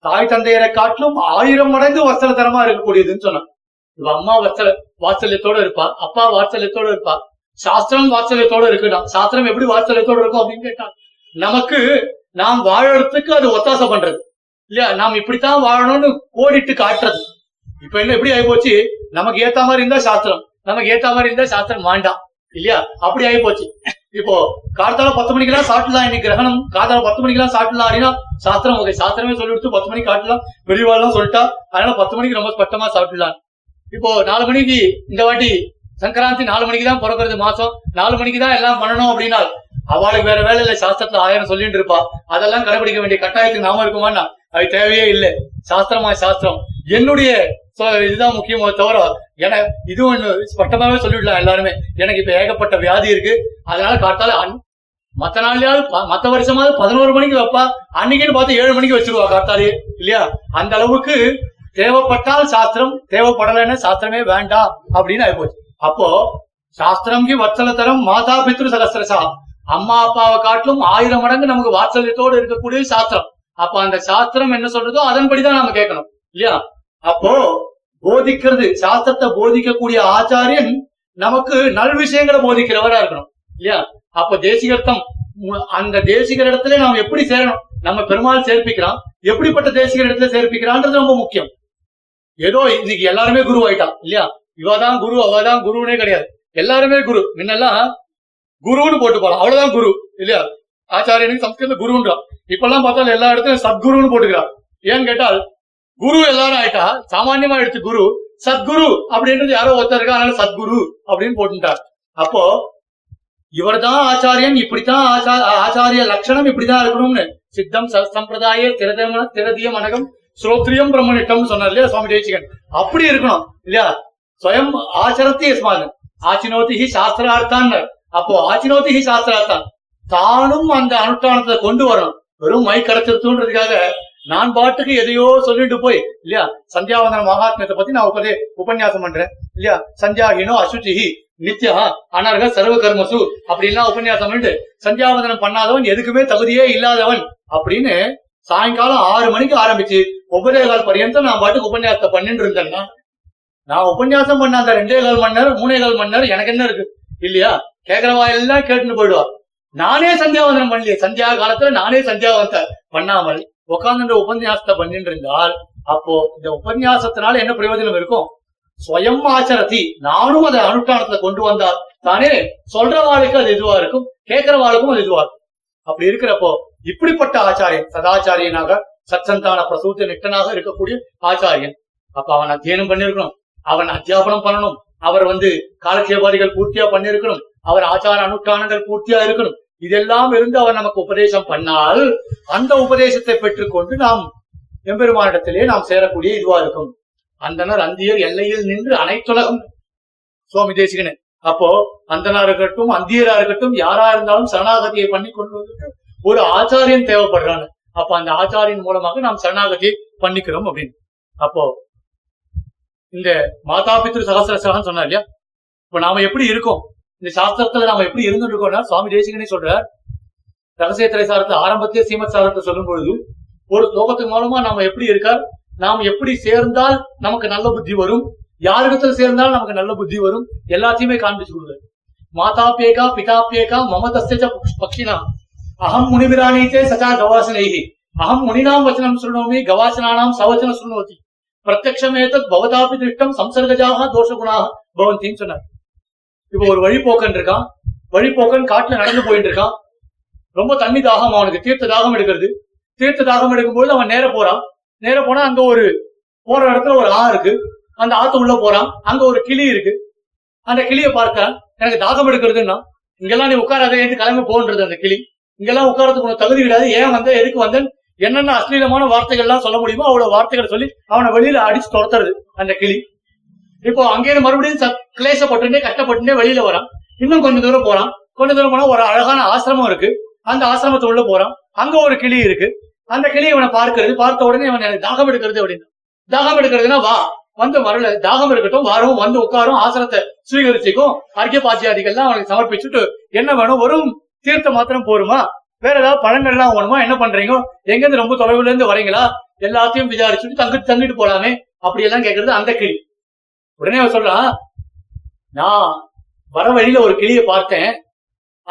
தாய் தந்தையரை காட்டிலும் ஆயிரம் மடங்கு வசலதரமா இருக்கக்கூடியதுன்னு சொன்னான் அம்மா வசல வாத்சல்யத்தோட இருப்பா அப்பா வாத்சல்யத்தோட இருப்பா சாஸ்திரம் வாத்சல்யத்தோட இருக்கட்டும் சாஸ்திரம் எப்படி வாத்சல்யத்தோட இருக்கும் அப்படின்னு கேட்டான் நமக்கு நாம் வாழறதுக்கு அது ஒத்தாசை பண்றது இல்லையா நாம் இப்படித்தான் வாழணும்னு கோடிட்டு காட்டுறது இப்ப என்ன எப்படி ஆகி போச்சு நமக்கு ஏத்த மாதிரி இருந்தா சாஸ்திரம் நமக்கு ஏத்த மாதிரி இருந்தா சாஸ்திரம் வேண்டாம் இல்லையா அப்படி ஆகி போச்சு இப்போ காலத்தால பத்து மணிக்கெல்லாம் சாப்பிடலாம் இன்னைக்கு கிரகணம் காலத்தால பத்து மணிக்கெல்லாம் சாப்பிடலாம் அப்படின்னா சாஸ்திரம் ஓகே சாஸ்திரமே சொல்லி கொடுத்து பத்து மணிக்கு காட்டலாம் வெளிவாடலாம் சொல்லிட்டா அதனால பத்து மணிக்கு ரொம்ப ஸ்பட்டமா சாப்பிடலாம் இப்போ நாலு மணிக்கு இந்த வாட்டி சங்கராந்தி நாலு மணிக்கு தான் பிறக்கிறது மாசம் நாலு மணிக்கு தான் எல்லாம் பண்ணணும் அப்படின்னா அவளுக்கு வேற வேலை இல்ல சாஸ்திரத்துல ஆயிரம் சொல்லிட்டு இருப்பா அதெல்லாம் கடைபிடிக்க வேண்டிய கட்டாயத்துக்கு நாம இருக்குமான்னா அது தேவையே இல்லை சாஸ்திரமா சாஸ்திரம் என்னுடைய இதுதான் முக்கியமோ தவிர என இது ஒண்ணு பட்டமாவே சொல்லிவிடலாம் எல்லாருமே எனக்கு இப்ப ஏகப்பட்ட வியாதி இருக்கு அதனால காட்டால மத்த நாள்லயாவது மத்த வருஷமாவது பதினோரு மணிக்கு வைப்பா அன்னைக்குன்னு பார்த்து ஏழு மணிக்கு வச்சிருவா காத்தாலே இல்லையா அந்த அளவுக்கு தேவைப்பட்டால் சாஸ்திரம் தேவைப்படலைன்னு சாஸ்திரமே வேண்டாம் அப்படின்னு ஆயிப்போச்சு அப்போ சாஸ்திரம்கி தரம் மாதா பித்ரு சலசரசா அம்மா அப்பாவை காட்டிலும் ஆயிரம் மடங்கு நமக்கு வாத்சல்யத்தோடு இருக்கக்கூடிய சாஸ்திரம் அப்ப அந்த சாஸ்திரம் என்ன சொல்றதோ அதன்படிதான் நம்ம கேட்கணும் இல்லையா அப்போ போதிக்கிறது சாஸ்திரத்தை போதிக்கக்கூடிய ஆச்சாரியன் நமக்கு நல் விஷயங்களை போதிக்கிறவரா இருக்கணும் இல்லையா அப்ப தேசிகர்த்தம் அந்த தேசிகர் இடத்துல நாம் எப்படி சேரணும் நம்ம பெருமாள் சேர்ப்பிக்கிறான் எப்படிப்பட்ட தேசிகர் இடத்துல சேர்ப்பிக்கிறான்றது ரொம்ப முக்கியம் ஏதோ இன்னைக்கு எல்லாருமே குரு ஆயிட்டான் இல்லையா இவாதான் குரு அவதான் குருனே கிடையாது எல்லாருமே குரு முன்னெல்லாம் குருன்னு போட்டு போலாம் அவ்வளவுதான் குரு இல்லையா ஆச்சாரியனுக்கு சமஸ்கிருத குருன்றான் இப்பெல்லாம் பார்த்தாலும் எல்லா இடத்துலயும் சத்குருன்னு போட்டுக்கிறான் ஏன்னு கேட்டால் குரு எல்லாரும் ஆயிட்டா சாமான்யமா எடுத்து குரு சத்குரு அப்படின்றது யாரோ ஒருத்தருக்கா அதனால சத்குரு அப்படின்னு போட்டுட்டார் அப்போ இவர் தான் ஆச்சாரியன் இப்படித்தான் ஆச்சாரிய லட்சணம் இப்படிதான் இருக்கணும்னு சித்தம் சம்பிரதாய திரதமன திரதிய மனகம் ஸ்ரோத்ரியம் பிரம்மனிட்டம் சொன்னார் இல்லையா சுவாமி ஜெயிச்சிகன் அப்படி இருக்கணும் இல்லையா ஸ்வயம் ஆச்சரத்தி எஸ்மான் ஆச்சினோதி ஹி சாஸ்திரார்த்தான் அப்போ ஆச்சினோதி ஹி சாஸ்திரார்த்தான் தானும் அந்த அனுஷ்டானத்தை கொண்டு வரணும் வெறும் மை கரைச்சிருத்துன்றதுக்காக நான் பாட்டுக்கு எதையோ சொல்லிட்டு போய் இல்லையா சந்தியாவந்தன மகாத்மியத்தை பத்தி நான் உட்காந்து உபன்யாசம் பண்றேன் இல்லையா சந்தியாகினோ அசுச்சிஹி நித்யா அனர்க சர்வ கர்மசு அப்படின்லாம் உபன்யாசம் பண்ணிட்டு சந்தியாவந்தனம் பண்ணாதவன் எதுக்குமே தகுதியே இல்லாதவன் அப்படின்னு சாயங்காலம் ஆறு மணிக்கு ஆரம்பிச்சு ஒவ்வொரே கால் பரியந்தம் நான் பாட்டுக்கு உபன்யாசத்தை பண்ணிட்டு இருந்தேன்னா நான் உபன்யாசம் பண்ண அந்த ரெண்டே கால் மணி நேரம் மூணே கால் மணி நேரம் எனக்கு என்ன இருக்கு இல்லையா கேக்குறவா எல்லாம் கேட்டுன்னு போயிடுவா நானே சந்தியாவந்தனம் பண்ணல சந்தியா காலத்துல நானே சந்தியாவந்த பண்ணாமல் உட்காந்து உபன்யாசத்தை பண்ணிட்டு இருந்தால் அப்போ இந்த உபன்யாசத்தினால என்ன பிரயோஜனம் இருக்கும் ஸ்வயம் ஆச்சரத்தி நானும் அதை அனுஷ்டானத்துல கொண்டு வந்தா தானே சொல்றவாளுக்கு அது இதுவா இருக்கும் கேட்கிறவாளுக்கும் அது இதுவா இருக்கும் அப்படி இருக்கிறப்போ இப்படிப்பட்ட ஆச்சாரியன் சதாச்சாரியனாக சச்சந்தான பிரசூத்த நிட்டனாக இருக்கக்கூடிய ஆச்சாரியன் அப்ப அவன் அத்தியனம் பண்ணிருக்கணும் அவன் அத்தியாபனம் பண்ணணும் அவர் வந்து காலட்சேபாதிகள் பூர்த்தியா பண்ணிருக்கணும் அவர் ஆச்சார அனுஷ்டானங்கள் பூர்த்தியா இருக்கணும் இதெல்லாம் இருந்து அவர் நமக்கு உபதேசம் பண்ணால் அந்த உபதேசத்தை பெற்றுக்கொண்டு நாம் எம்பெருமானிடத்திலே நாம் சேரக்கூடிய இதுவா இருக்கும் அந்தனர் அந்தியர் எல்லையில் நின்று அனைத்துலகம் சுவாமி தேசிகனு அப்போ அந்தனா இருக்கட்டும் அந்தியரா இருக்கட்டும் யாரா இருந்தாலும் சரணாகதியை பண்ணி கொண்டு ஒரு ஆச்சாரியன் தேவைப்படுறாங்க அப்ப அந்த ஆச்சாரியின் மூலமாக நாம் சரணாகதியை பண்ணிக்கிறோம் அப்படின்னு அப்போ இந்த மாதா பித்ரு சகசர சகன் சொன்னார் இல்லையா இப்ப நாம எப்படி இருக்கோம் இந்த சாஸ்திரத்துல நாம எப்படி இருந்துட்டு இருக்கோம்னா சுவாமி தேசிகனே சொல்றார் திரை சாரத்தை ஆரம்பத்திலே சீமத் சாரத்தை சொல்லும் பொழுது ஒரு ஸ்லோகத்தின் மூலமா நாம எப்படி இருக்கார் நாம் எப்படி சேர்ந்தால் நமக்கு நல்ல புத்தி வரும் யாரிடத்துல சேர்ந்தால் நமக்கு நல்ல புத்தி வரும் எல்லாத்தையுமே காண்பிச்சு கொடுங்க மாதா பேகா பிதா பேகா மம பக்ஷினா அகம் முனிவிராணித்தே சதா கவாசனைகி அகம் முனிநாம் வச்சனம் சுருணோமி கவாசனானாம் சவச்சனம் சுருணோதி பிரத்யக்ஷமேதத் பவதாபி திருஷ்டம் சம்சர்கஜாக தோஷகுணாக பவந்தின்னு சொன்னார் இப்ப ஒரு வழிபோக்கன் இருக்கான் வழிபோக்கன் காட்டுல நடந்து போயிட்டு இருக்கான் ரொம்ப தண்ணி தாகம் அவனுக்கு தீர்த்த தாகம் எடுக்கிறது தீர்த்த தாகம் எடுக்கும்போது அவன் நேர போறான் நேர போனா அங்க ஒரு போற இடத்துல ஒரு ஆ இருக்கு அந்த ஆத்து உள்ள போறான் அங்க ஒரு கிளி இருக்கு அந்த கிளியை பார்க்கிறான் எனக்கு தாகம் எடுக்கிறதுன்னா இங்கெல்லாம் நீ உட்காராத ஏன் கிளம்பி போன்றது அந்த கிளி இங்கெல்லாம் உட்காரத்துக்கு உனக்கு தகுதி கிடையாது ஏன் வந்த எதுக்கு வந்தேன் என்னென்ன அஸ்லீலமான வார்த்தைகள்லாம் சொல்ல முடியுமோ அவ்வளவு வார்த்தைகளை சொல்லி அவனை வெளியில அடிச்சு துரத்துறது அந்த கிளி இப்போ அங்கேயிருந்து மறுபடியும் கிளேசப்பட்டுட்டே கஷ்டப்பட்டுட்டே வெளியில வரான் இன்னும் கொஞ்ச தூரம் போறான் கொஞ்ச தூரம் போனா ஒரு அழகான ஆசிரமம் இருக்கு அந்த உள்ள போறான் அங்க ஒரு கிளி இருக்கு அந்த கிளி இவனை பார்க்கறது பார்த்த உடனே இவன் எனக்கு தாகம் எடுக்கிறது அப்படின்னு தாகம் எடுக்கிறதுனா வா வந்து வரல தாகம் இருக்கட்டும் வரவும் வந்து உட்காரும் ஆசிரத்தை சுவீகரிச்சுக்கும் அர்க்கிய பாச்சியாதிகள்லாம் அவனுக்கு சமர்ப்பிச்சுட்டு என்ன வேணும் வரும் தீர்த்தம் மாத்திரம் போருமா வேற ஏதாவது பழங்கள் எல்லாம் வேணுமா என்ன பண்றீங்க எங்க இருந்து ரொம்ப தொலைவுல இருந்து வரீங்களா எல்லாத்தையும் விசாரிச்சுட்டு தங்கிட்டு தங்கிட்டு போலாமே அப்படியெல்லாம் கேட்கறது அந்த கிளி உடனே அவர் சொல்றான் நான் வர வழியில ஒரு கிளியை பார்த்தேன்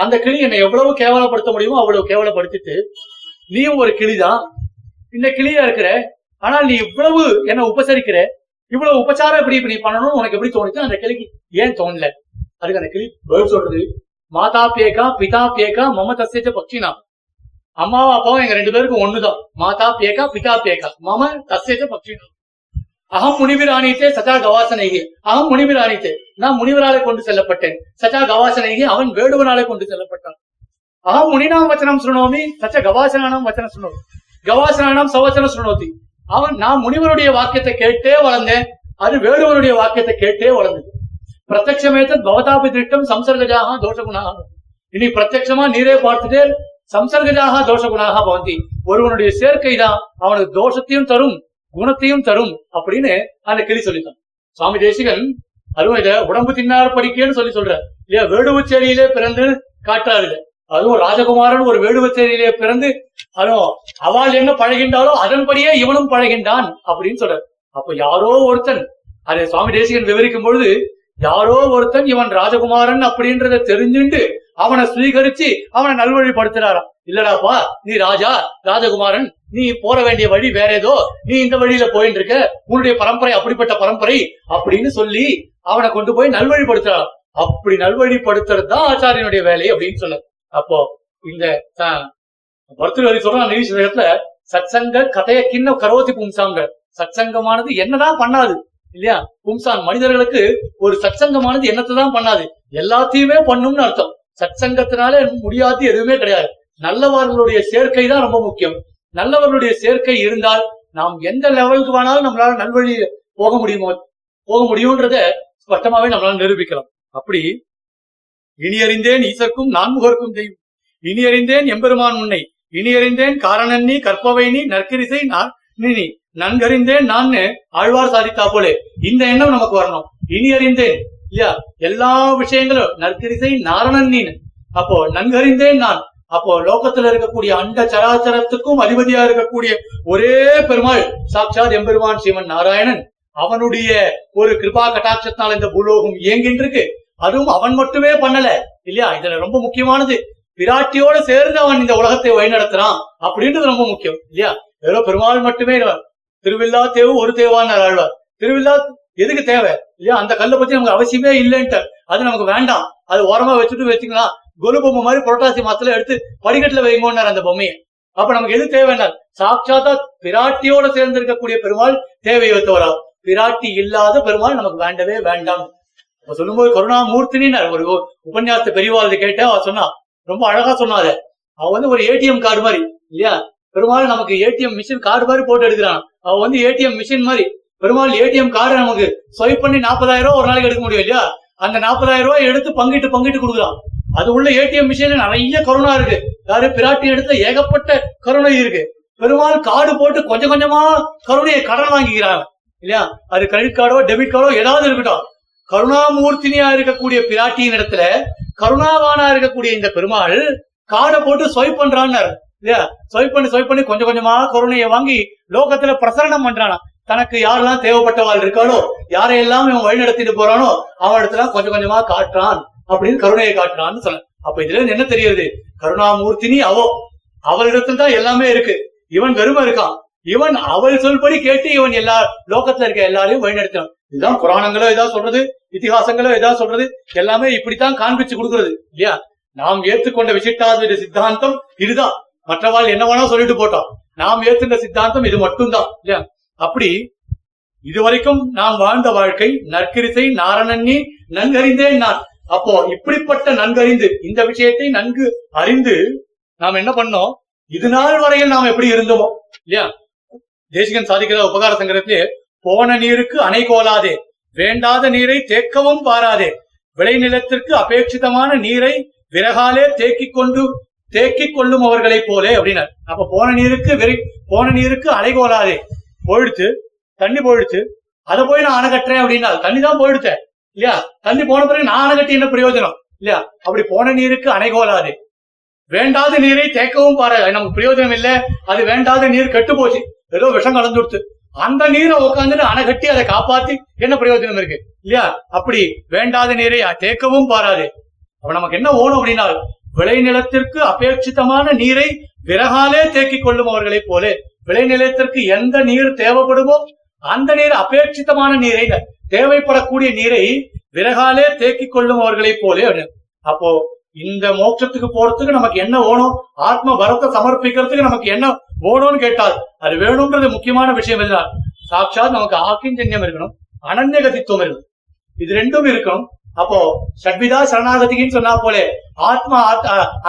அந்த கிளி என்னை எவ்வளவு கேவலப்படுத்த முடியுமோ அவ்வளவு கேவலப்படுத்திட்டு நீயும் ஒரு கிளிதான் இந்த கிளியா இருக்கிற ஆனா நீ இவ்வளவு என்ன உபசரிக்கிற இவ்வளவு உபச்சாரம் எப்படி இப்படி பண்ணணும்னு உனக்கு எப்படி தோணுச்சு அந்த கிளிக்கு ஏன் தோணல அதுக்கு அந்த கிளி பதில் சொல்றது மாதா பேக்கா பிதா பேக்கா மம தசேச்ச பக்ஷினா அம்மாவும் அப்பாவும் எங்க ரெண்டு பேருக்கும் ஒண்ணுதான் மாதா பேக்கா பிதா பேக்கா மம தசேச்ச பக்ஷினா அகம் முனிவிராணித்தே சஜா கவாசனைகி அகம் முனிவிராணித்தே நான் முனிவராலே கொண்டு செல்லப்பட்டேன் சஜா கவாசனைகி அவன் வேடுவனாலே கொண்டு செல்லப்பட்டான் அகம் முனிநாம் வச்சனம் சுருணோமி சச்ச கவாசனானம் வச்சனம் சுருணோமி கவாசனானம் சவச்சனம் சுருணோதி அவன் நான் முனிவருடைய வாக்கியத்தை கேட்டே வளர்ந்தேன் அது வேடுவருடைய வாக்கியத்தை கேட்டே வளர்ந்தது பிரத்யட்சமேத்தன் பவதாபி திருஷ்டம் சம்சர்கஜாக தோஷகுணாக இனி பிரத்யமா நீரே பார்த்துட்டே சம்சர்கஜாக தோஷகுணாக பவந்தி ஒருவனுடைய சேர்க்கை தான் அவனுக்கு தோஷத்தையும் தரும் குணத்தையும் தரும் அப்படின்னு அந்த கிளி சொல்லித்தான் சுவாமி தேசிகன் அதுவும் இத உடம்பு தின்னார் படிக்கன்னு சொல்லி சொல்ற இல்லையா வேடுவச்சேரியிலே பிறந்து காட்டாருல அதுவும் ராஜகுமாரன் ஒரு வேடுவச்சேரியிலே பிறந்து அதுவும் அவள் என்ன பழகின்றாலோ அதன்படியே இவனும் பழகின்றான் அப்படின்னு சொல்றாரு அப்ப யாரோ ஒருத்தன் அதை சுவாமி தேசிகன் விவரிக்கும் பொழுது யாரோ ஒருத்தன் இவன் ராஜகுமாரன் அப்படின்றத தெரிஞ்சுண்டு அவனை சுவீகரிச்சு அவனை நல்வழிப்படுத்துறாராம் இல்லடாப்பா நீ ராஜா ராஜகுமாரன் நீ போற வேண்டிய வழி வேற ஏதோ நீ இந்த வழியில போயிட்டு இருக்க உன்னுடைய பரம்பரை அப்படிப்பட்ட பரம்பரை அப்படின்னு சொல்லி அவனை கொண்டு போய் நல்வழிப்படுத்துறான் அப்படி நல்வழிப்படுத்துறது தான் ஆச்சாரியனுடைய வேலை அப்படின்னு சொல்ல அப்போ இந்த பர்தவரி சொல்றான் நேரத்துல சத்சங்க கதைய கிண்ண கரோதி பும்சாங்க சத்சங்கமானது என்னதான் பண்ணாது இல்லையா பும்சான் மனிதர்களுக்கு ஒரு சத்சங்கமானது என்னத்தான் பண்ணாது எல்லாத்தையுமே பண்ணும்னு அர்த்தம் சத்சங்கத்தினால முடியாது எதுவுமே கிடையாது நல்லவர்களுடைய சேர்க்கை தான் ரொம்ப முக்கியம் நல்லவர்களுடைய சேர்க்கை இருந்தால் நாம் எந்த லெவலுக்கு வேணாலும் நம்மளால நல்வழி போக முடியுமோ போக முடியும்ன்றத ஸ்பஷ்டமாவே நம்மளால நிரூபிக்கலாம் அப்படி இனி அறிந்தேன் ஈசர்க்கும் நான்முகர்க்கும் தெய்வம் இனி அறிந்தேன் எம்பெருமான் உன்னை இனி அறிந்தேன் காரணன் நீ கற்பவை நீ நற்கரிசை நீ நன்கறிந்தேன் நான் ஆழ்வார் சாதித்தா போலே இந்த எண்ணம் நமக்கு வரணும் இனி அறிந்தேன் இல்லையா எல்லா விஷயங்களும் நற்கரிசை நாரணன் நீ அப்போ நன்கறிந்தேன் நான் அப்போ லோகத்துல இருக்கக்கூடிய அண்ட சராச்சரத்துக்கும் அதிபதியா இருக்கக்கூடிய ஒரே பெருமாள் சாட்சாத் எம்பெருமான் சிவன் நாராயணன் அவனுடைய ஒரு கிருபா கட்டாட்சத்தினால் இந்த பூலோகம் இயங்கிட்டு இருக்கு அதுவும் அவன் மட்டுமே பண்ணல இல்லையா இதுல ரொம்ப முக்கியமானது பிராட்டியோட சேர்ந்து அவன் இந்த உலகத்தை வழிநடத்துறான் அப்படின்றது ரொம்ப முக்கியம் இல்லையா வெறும் பெருமாள் மட்டுமே திருவிழா தேவு ஒரு தேவான்னு ஆழ்வார் திருவிழா எதுக்கு தேவை இல்லையா அந்த கல்லை பத்தி நமக்கு அவசியமே இல்லைன்ட்டு அது நமக்கு வேண்டாம் அது உரமா வச்சுட்டு வச்சுக்கலாம் கொலு பொம்மை மாதிரி புரட்டாசி மாசத்துல எடுத்து படிக்கட்டுல வைங்கன்னார் அந்த பொம்மையை அப்ப நமக்கு எது தேவைனால் சாட்சாத்தா பிராட்டியோட சேர்ந்திருக்கக்கூடிய பெருமாள் தேவையத்தோரா பிராட்டி இல்லாத பெருமாள் நமக்கு வேண்டவே வேண்டாம் அப்ப சொல்லும்போது கருணாமூர்த்தினார் ஒரு உபன்யாசத்தை பெரியவாழ்ந்து கேட்ட அவ சொன்னா ரொம்ப அழகா சொன்னாத அவ வந்து ஒரு ஏடிஎம் கார்டு மாதிரி இல்லையா பெருமாள் நமக்கு ஏடிஎம் மிஷின் கார்டு மாதிரி போட்டு எடுக்கிறான் அவ வந்து ஏடிஎம் மிஷின் மாதிரி பெருமாள் ஏடிஎம் கார்டை நமக்கு ஸ்வைப் பண்ணி நாற்பதாயிரம் ரூபாய் ஒரு நாளைக்கு எடுக்க முடியும் இல்லையா அந்த நாற்பதாயிரம் ரூபாய் எடுத்து பங்கிட்டு பங்கிட்டு கொடுக்குறான் அது உள்ள ஏடிஎம் மிஷின்ல நிறைய கருணா இருக்கு யாரு பிராட்டி எடுத்த ஏகப்பட்ட கருணை இருக்கு பெருமாள் கார்டு போட்டு கொஞ்சம் கொஞ்சமா கருணையை கடன் வாங்கிக்கிறாங்க இல்லையா அது கிரெடிட் கார்டோ டெபிட் கார்டோ ஏதாவது இருக்கட்டும் கருணாமூர்த்தினியா இருக்கக்கூடிய பிராட்டியின் இடத்துல கருணாவானா இருக்கக்கூடிய இந்த பெருமாள் கார்டை போட்டு ஸ்வைப் பண்றான்னு இல்லையா ஸ்வைப் பண்ணி ஸ்வைப் பண்ணி கொஞ்சம் கொஞ்சமா கருணையை வாங்கி லோகத்துல பிரசரணம் பண்றானா தனக்கு யாரெல்லாம் தேவைப்பட்டவாள் இருக்காளோ யாரையெல்லாம் இவன் வழி நடத்திட்டு போறானோ அவன் இடத்துல கொஞ்சம் கொஞ்சமா காட்டுறான் அப்படின்னு கருணையை காட்டினான்னு சொல்ல அப்ப இதுல என்ன தெரியுது கருணாமூர்த்தினி அவோ அவளிடத்துல தான் எல்லாமே இருக்கு இவன் வெறுமை இருக்கான் இவன் அவள் சொல்படி கேட்டு இவன் எல்லா லோகத்துல இருக்க எல்லாரையும் வழிநடத்தினான் இதுதான் புராணங்களோ ஏதாவது சொல்றது இத்திகாசங்களோ ஏதாவது சொல்றது எல்லாமே இப்படித்தான் காண்பிச்சு கொடுக்கறது இல்லையா நாம் ஏற்றுக்கொண்ட விசிட்டாத சித்தாந்தம் இதுதான் மற்றவாள் என்ன சொல்லிட்டு போட்டோம் நாம் ஏற்றுண்ட சித்தாந்தம் இது மட்டும்தான் இல்லையா அப்படி இதுவரைக்கும் நாம் வாழ்ந்த வாழ்க்கை நற்கிரிசை நாரணன்னி நன்கறிந்தேன் நான் அப்போ இப்படிப்பட்ட நன்கறிந்து இந்த விஷயத்தை நன்கு அறிந்து நாம் என்ன பண்ணோம் இது நாள் வரையில் நாம் எப்படி இருந்தோமோ இல்லையா தேசிகன் சாதிக்கிற உபகார சங்கரத்திலே போன நீருக்கு அணை கோலாதே வேண்டாத நீரை தேக்கவும் பாராதே விளைநிலத்திற்கு அபேட்சிதமான நீரை விறகாலே தேக்கிக் கொண்டு தேக்கிக் கொள்ளும் அவர்களை போலே அப்படின்னார் அப்ப போன நீருக்கு விரை போன நீருக்கு அலைகோலாதே போயிடுச்சு தண்ணி போயிடுச்சு அதை போய் நான் அணை கட்டுறேன் அப்படின்னா தண்ணி தான் போயிடுச்சேன் இல்லையா தண்ணி போன பிறகு அணை கட்டி என்ன பிரயோஜனம் இல்லையா அப்படி போன நீருக்கு அணைகோலாது வேண்டாத நீரை தேக்கவும் பாரு நமக்கு பிரயோஜனம் இல்ல அது வேண்டாத நீர் கெட்டு போச்சு ஏதோ விஷம் கலந்துடுத்து அந்த நீரை உட்காந்துட்டு அணை கட்டி அதை காப்பாத்தி என்ன பிரயோஜனம் இருக்கு இல்லையா அப்படி வேண்டாத நீரை தேக்கவும் பாராது அப்ப நமக்கு என்ன ஓணும் அப்படின்னா விளைநிலத்திற்கு அபேட்சிதமான நீரை விறகாலே தேக்கிக் கொள்ளும் அவர்களைப் போல விளைநிலத்திற்கு எந்த நீர் தேவைப்படுமோ அந்த நீர் அபேட்சித்தமான நீரை தேவைப்படக்கூடிய நீரை விறகாலே தேக்கி கொள்ளும் அவர்களை போலே அப்போ இந்த மோட்சத்துக்கு போறதுக்கு நமக்கு என்ன ஓணும் ஆத்ம பலத்தை சமர்ப்பிக்கிறதுக்கு நமக்கு என்ன ஓணும்னு கேட்டால் அது வேணும்ன்றது முக்கியமான விஷயம் இல்ல சாட்சா நமக்கு ஆக்கிஞ்சன்யம் இருக்கணும் அனன்யகதித்துவம் இருக்கணும் இது ரெண்டும் இருக்கணும் அப்போ சட்விதா சரணாகதின்னு சொன்னா போலே ஆத்மா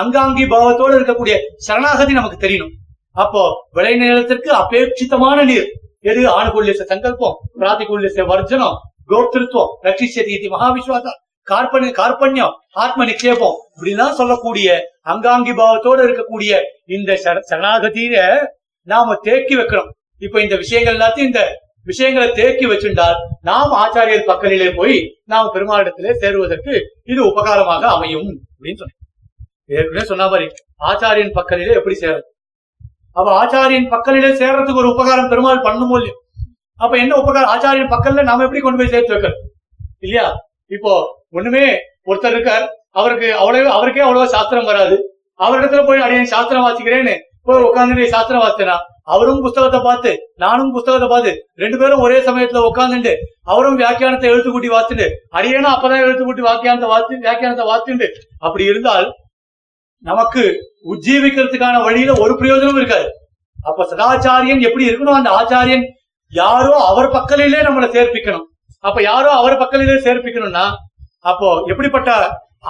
அங்காங்கி பாவத்தோடு இருக்கக்கூடிய சரணாகதி நமக்கு தெரியணும் அப்போ விளை நிலத்திற்கு அபேட்சிதமான நீர் எது ஆணுகுள்ளிச சங்கல்பம் பிராத்திகுள்ளிச வர்ஜனம் கோத்திருத்துவம் நற்றி சரியதி மகாவிஸ்வாசம் கார்பணி கார்பண்யம் ஆத்ம நிக்ஷேபம் இப்படிலாம் சொல்லக்கூடிய அங்காங்கி பாவத்தோட இருக்கக்கூடிய இந்த சரணாகதியில நாம தேக்கி வைக்கிறோம் இப்ப இந்த விஷயங்கள் எல்லாத்தையும் இந்த விஷயங்களை தேக்கி வச்சிருந்தால் நாம் ஆச்சாரியர் பக்கத்திலே போய் நாம் பெருமாளிடத்திலே சேருவதற்கு இது உபகாரமாக அமையும் அப்படின்னு சொன்னேன் ஏற்கனவே சொன்ன மாதிரி ஆச்சாரியன் பக்கத்திலே எப்படி சேரும் அப்ப ஆச்சாரியன் பக்கத்திலே சேர்றதுக்கு ஒரு உபகாரம் பெருமாள் பண்ணும் இல்லையோ அப்ப என்ன உபகார ஆச்சாரியன் பக்கத்துல நாம எப்படி கொண்டு போய் சேர்த்து வைக்கிறது இல்லையா இப்போ ஒண்ணுமே ஒருத்தர் இருக்கார் அவருக்கு அவ்வளவு அவருக்கே அவ்வளவா சாஸ்திரம் வராது அவரிடத்துல போய் அடியன் சாஸ்திரம் வாசிக்கிறேன்னு போய் உட்காந்து சாஸ்திரம் வாசித்தனா அவரும் புஸ்தகத்தை பார்த்து நானும் புஸ்தகத்தை பார்த்து ரெண்டு பேரும் ஒரே சமயத்துல உட்காந்துட்டு அவரும் வியாக்கியானத்தை எழுத்து கூட்டி வாசிட்டு அடியேனா அப்பதான் எழுத்து கூட்டி வாக்கியானத்தை வாத்து வியாக்கியானத்தை வாத்துண்டு அப்படி இருந்தால் நமக்கு உஜ்ஜீவிக்கிறதுக்கான வழியில ஒரு பிரயோஜனமும் இருக்காது அப்ப சதாச்சாரியன் எப்படி இருக்கணும் அந்த ஆச்சாரியன் யாரோ அவர் பக்கலிலே நம்மளை சேர்ப்பிக்கணும் அப்ப யாரோ அவர் பக்கலிலே சேர்ப்பிக்கணும்னா அப்போ எப்படிப்பட்ட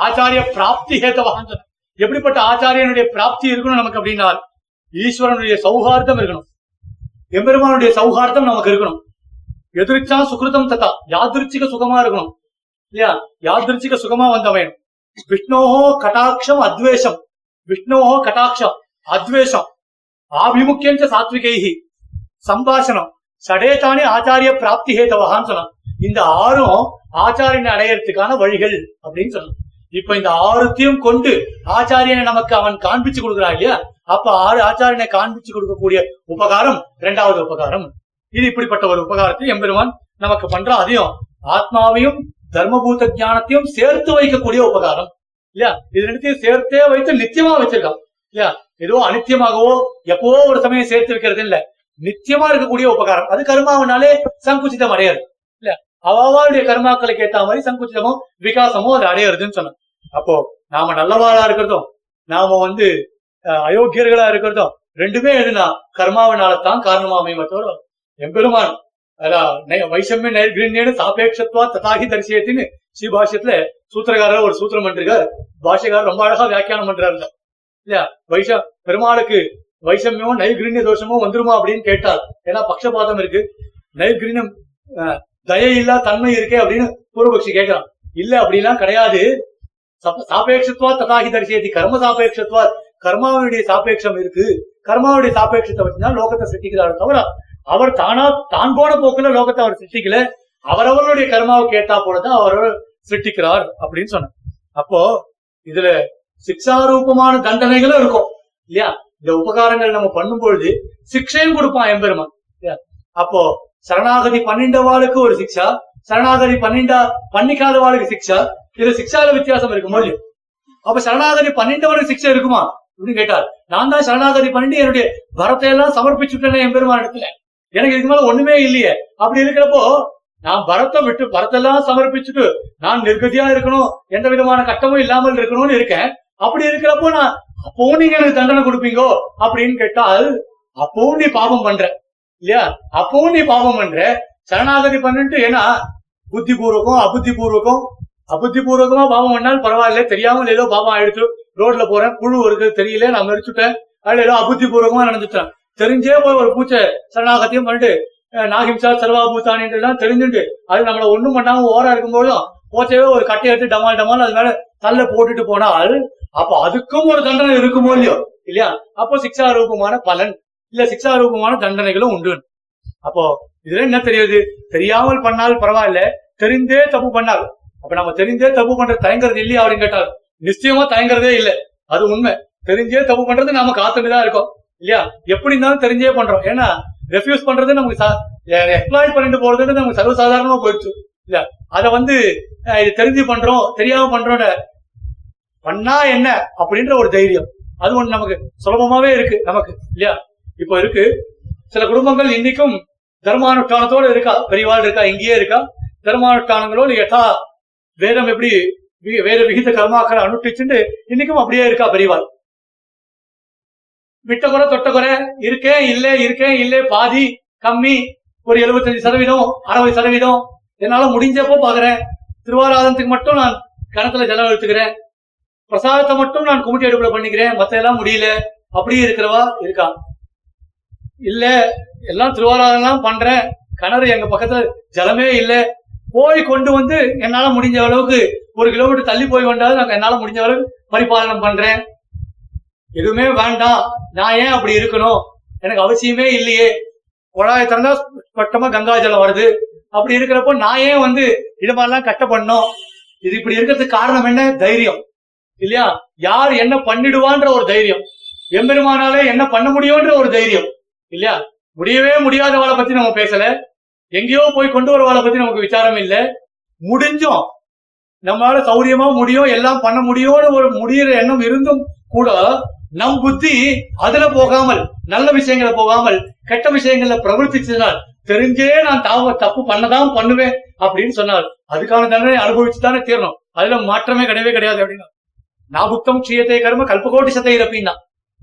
ஆச்சாரிய பிராப்தி ஹேத்தவாக எப்படிப்பட்ட ஆச்சாரியனுடைய பிராப்தி இருக்கணும் நமக்கு அப்படின்னா ஈஸ்வரனுடைய சௌஹார்த்தம் இருக்கணும் எம்பெருமானுடைய சௌஹார்த்தம் நமக்கு இருக்கணும் எதிர்ச்சா சுகிருதம் தத்தா யாதிருச்சிக சுகமா இருக்கணும் இல்லையா யாதிருச்சிக சுகமா வந்தவன் விஷ்ணோஹோ கட்டாட்சம் அத்வேஷம் விஷ்ணோஹோ கட்டாட்சம் அத்வேஷம் ஆபிமுக்கியம் சாத்விகைஹி சம்பாஷணம் சடேதானே ஆச்சாரிய பிராப்தி ஹேதவகான்னு சொல்லலாம் இந்த ஆறும் ஆச்சாரியனை அடையறதுக்கான வழிகள் அப்படின்னு சொல்லலாம் இப்ப இந்த ஆறுத்தையும் கொண்டு ஆச்சாரியனை நமக்கு அவன் காண்பிச்சு கொடுக்குறான் இல்லையா அப்ப ஆறு ஆச்சாரியனை காண்பிச்சு கொடுக்கக்கூடிய உபகாரம் இரண்டாவது உபகாரம் இது இப்படிப்பட்ட ஒரு உபகாரத்தை எம்பெருமான் நமக்கு பண்றான் அதையும் ஆத்மாவையும் தர்மபூத ஜானத்தையும் சேர்த்து வைக்கக்கூடிய உபகாரம் இல்லையா இது ரெண்டுத்தையும் சேர்த்தே வைத்து நித்தியமா வச்சிருக்கான் இல்லையா ஏதோ அனித்தியமாகவோ எப்போ ஒரு சமயம் சேர்த்து வைக்கிறது இல்ல நித்தியமா இருக்கக்கூடிய உபகாரம் அது கர்மாவனாலே சங்குச்சிதம் அடையாது இல்ல அவாவாளுடைய கர்மாக்களுக்கு ஏத்த மாதிரி சங்குச்சிதமும் விகாசமும் அது அடையிறதுன்னு சொன்னோம் அப்போ நாம நல்லவாளா இருக்கிறதும் நாம வந்து அயோக்கியர்களா இருக்கிறதும் ரெண்டுமே எதுனா கர்மாவனாலத்தான் காரணமா அமைவத்தோட எம்பெருமான் அதான் வைஷம்ய நைர்கிரண்யன்னு சாபேட்சத்துவா ததாகி தரிசியத்தின்னு ஸ்ரீபாஷ்யத்துல சூத்திரக்காரர் ஒரு சூத்திரம் பண்றாரு பாஷ்யக்காரர் ரொம்ப அழகா வியாக்கியானம் பண்றாரு இல்லையா வைஷ பெருமாளுக்கு வைஷமியமோ நைகிரீன்ய தோஷமோ வந்துருமா அப்படின்னு கேட்டால் ஏன்னா பக்ஷபாதம் இருக்கு நைகிரீனம் இல்லா தன்மை இருக்கே அப்படின்னு பூர்வபக்ஷி கேட்கிறான் இல்ல அப்படிலாம் கிடையாது சாபேட்சத்துவா ததாகி தரிசியத்தி கர்ம சாபேட்சத்துவா கர்மாவுடைய சாபேட்சம் இருக்கு கர்மாவுடைய சாபேட்சத்தை வச்சுதான் லோகத்தை சிருஷ்டிக்கிறாரு தவிர அவர் தானா தான் போன போக்குல லோகத்தை அவர் சிருஷ்டிக்கல அவரவர்களுடைய கர்மாவை கேட்டா போலதான் அவர் சிருஷ்டிக்கிறார் அப்படின்னு சொன்ன அப்போ இதுல சிக்ஷாரூபமான தண்டனைகளும் இருக்கும் இல்லையா இந்த உபகாரங்கள் நம்ம பண்ணும் பொழுது சிக்ஷையும் கொடுப்பான் எம்பெருமான் அப்போ சரணாகதி பன்னெண்டவாளுக்கு ஒரு சிக்ஷா சரணாகதி பண்ணிக்காத வாளுக்கு சிக்ஷா இதுல சிக்ஷால வித்தியாசம் இருக்கு மொழி அப்ப சரணாகதி பன்னெண்டவனுக்கு சிக்ஷா இருக்குமா அப்படின்னு கேட்டார் நான் தான் சரணாகதி பண்ணிட்டு என்னுடைய பரத்தை எல்லாம் சமர்ப்பிச்சுட்டேன் எம்பெருமான் இடத்துல எனக்கு இதுக்கு மேல ஒண்ணுமே இல்லையே அப்படி இருக்கிறப்போ நான் பரத்தை விட்டு பரத்தெல்லாம் சமர்ப்பிச்சுட்டு நான் நிர்கதியா இருக்கணும் எந்த விதமான கட்டமும் இல்லாமல் இருக்கணும்னு இருக்கேன் அப்படி இருக்கிறப்போ நான் அப்போ நீங்க எனக்கு தண்டனை கொடுப்பீங்கோ அப்படின்னு கேட்டால் அப்பவும் நீ பாவம் பண்ற இல்லையா அப்பவும் நீ பாவம் பண்ற சரணாகதி பண்ணிட்டு ஏன்னா புத்தி பூர்வகம் அபுத்தி பூர்வகம் அபுத்தி பூர்வகமா பாவம் பண்ணாலும் பரவாயில்ல தெரியாமல் ஏதோ பாவம் ஆயிடுச்சு ரோட்ல போறேன் புழு வருது தெரியல நான் மறிச்சுட்டேன் அதுல ஏதோ அபுத்தி பூர்வகமா நடந்துட்டேன் தெரிஞ்சே போய் ஒரு பூச்சை சரணாகத்தையும் பண்ணிட்டு நாகிம்சா சர்வா பூத்தானின்றதுலாம் தெரிஞ்சுட்டு அது நம்மள ஒண்ணும் பண்ணாம ஓரா இருக்கும்போதும் போச்சவே ஒரு கட்டையை எடுத்து டமால் டமால் அது மேல தள்ள போட்டுட்டு போனால் அப்ப அதுக்கும் ஒரு தண்டனை இருக்குமோ இல்லையோ இல்லையா அப்போ ரூபமான பலன் இல்ல ரூபமான தண்டனைகளும் உண்டு அப்போ இதுல என்ன தெரியுது தெரியாமல் பண்ணால் பரவாயில்ல தெரிந்தே தப்பு பண்ணாலும் அப்ப நம்ம தெரிந்தே தப்பு பண்ற தயங்குறது இல்லையா அப்படின்னு கேட்டால் நிச்சயமா தயங்குறதே இல்லை அது உண்மை தெரிஞ்சே தப்பு பண்றது நாம காத்துட்டுதான் இருக்கோம் இல்லையா எப்படி இருந்தாலும் தெரிஞ்சே பண்றோம் ஏன்னா ரெஃப்யூஸ் பண்றது நமக்கு எக்ஸ்ப்ளாய்ட் பண்ணிட்டு போறதுன்னு நமக்கு சர்வசாதாரணமா போயிடுச்சு இல்ல அத வந்து இது தெரிஞ்சு பண்றோம் தெரியாம பண்றோம்னு பண்ணா என்ன அப்படின்ற ஒரு தைரியம் அது ஒண்ணு நமக்கு சுலபமாவே இருக்கு நமக்கு இல்லையா இப்போ இருக்கு சில குடும்பங்கள் இன்னைக்கும் தர்மானுஷ்டானத்தோடு இருக்கா பெரியவாள் இருக்கா இங்கேயே இருக்கா தர்மானுஷ்டானங்களோடு எட்டா வேதம் எப்படி வேத விகித கர்மாக்களை அனுஷ்டிச்சுட்டு இன்னைக்கும் அப்படியே இருக்கா பெரியவாள் விட்ட குறை தொட்ட குறை இருக்கேன் இல்லை இருக்கேன் இல்லை பாதி கம்மி ஒரு எழுபத்தஞ்சு சதவீதம் அறுபது சதவீதம் என்னால முடிஞ்சப்போ பாக்குறேன் திருவாராதனத்துக்கு மட்டும் நான் கணத்துல செலவழித்துக்கிறேன் பிரசாதத்தை மட்டும் நான் குமிட்டி அடுப்புல பண்ணிக்கிறேன் மத்த எல்லாம் முடியல அப்படி இருக்கிறவா இருக்கா இல்ல எல்லாம் திருவாராதெல்லாம் பண்றேன் கிணறு எங்க பக்கத்துல ஜலமே இல்லை போய் கொண்டு வந்து என்னால முடிஞ்ச அளவுக்கு ஒரு கிலோமீட்டர் தள்ளி போய் வந்தாலும் நான் என்னால முடிஞ்ச அளவுக்கு பரிபாலனம் பண்றேன் எதுவுமே வேண்டாம் நான் ஏன் அப்படி இருக்கணும் எனக்கு அவசியமே இல்லையே குழாயை திறந்தா பட்டமா கங்கா ஜலம் வருது அப்படி இருக்கிறப்போ நான் ஏன் வந்து இது கட்ட பண்ணும் இது இப்படி இருக்கிறதுக்கு காரணம் என்ன தைரியம் இல்லையா யார் என்ன பண்ணிடுவான்ற ஒரு தைரியம் எம்பெருமானாலே என்ன பண்ண முடியும்ன்ற ஒரு தைரியம் இல்லையா முடியவே முடியாதவளை பத்தி நம்ம பேசல எங்கேயோ போய் கொண்டு வரவாளை பத்தி நமக்கு விசாரம் இல்ல முடிஞ்சோம் நம்மளால சௌரியமா முடியும் எல்லாம் பண்ண முடியும்னு ஒரு முடியிற எண்ணம் இருந்தும் கூட நம் புத்தி அதுல போகாமல் நல்ல விஷயங்களை போகாமல் கெட்ட விஷயங்கள்ல பிரவர்த்திச்சதுனால் தெரிஞ்சே நான் தாவ தப்பு பண்ணதான் பண்ணுவேன் அப்படின்னு சொன்னார் அதுக்கான தண்டனை அனுபவிச்சு தானே தீரணும் அதுல மாற்றமே கிடையவே கிடையாது அப்படின்னா நாபுக்தம் சுயத்தை கர்ம கல்பகோட்டி சத்தை இறப்பின்னா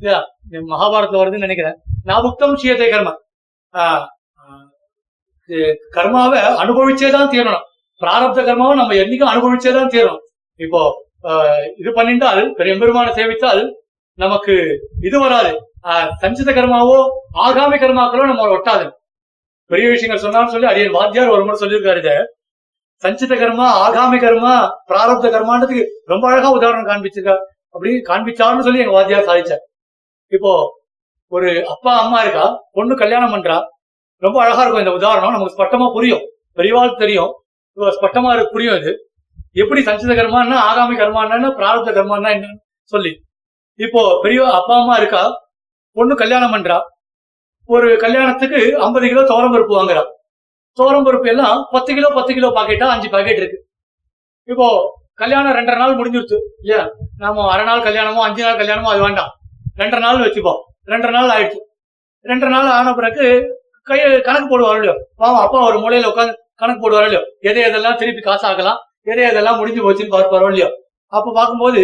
இல்லையா மகாபாரத்துல வருதுன்னு நினைக்கிறேன் நாபுக்தம் சுயத்தை கர்ம கர்மாவை அனுபவிச்சே தான் தீரணும் பிராரப்த கர்மாவை நம்ம என்னைக்கும் அனுபவிச்சே தான் தீரணும் இப்போ இது பண்ணிட்டால் பெருமான சேவித்தால் நமக்கு இது வராது சஞ்சித கர்மாவோ ஆகாமி கர்மாக்களோ நம்ம ஒட்டாது பெரிய விஷயங்கள் சொன்னாலும் சொல்லி அடியன் வாத்தியார் ஒரு முறை சொல்லியிருக்காரு இதை சஞ்சித கர்மா ஆகாமி கர்மா பிராரப்த கர்மான்றதுக்கு ரொம்ப அழகா உதாரணம் காண்பிச்சிருக்கா அப்படி காண்பிச்சாருன்னு சொல்லி எங்க வாத்தியார் சாதிச்சார் இப்போ ஒரு அப்பா அம்மா இருக்கா பொண்ணு கல்யாணம் பண்றா ரொம்ப அழகா இருக்கும் இந்த உதாரணம் நமக்கு ஸ்பட்டமா புரியும் பெரியவாள் தெரியும் ஸ்பட்டமா இருக்கு புரியும் இது எப்படி சஞ்சித கர்மான்னா ஆகாமி கர்மான்னா பிராரப்த கர்மான்னா என்னன்னு சொல்லி இப்போ பெரிய அப்பா அம்மா இருக்கா பொண்ணு கல்யாணம் பண்றா ஒரு கல்யாணத்துக்கு ஐம்பது கிலோ துவரம் பருப்பு வாங்குறா சோரம் பருப்பு எல்லாம் பத்து கிலோ பத்து கிலோ பாக்கெட்டா அஞ்சு பாக்கெட் இருக்கு இப்போ கல்யாணம் ரெண்டரை நாள் முடிஞ்சிருச்சு இல்லையா நாம அரை நாள் கல்யாணமோ அஞ்சு நாள் கல்யாணமோ அது வேண்டாம் ரெண்டரை நாள் வச்சுப்போம் ரெண்டரை நாள் ஆயிடுச்சு ரெண்டரை நாள் ஆன பிறகு கை கணக்கு போடுவாரு இல்லையோ பாவம் அப்பா ஒரு மூலையில உட்காந்து கணக்கு போடுவாரு இல்லையோ எதை எதெல்லாம் திருப்பி காசு ஆகலாம் எதை எதெல்லாம் முடிஞ்சு போச்சுன்னு பார்ப்பாரோ இல்லையோ அப்ப பார்க்கும்போது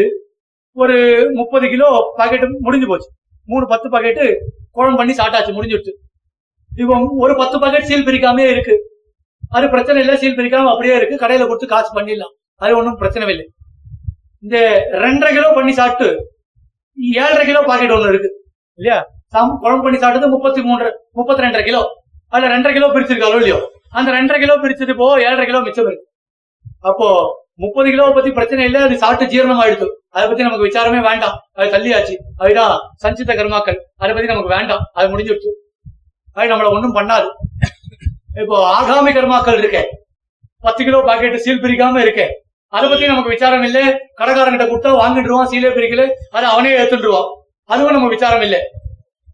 ஒரு முப்பது கிலோ பாக்கெட்டு முடிஞ்சு போச்சு மூணு பத்து பாக்கெட்டு குழம்பு பண்ணி சாட்டாச்சு முடிஞ்சுடுச்சு இவன் ஒரு பத்து பாக்கெட் சீல் பிரிக்காமே இருக்கு அது பிரச்சனை இல்லை சீல் பிரிக்காம அப்படியே இருக்கு கடையில கொடுத்து காசு பண்ணிடலாம் அது ஒன்றும் பிரச்சனை இல்லை இந்த ரெண்டரை கிலோ பண்ணி சாப்பிட்டு ஏழரை கிலோ பாக்கெட் ஒன்று இருக்கு இல்லையா சம் குழம்பு பண்ணி சாப்பிட்டது முப்பத்தி மூன்று முப்பத்தி ரெண்டரை கிலோ அதுல ரெண்டரை கிலோ பிரிச்சிருக்காலும் இல்லையோ அந்த ரெண்டரை கிலோ பிரிச்சது போக ஏழரை கிலோ மிச்சம் இருக்கு அப்போ முப்பது கிலோவை பத்தி பிரச்சனை இல்லை அது சாப்பிட்டு ஜீரணம் ஆயிடுச்சு அதை பத்தி நமக்கு விசாரமே வேண்டாம் அது தள்ளியாச்சு அதுதான் சஞ்சித கருமாக்கள் அதை பத்தி நமக்கு வேண்டாம் அது முடிஞ்சிடுச்சு அது நம்மள ஒண்ணும் பண்ணாது இப்போ ஆகாமி கர்மாக்கள் இருக்க பத்து கிலோ பாக்கெட் சீல் பிரிக்காம இருக்க அதை பத்தி நமக்கு விசாரம் இல்லை கடைக்காரங்கிட்ட கொடுத்தா வாங்கிட்டுருவான் சீலே பிரிக்கல அது அவனே ஏத்துட்டுருவான் அதுவும் நம்ம விசாரம் இல்லை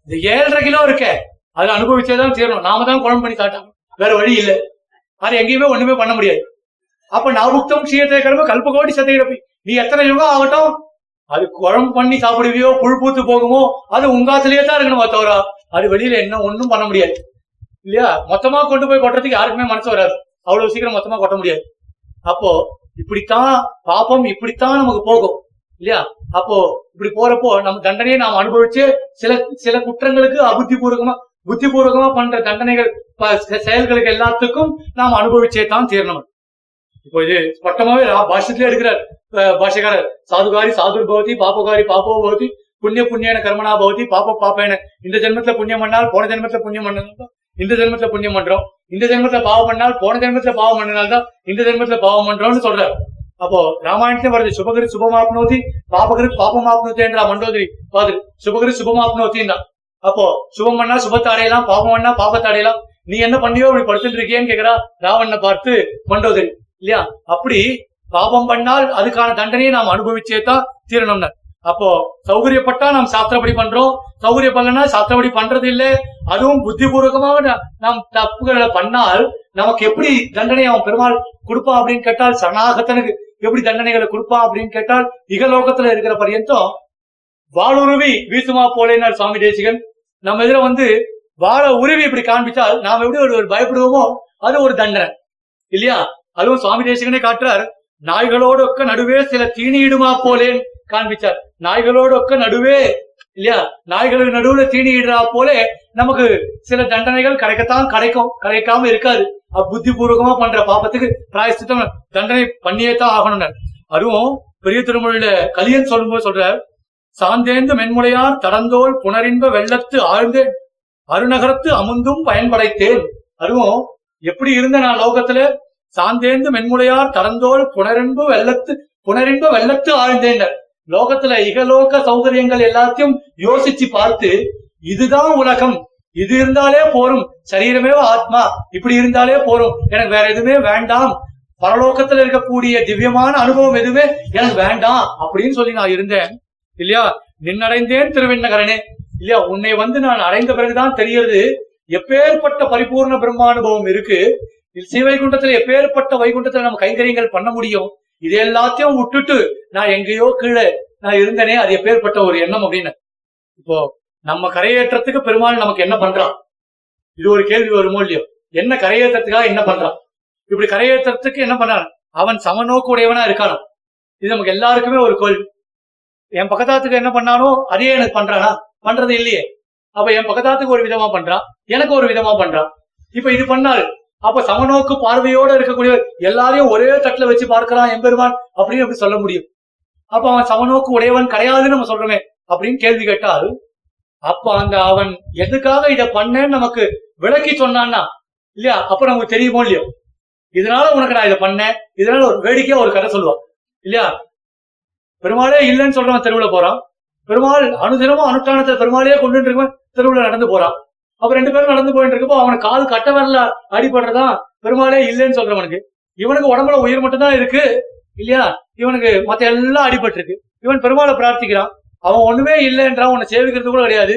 இது ஏழரை கிலோ இருக்க அதை அனுபவிச்சே தான் தீரணும் நாம தான் குழம்பு பண்ணி காட்டோம் வேற வழி இல்லை அது எங்கேயுமே ஒண்ணுமே பண்ண முடியாது அப்ப நவுக்தம் க்ஷீயத்தை கிளம்ப கல்பகோடி சதையிறப்பி நீ எத்தனை யுகம் ஆகட்டும் அது குழம்பு பண்ணி சாப்பிடுவியோ புழு பூத்து போகுமோ அது உங்காத்திலேயே தான் இருக்கணும் தவிர அது வெளியில என்ன ஒண்ணும் பண்ண முடியாது இல்லையா மொத்தமா கொண்டு போய் கொட்டுறதுக்கு யாருக்குமே மனசு வராது அவ்வளவு சீக்கிரம் மொத்தமா கொட்ட முடியாது அப்போ இப்படித்தான் பாப்பம் இப்படித்தான் நமக்கு போகும் இல்லையா அப்போ இப்படி போறப்போ நம்ம தண்டனையை நாம் அனுபவிச்சு சில சில குற்றங்களுக்கு புத்தி பூர்வமா பண்ற தண்டனைகள் செயல்களுக்கு எல்லாத்துக்கும் நாம் அனுபவிச்சே தான் தீரணும் இப்போ இது ஸ்பட்டமாவே பாஷத்திலே எடுக்கிறார் பாஷக்காரர் சாதுகாரி சாது பவதி பாப்பகாரி பாப்போ பவதி புண்ணிய புண்ணியன கர்மனா பவதி பாப்ப பாப்பேன இந்த ஜென்மத்துல புண்ணியம் பண்ணால் போன ஜென்மத்துல புண்ணியம் பண்ணணும் இந்த ஜென்மத்துல புண்ணியம் பண்றோம் இந்த ஜென்மத்துல பாவம் பண்ணால் போன ஜென்மத்துல பாவம் பண்ணினால்தான் தான் இந்த ஜென்மத்துல பாவம் பண்றோம்னு சொல்றாரு அப்போ ராமாயணத்துல வருது சுபகிரி சுபமாப்னோதி பாபகிரி என்ற மண்டோதிரி பாதிரி சுபகிரி தான் அப்போ சுபம் பண்ணா சுபத்தாடையலாம் பாபம் பண்ணா பாபத்தாடையலாம் நீ என்ன பண்ணியோ இப்படி படுத்துட்டு இருக்கியன்னு கேக்குறா ராவண்ண பார்த்து மண்டோதரி இல்லையா அப்படி பாபம் பண்ணால் அதுக்கான தண்டனையை நாம் அனுபவிச்சே தான் தீரணம்னா அப்போ சௌகரியப்பட்டா நாம் சாஸ்திரப்படி பண்றோம் சௌகரியப்படலன்னா சாஸ்திரப்படி பண்றது இல்லை அதுவும் புத்திபூர்வகமாக நாம் தப்புகளை பண்ணால் நமக்கு எப்படி தண்டனை அவன் பெருமாள் கொடுப்பான் அப்படின்னு கேட்டால் சனாகத்தனுக்கு எப்படி தண்டனைகளை கொடுப்பான் அப்படின்னு கேட்டால் இகலோகத்துல இருக்கிற பரியந்தம் வாழுருவி வீசுமா போலேனார் சுவாமி தேசிகன் நம்ம இதுல வந்து வாழ உருவி இப்படி காண்பிச்சால் நாம் எப்படி ஒரு பயப்படுவோமோ அது ஒரு தண்டனை இல்லையா அதுவும் சுவாமி தேசிகனே காட்டுறார் நாய்களோடு நடுவே சில தீனியிடுமா போலேன் காண்பிச்சார் நாய்களோட ஒக்க நடுவே இல்லையா நாய்களுக்கு நடுவுல தீனி இடறா போல நமக்கு சில தண்டனைகள் கிடைக்கத்தான் கிடைக்கும் கிடைக்காம இருக்காது புத்தி பூர்வகமா பண்ற பாப்பத்துக்கு பிராயசித்தம் தண்டனை பண்ணியே தான் ஆகணும் அதுவும் பெரிய திருமொழியில கலியன் சொல்லும்போது சொல்ற சாந்தேந்து மென்முலையார் தடந்தோல் புனரின்ப வெள்ளத்து ஆழ்ந்தேன் அருநகரத்து அமுந்தும் பயன்படைத்தேன் அதுவும் எப்படி இருந்த நான் லோகத்துல சாந்தேந்து மென்முலையார் தடந்தோல் புனரின்பு வெள்ளத்து புனரின்ப வெள்ளத்து ஆழ்ந்தேன் லோகத்துல இகலோக சௌகரியங்கள் எல்லாத்தையும் யோசிச்சு பார்த்து இதுதான் உலகம் இது இருந்தாலே போரும் சரீரமே ஆத்மா இப்படி இருந்தாலே போரும் எனக்கு வேற எதுவுமே வேண்டாம் பரலோகத்துல இருக்கக்கூடிய திவ்யமான அனுபவம் எதுவுமே எனக்கு வேண்டாம் அப்படின்னு சொல்லி நான் இருந்தேன் இல்லையா நின்னடைந்தேன் திருவிண்ணகரனே இல்லையா உன்னை வந்து நான் அடைந்த பிறகுதான் தெரியறது எப்பேற்பட்ட பரிபூர்ண பிரம்மானுபவம் இருக்கு சிவைகுண்டத்துல எப்பேற்பட்ட வைகுண்டத்துல நம்ம கைங்கரியங்கள் பண்ண முடியும் இது எல்லாத்தையும் விட்டுட்டு நான் எங்கேயோ கீழே நான் இருந்தனே அது எப்பேற்பட்ட ஒரு எண்ணம் அப்படின்னு இப்போ நம்ம கரையேற்றத்துக்கு பெருமாள் நமக்கு என்ன பண்றான் இது ஒரு கேள்வி வருமோ இல்லையோ என்ன கரையேற்றத்துக்காக என்ன பண்றான் இப்படி கரையேற்றத்துக்கு என்ன பண்றான் அவன் சமநோக்கு உடையவனா இருக்கானா இது நமக்கு எல்லாருக்குமே ஒரு கேள்வி என் பக்கத்தாத்துக்கு என்ன பண்ணானோ அதே எனக்கு பண்றானா பண்றது இல்லையே அப்ப என் பக்கத்தாத்துக்கு ஒரு விதமா பண்றான் எனக்கு ஒரு விதமா பண்றான் இப்ப இது பண்ணாரு அப்ப சமநோக்கு பார்வையோட இருக்கக்கூடியவர் எல்லாரையும் ஒரே தட்டுல வச்சு பார்க்கிறான் எம்பெருமான் அப்படின்னு எப்படி சொல்ல முடியும் அப்ப அவன் சமநோக்கு உடையவன் கிடையாதுன்னு நம்ம சொல்றோமே அப்படின்னு கேள்வி கேட்டால் அப்ப அந்த அவன் எதுக்காக இதை பண்ணேன்னு நமக்கு விளக்கி சொன்னான்னா இல்லையா அப்ப நமக்கு தெரியுமோ இல்லையோ இதனால உனக்கு நான் இதை பண்ணேன் இதனால ஒரு வேடிக்கையா ஒரு கதை சொல்லுவான் இல்லையா பெருமாளே இல்லைன்னு சொல்றவன் தெருவுல போறான் பெருமாள் அனுதினமும் அனுஷ்டானத்தை பெருமாளையே கொண்டு இருக்கவன் தெருவுல நடந்து போறான் அப்ப ரெண்டு பேரும் நடந்து போயிட்டு இருக்கப்போ அவனுக்கு கால் கட்ட வரல அடிபடுறதான் பெருமாளே இல்லைன்னு சொல்றவனுக்கு இவனுக்கு உடம்புல உயிர் மட்டும் தான் இருக்கு இல்லையா இவனுக்கு மத்த எல்லாம் அடிபட்டு இருக்கு இவன் பெருமாளை பிரார்த்திக்கிறான் அவன் ஒண்ணுமே இல்லைன்றான் உன்னை சேவிக்கிறது கூட கிடையாது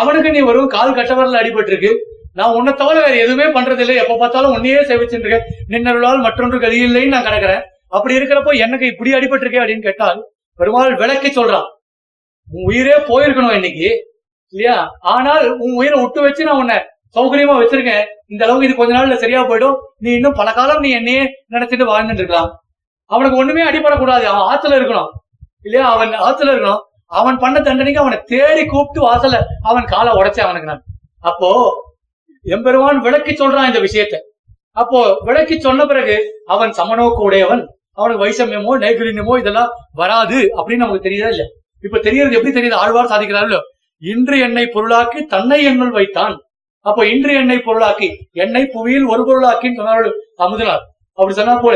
அவனுக்கு நீ வரும் கால் கட்ட அடிபட்டு இருக்கு நான் உன்னை தவிர வேற எதுவுமே பண்றது இல்லை எப்ப பார்த்தாலும் உன்னையே சேவிச்சுட்டு இருக்கேன் நின்னருளால் மற்றொன்று கதி இல்லைன்னு நான் கிடக்குறேன் அப்படி இருக்கிறப்போ எனக்கு இப்படி அடிபட்டு அப்படின்னு கேட்டால் பெருமாள் விளக்கி சொல்றான் உன் உயிரே போயிருக்கணும் இன்னைக்கு இல்லையா ஆனால் உன் உயிரை விட்டு வச்சு நான் உன்னை சௌகரியமா வச்சிருக்கேன் இந்த அளவுக்கு இது கொஞ்ச நாள்ல சரியா போயிடும் நீ இன்னும் பல காலம் நீ என்னையே நினைச்சிட்டு வாழ்ந்துட்டு இருக்கலாம் அவனுக்கு ஒண்ணுமே அடிபடக்கூடாது அவன் ஆத்துல இருக்கணும் இல்லையா அவன் ஆத்துல இருக்கணும் அவன் பண்ண தண்டனைக்கு அவனை தேடி கூப்பிட்டு வாசல அவன் காலை உடைச்ச அவனுக்கு நான் அப்போ எம்பெருவான் விளக்கி சொல்றான் இந்த விஷயத்த அப்போ விளக்கி சொன்ன பிறகு அவன் சமநோக்கு உடையவன் அவனுக்கு வைசமியமோ நைகுலினமோ இதெல்லாம் வராது அப்படின்னு நமக்கு தெரியுதா இல்ல இப்ப தெரியறது எப்படி தெரியுது ஆழ்வார் சாதிக்கிறாரோ இன்று என்னை பொருளாக்கி தன்னை என்னுள் வைத்தான் அப்ப இன்று என்னை பொருளாக்கி என்னை புவியில் ஒரு பொருளாக்கின்னு சொன்னார் அமுதனார் அப்படி சொன்னா போல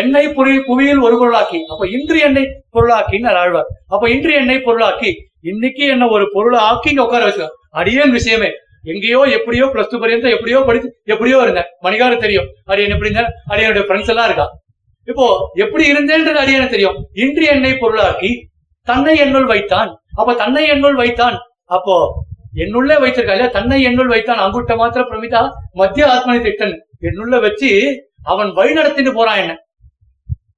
என்னை புரி புவியில் ஒரு பொருளாக்கி அப்ப இன்று என்னை பொருளாக்கின்னு ஆழ்வார் அப்ப இன்று என்னை பொருளாக்கி இன்னைக்கு என்ன ஒரு பொருளை ஆக்கி இங்க உட்கார வச்சு அடியேன் விஷயமே எங்கேயோ எப்படியோ பிளஸ் டூ பரியந்த எப்படியோ படித்து எப்படியோ இருந்தேன் மணிகாரம் தெரியும் அடியன் எப்படி இருந்தேன் அடியனுடைய ஃப்ரெண்ட்ஸ் எல்லாம் இருக்கா இப்போ எப்படி இருந்தேன்றது அரியன தெரியும் இன்று என்னை பொருளாக்கி தன்னை என்னுள் வைத்தான் அப்ப தன்னை என்னுள் வைத்தான் அப்போ என்னுள்ளே வைத்திருக்கா தன்னை என்னுள் வைத்தான் அங்குட்ட மாத்திர பிரமிதா மத்திய ஆத்மனை திட்டன் என்னுள்ள வச்சு அவன் வழி நடத்திட்டு போறான் என்ன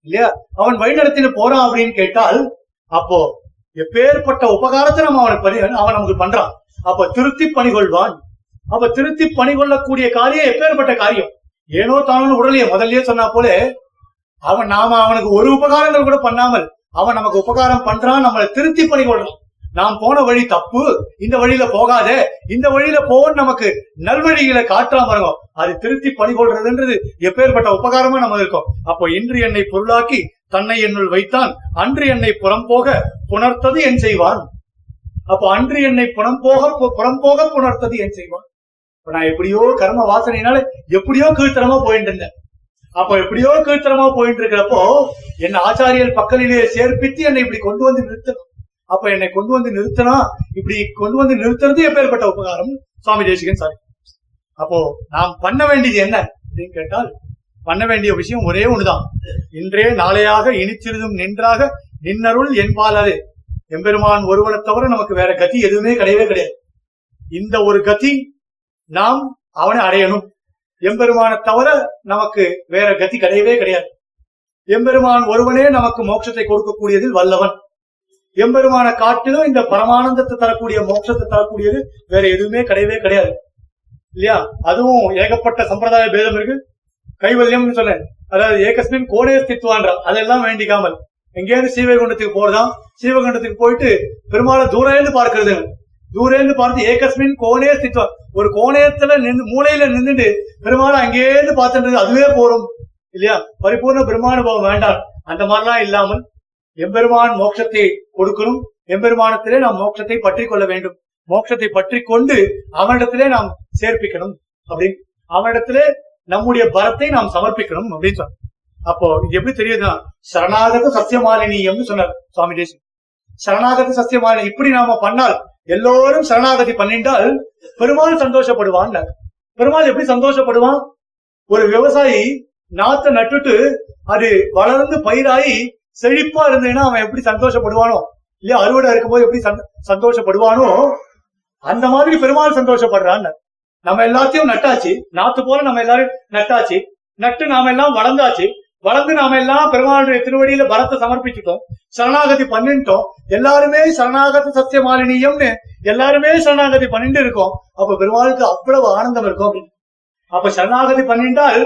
இல்லையா அவன் வழி நடத்திட்டு போறான் அப்படின்னு கேட்டால் அப்போ எப்பேற்பட்ட உபகாரத்தை நம்ம அவனுக்கு பண்ணி அவன் நமக்கு பண்றான் அப்ப திருத்தி பணி கொள்வான் அப்ப திருத்தி பணி கொள்ளக்கூடிய காரியம் எப்பேற்பட்ட காரியம் ஏனோ தானோ உடலையே முதல்லயே சொன்னா போல அவன் நாம அவனுக்கு ஒரு உபகாரங்கள் கூட பண்ணாமல் அவன் நமக்கு உபகாரம் பண்றான் நம்மளை திருத்தி பணி கொள்றான் நாம் போன வழி தப்பு இந்த வழியில போகாதே இந்த வழியில போவோம் நமக்கு நல்வழிகளை காட்டலாம் இருக்கும் அது திருத்தி கொள்றதுன்றது எப்பேற்பட்ட உபகாரமா நம்ம இருக்கும் அப்போ இன்று என்னை பொருளாக்கி தன்னை என்னுள் வைத்தான் அன்று என்னை புறம் போக புணர்த்தது என் செய்வான் அப்போ அன்று என்னை புணம் போக புறம் போக புணர்த்தது என் செய்வான் இப்ப நான் எப்படியோ கர்ம வாசனைனால எப்படியோ கீழ்த்தனமா போயிட்டு இருந்தேன் அப்ப எப்படியோ கீழ்த்தனமா போயிட்டு இருக்கிறப்போ என் ஆச்சாரியர் பக்கலிலேயே சேர்ப்பித்து என்னை இப்படி கொண்டு வந்து நிறுத்தணும் அப்ப என்னை கொண்டு வந்து நிறுத்தினா இப்படி கொண்டு வந்து நிறுத்துறது எப்பேற்பட்ட உபகாரம் சுவாமி தேசிகன் சாரி அப்போ நாம் பண்ண வேண்டியது என்ன அப்படின்னு கேட்டால் பண்ண வேண்டிய விஷயம் ஒரே ஒண்ணுதான் இன்றே நாளையாக இனிச்சிறிதும் நின்றாக நின்னருள் என்பாலது எம்பெருமான் ஒருவனை தவிர நமக்கு வேற கதி எதுவுமே கிடையவே கிடையாது இந்த ஒரு கதி நாம் அவனை அடையணும் எம்பெருமானை தவிர நமக்கு வேற கதி கிடையவே கிடையாது எம்பெருமான் ஒருவனே நமக்கு மோட்சத்தை கொடுக்கக்கூடியதில் வல்லவன் எம்பெருமான காட்டிலும் இந்த பரமானந்தத்தை தரக்கூடிய மோட்சத்தை தரக்கூடியது வேற எதுவுமே கிடையவே கிடையாது இல்லையா அதுவும் ஏகப்பட்ட சம்பிரதாய பேதம் இருக்கு கைவல்யம் சொன்னேன் அதாவது ஏகஸ்மின் கோடே ஸ்தித்துவான்றா அதெல்லாம் வேண்டிக்காமல் எங்கேயாவது சீவகுண்டத்துக்கு போறதான் சீவகுண்டத்துக்கு போயிட்டு பெருமாளை இருந்து பார்க்கறது தூரேந்து பார்த்து ஏகஸ்மின் கோணே சித்துவா ஒரு கோணையத்துல நின்று மூலையில நின்றுட்டு பெருமாளை அங்கேயிருந்து பார்த்துட்டு அதுவே போறோம் இல்லையா பரிபூர்ண பெருமானுபவம் வேண்டாம் அந்த மாதிரிலாம் இல்லாமல் எம்பெருமான் மோட்சத்தை கொடுக்கணும் எம்பெருமானத்திலே நாம் மோட்சத்தை பற்றி கொள்ள வேண்டும் மோட்சத்தை பற்றி கொண்டு அவனிடத்திலே நாம் சேர்ப்பிக்கணும் அப்படின்னு அவனிடத்திலே நம்முடைய பரத்தை நாம் சமர்ப்பிக்கணும் அப்படின்னு சொன்ன அப்போ இது எப்படி தெரியுதுன்னா சரணாகத சத்தியமாலினியம்னு சொன்னார் சுவாமி தேசம் சரணாகத சத்தியமாலினி இப்படி நாம பண்ணால் எல்லோரும் சரணாகதி பண்ணிட்டால் பெருமாள் சந்தோஷப்படுவான் பெருமாள் எப்படி சந்தோஷப்படுவான் ஒரு விவசாயி நாத்த நட்டுட்டு அது வளர்ந்து பயிராகி செழிப்பா இருந்தீங்கன்னா அவன் எப்படி சந்தோஷப்படுவானோ இல்லையா அறுவடை இருக்கும்போது எப்படி சந்தோஷப்படுவானோ அந்த மாதிரி பெருமாள் சந்தோஷப்படுறான் நம்ம எல்லாத்தையும் நட்டாச்சு நாத்து போல நம்ம எல்லாரும் நட்டாச்சு நட்டு நாம எல்லாம் வளர்ந்தாச்சு வளர்ந்து நாம எல்லாம் பெருமாளுடைய திருவடியில பலத்தை சமர்ப்பிச்சுட்டோம் சரணாகதி பண்ணிட்டோம் எல்லாருமே சரணாகத சத்திய மாலினியம்னு எல்லாருமே சரணாகதி பண்ணிட்டு இருக்கோம் அப்ப பெருமாளுக்கு அவ்வளவு ஆனந்தம் இருக்கும் அப்ப சரணாகதி பண்ணிட்டால்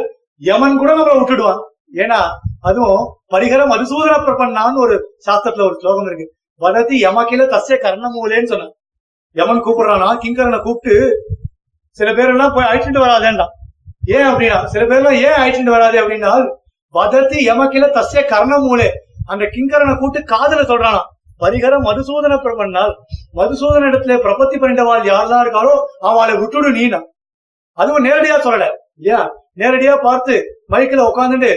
யமன் கூட நம்மளை விட்டுடுவான் ஏன்னா அதுவும் பரிகர மதுசூதன பிரபன்னான்னு ஒரு சாஸ்திரத்துல ஒரு ஸ்லோகம் இருக்கு வதத்தி யமக்கில தசிய கர்ணமூலேன்னு சொன்னான் யமன் கூப்பிடுறானா கிங்கரனை கூப்பிட்டு சில பேர் எல்லாம் போய் அழிச்சுட்டு வராதேன்டா ஏன் அப்படின்னா சில பேர்லாம் ஏன் அழிச்சுட்டு வராது அப்படின்னா வதத்தி யமக்கில தசிய கர்ணமூலே அந்த கிங்கரனை கூப்பிட்டு காதல சொல்றானா பரிகர மதுசூதன பிரபன்னால் மதுசூதன இடத்துல பிரபத்தி பண்ணிட்டவாள் யாரெல்லாம் இருக்காரோ அவளை விட்டுடு நீனா அதுவும் நேரடியா சொல்லல ஏன் நேரடியா பார்த்து பைக்ல உட்காந்துட்டு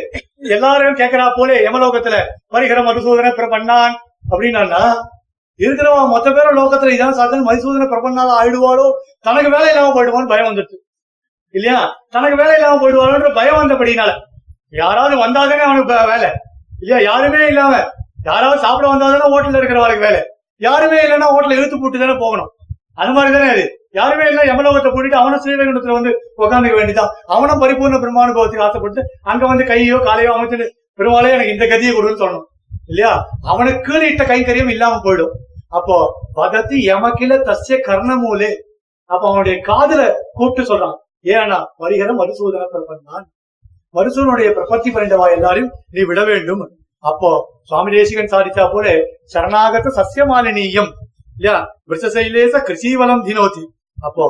எல்லாரையும் கேட்கறா போலே எமலோகத்துல பரிகர மதுசூதன பிரபண்ணான் அப்படின்னா இருக்கிறவன் மொத்த பேரும் லோகத்துல இதான் சாத்தன் மதுசூதனை பிரபண்ணால ஆயிடுவாளோ தனக்கு வேலை இல்லாம போயிடுவான்னு பயம் வந்துட்டு இல்லையா தனக்கு வேலை இல்லாம போயிடுவாளோன்ற பயம் வந்தபடினால யாராவது வந்தாதானே அவனுக்கு வேலை இல்லையா யாருமே இல்லாம யாராவது சாப்பிட வந்தாதானே ஹோட்டல்ல இருக்கிறவாளுக்கு வேலை யாருமே இல்லைன்னா ஹோட்டல இழுத்து போட்டு தானே போகணும் அது மாதிரி தானே அது யாருமே இல்ல எமலோகத்தை போட்டு அவனும் ஸ்ரீரங்கத்துல வந்து உட்காந்துக்க வேண்டிதான் அவனும் பரிபூர்ண பிரம்மானுபவத்துக்கு ஆசைப்பட்டு அங்க வந்து கையோ காலையோ அமைச்சுட்டு பெருமாளே எனக்கு இந்த கதியை கொடுன்னு சொல்லணும் இல்லையா அவனுக்கு இட்ட கைங்கரியம் இல்லாம போயிடும் அப்போ பதத்து எமக்கில தசிய கர்ணமூலே அப்ப அவனுடைய காதல கூப்பிட்டு சொல்றான் ஏன்னா வருகிற மருசூதன பிரபன் தான் மருசூனுடைய பிரபத்தி பன்னெண்டவா எல்லாரையும் நீ விட வேண்டும் அப்போ சுவாமி தேசிகன் சாதிச்சா போல சரணாகத சசியமாலினியம் இல்லையா விரசசைலேச கிருஷிவலம் தினோதி அப்போ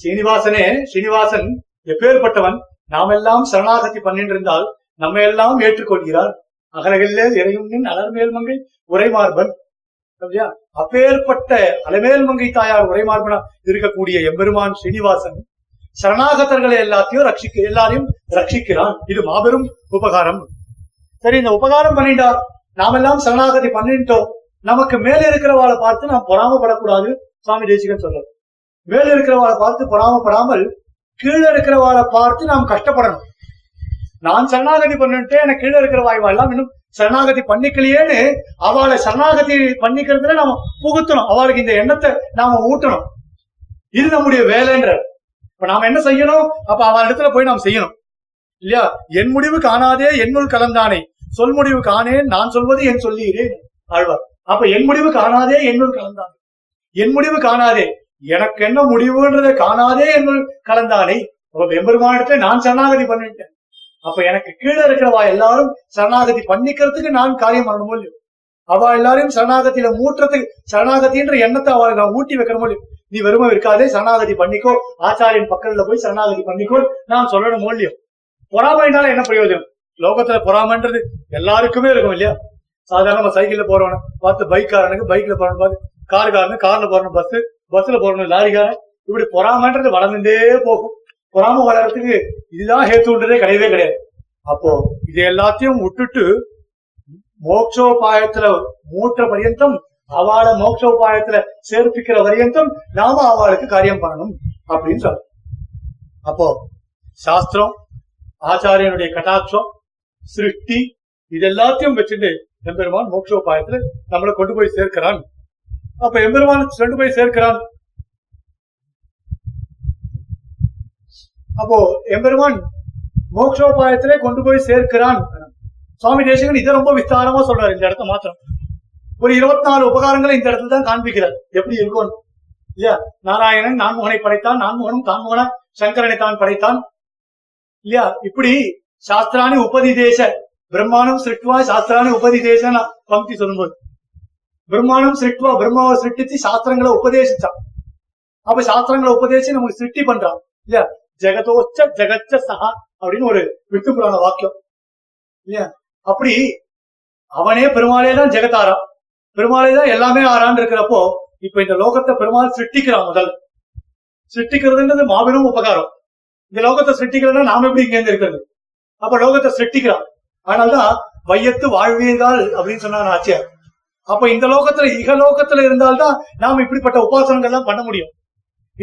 சீனிவாசனே ஸ்ரீனிவாசன் எப்பேற்பட்டவன் நாமெல்லாம் சரணாகதி பண்ணின்றிருந்தால் நம்ம எல்லாம் ஏற்றுக்கொள்கிறார் அகலகில்லே இறையுண்ணின் அலர்மேல் மங்கை உரைமார்பன் இல்லையா அப்பேற்பட்ட அலமேல் மங்கை தாயார் உரைமார்பனா இருக்கக்கூடிய எம்பெருமான் ஸ்ரீனிவாசன் சரணாகதர்களை எல்லாத்தையும் ரட்சிக்க எல்லாரையும் ரட்சிக்கிறான் இது மாபெரும் உபகாரம் சரி இந்த உபகாரம் பண்ணிட்டார் நாமெல்லாம் சரணாகதி பண்ணிட்டோம் நமக்கு மேல இருக்கிறவாளை பார்த்து நாம் பொறாமப்படக்கூடாது சுவாமி தேசிகன் சொல்றது மேல இருக்கிறவாளை பார்த்து பொறாமப்படாமல் கீழே இருக்கிறவாளை பார்த்து நாம் கஷ்டப்படணும் நான் சரணாகதி பண்ணிட்டு எனக்கு கீழே இருக்கிற வாய்வா எல்லாம் இன்னும் சரணாகதி பண்ணிக்கலையேன்னு அவளை சரணாகதி பண்ணிக்கிறதுல நாம புகுத்தணும் அவளுக்கு இந்த எண்ணத்தை நாம ஊட்டணும் இது நம்முடைய வேலைன்ற இப்ப நாம என்ன செய்யணும் அப்ப அவள் இடத்துல போய் நாம் செய்யணும் இல்லையா என் முடிவு காணாதே என்னுள் கலந்தானே சொல் முடிவு காணேன் நான் சொல்வது என் சொல்லீரேன் ஆழ்வார் அப்ப என் முடிவு காணாதே என்னுள் கலந்தான் என் முடிவு காணாதே எனக்கு என்ன முடிவுன்றதை காணாதே என்னுள் கலந்தானே அப்ப வெம்பெருமானத்தை நான் சரணாகதி பண்ணிட்டேன் அப்ப எனக்கு கீழே இருக்கிறவா எல்லாரும் சரணாகதி பண்ணிக்கிறதுக்கு நான் காரியம் பண்ண முடியும் அவ எல்லாரையும் சரணாகத்தில மூட்டுறதுக்கு சரணாகத்தின்ற எண்ணத்தை அவளை நான் ஊட்டி வைக்கிற முடியும் நீ வெறுமை இருக்காதே சரணாகதி பண்ணிக்கோ ஆச்சாரியின் பக்கத்துல போய் சரணாகதி பண்ணிக்கோ நான் சொல்லணும் மூலியம் பொறாமைனால என்ன பிரயோஜனம் லோகத்துல பொறாமன்றது எல்லாருக்குமே இருக்கும் இல்லையா சாதாரண சைக்கிள்ல போறவன பார்த்து பைக் காரனுக்கு பைக்ல போறவன் பார்த்து கார் காரனு கார்ல போறணும் பஸ் பஸ்ல போறணும் லாரிக்காரன் இப்படி பொறாமன்றது வளர்ந்துட்டே போகும் பொறாம வளர்றதுக்கு இதுதான் ஹேத்துன்றதே கிடையவே கிடையாது அப்போ இது எல்லாத்தையும் விட்டுட்டு மோட்சோபாயத்துல மூட்ட பரியந்தம் அவளை மோட்சோபாயத்துல சேர்ப்பிக்கிற வரியந்தம் நாம அவளுக்கு காரியம் பண்ணணும் அப்படின்னு சொல்ற அப்போ சாஸ்திரம் ஆச்சாரியனுடைய கட்டாட்சம் சிருஷ்டி இதெல்லாத்தையும் வச்சுட்டு எம்பெருமான் மோட்சோபாயத்துல நம்மளை கொண்டு போய் சேர்க்கிறான் அப்ப எம்பெருமான் கொண்டு போய் சேர்க்கிறான் அப்போ எம்பெருமான் மோக்ஷோபாயத்திலே கொண்டு போய் சேர்க்கிறான் சுவாமி தேசகன் இதை ரொம்ப விஸ்தாரமா சொல்றாரு இந்த இடத்த மாத்திரம் ஒரு இருபத்தி நாலு உபகாரங்களை இந்த இடத்துல தான் காண்பிக்கிறார் எப்படி இருக்கும் இல்லையா நாராயணன் நான்முகனை படைத்தான் நான்முகனும் தான்முகன சங்கரனை தான் படைத்தான் இல்லையா இப்படி சாஸ்திராணி உபதிதேச பிரம்மாணம் சிருட்வா உபதி உபதிதேசம் பங்கி சொல்லும்போது பிரம்மாணம் சிருட்வா பிரம்மாவை சிருஷ்டிச்சு சாஸ்திரங்களை உபதேசிச்சான் அப்ப சாஸ்திரங்களை உபதேசி நமக்கு சிருஷ்டி பண்றான் இல்லையா ஜெகதோச்ச ஜெகச்ச சஹா அப்படின்னு ஒரு விட்டு புராண வாக்கியம் இல்லையா அப்படி அவனே பெருமாளே தான் ஜெகத்தாரான் பெருமாளே தான் எல்லாமே ஆறான் இருக்கிறப்போ இப்ப இந்த லோகத்தை பெருமாள் சிருஷ்டிக்கிறான் முதல் சிருஷ்டிக்கிறதுன்றது மாபெரும் உபகாரம் இந்த லோகத்தை சிருஷ்டிக்கிறதுனா நாம எப்படி இங்க இருக்கிறது அப்ப லோகத்தை சிருஷ்டிக்கிறான் ஆனால்தான் வையத்து வாழ்வீர்கள் அப்படின்னு சொன்னான் ஆச்சியார் அப்ப இந்த லோகத்துல இகலோகத்துல இருந்தால்தான் நாம இப்படிப்பட்ட உபாசனங்கள் எல்லாம் பண்ண முடியும்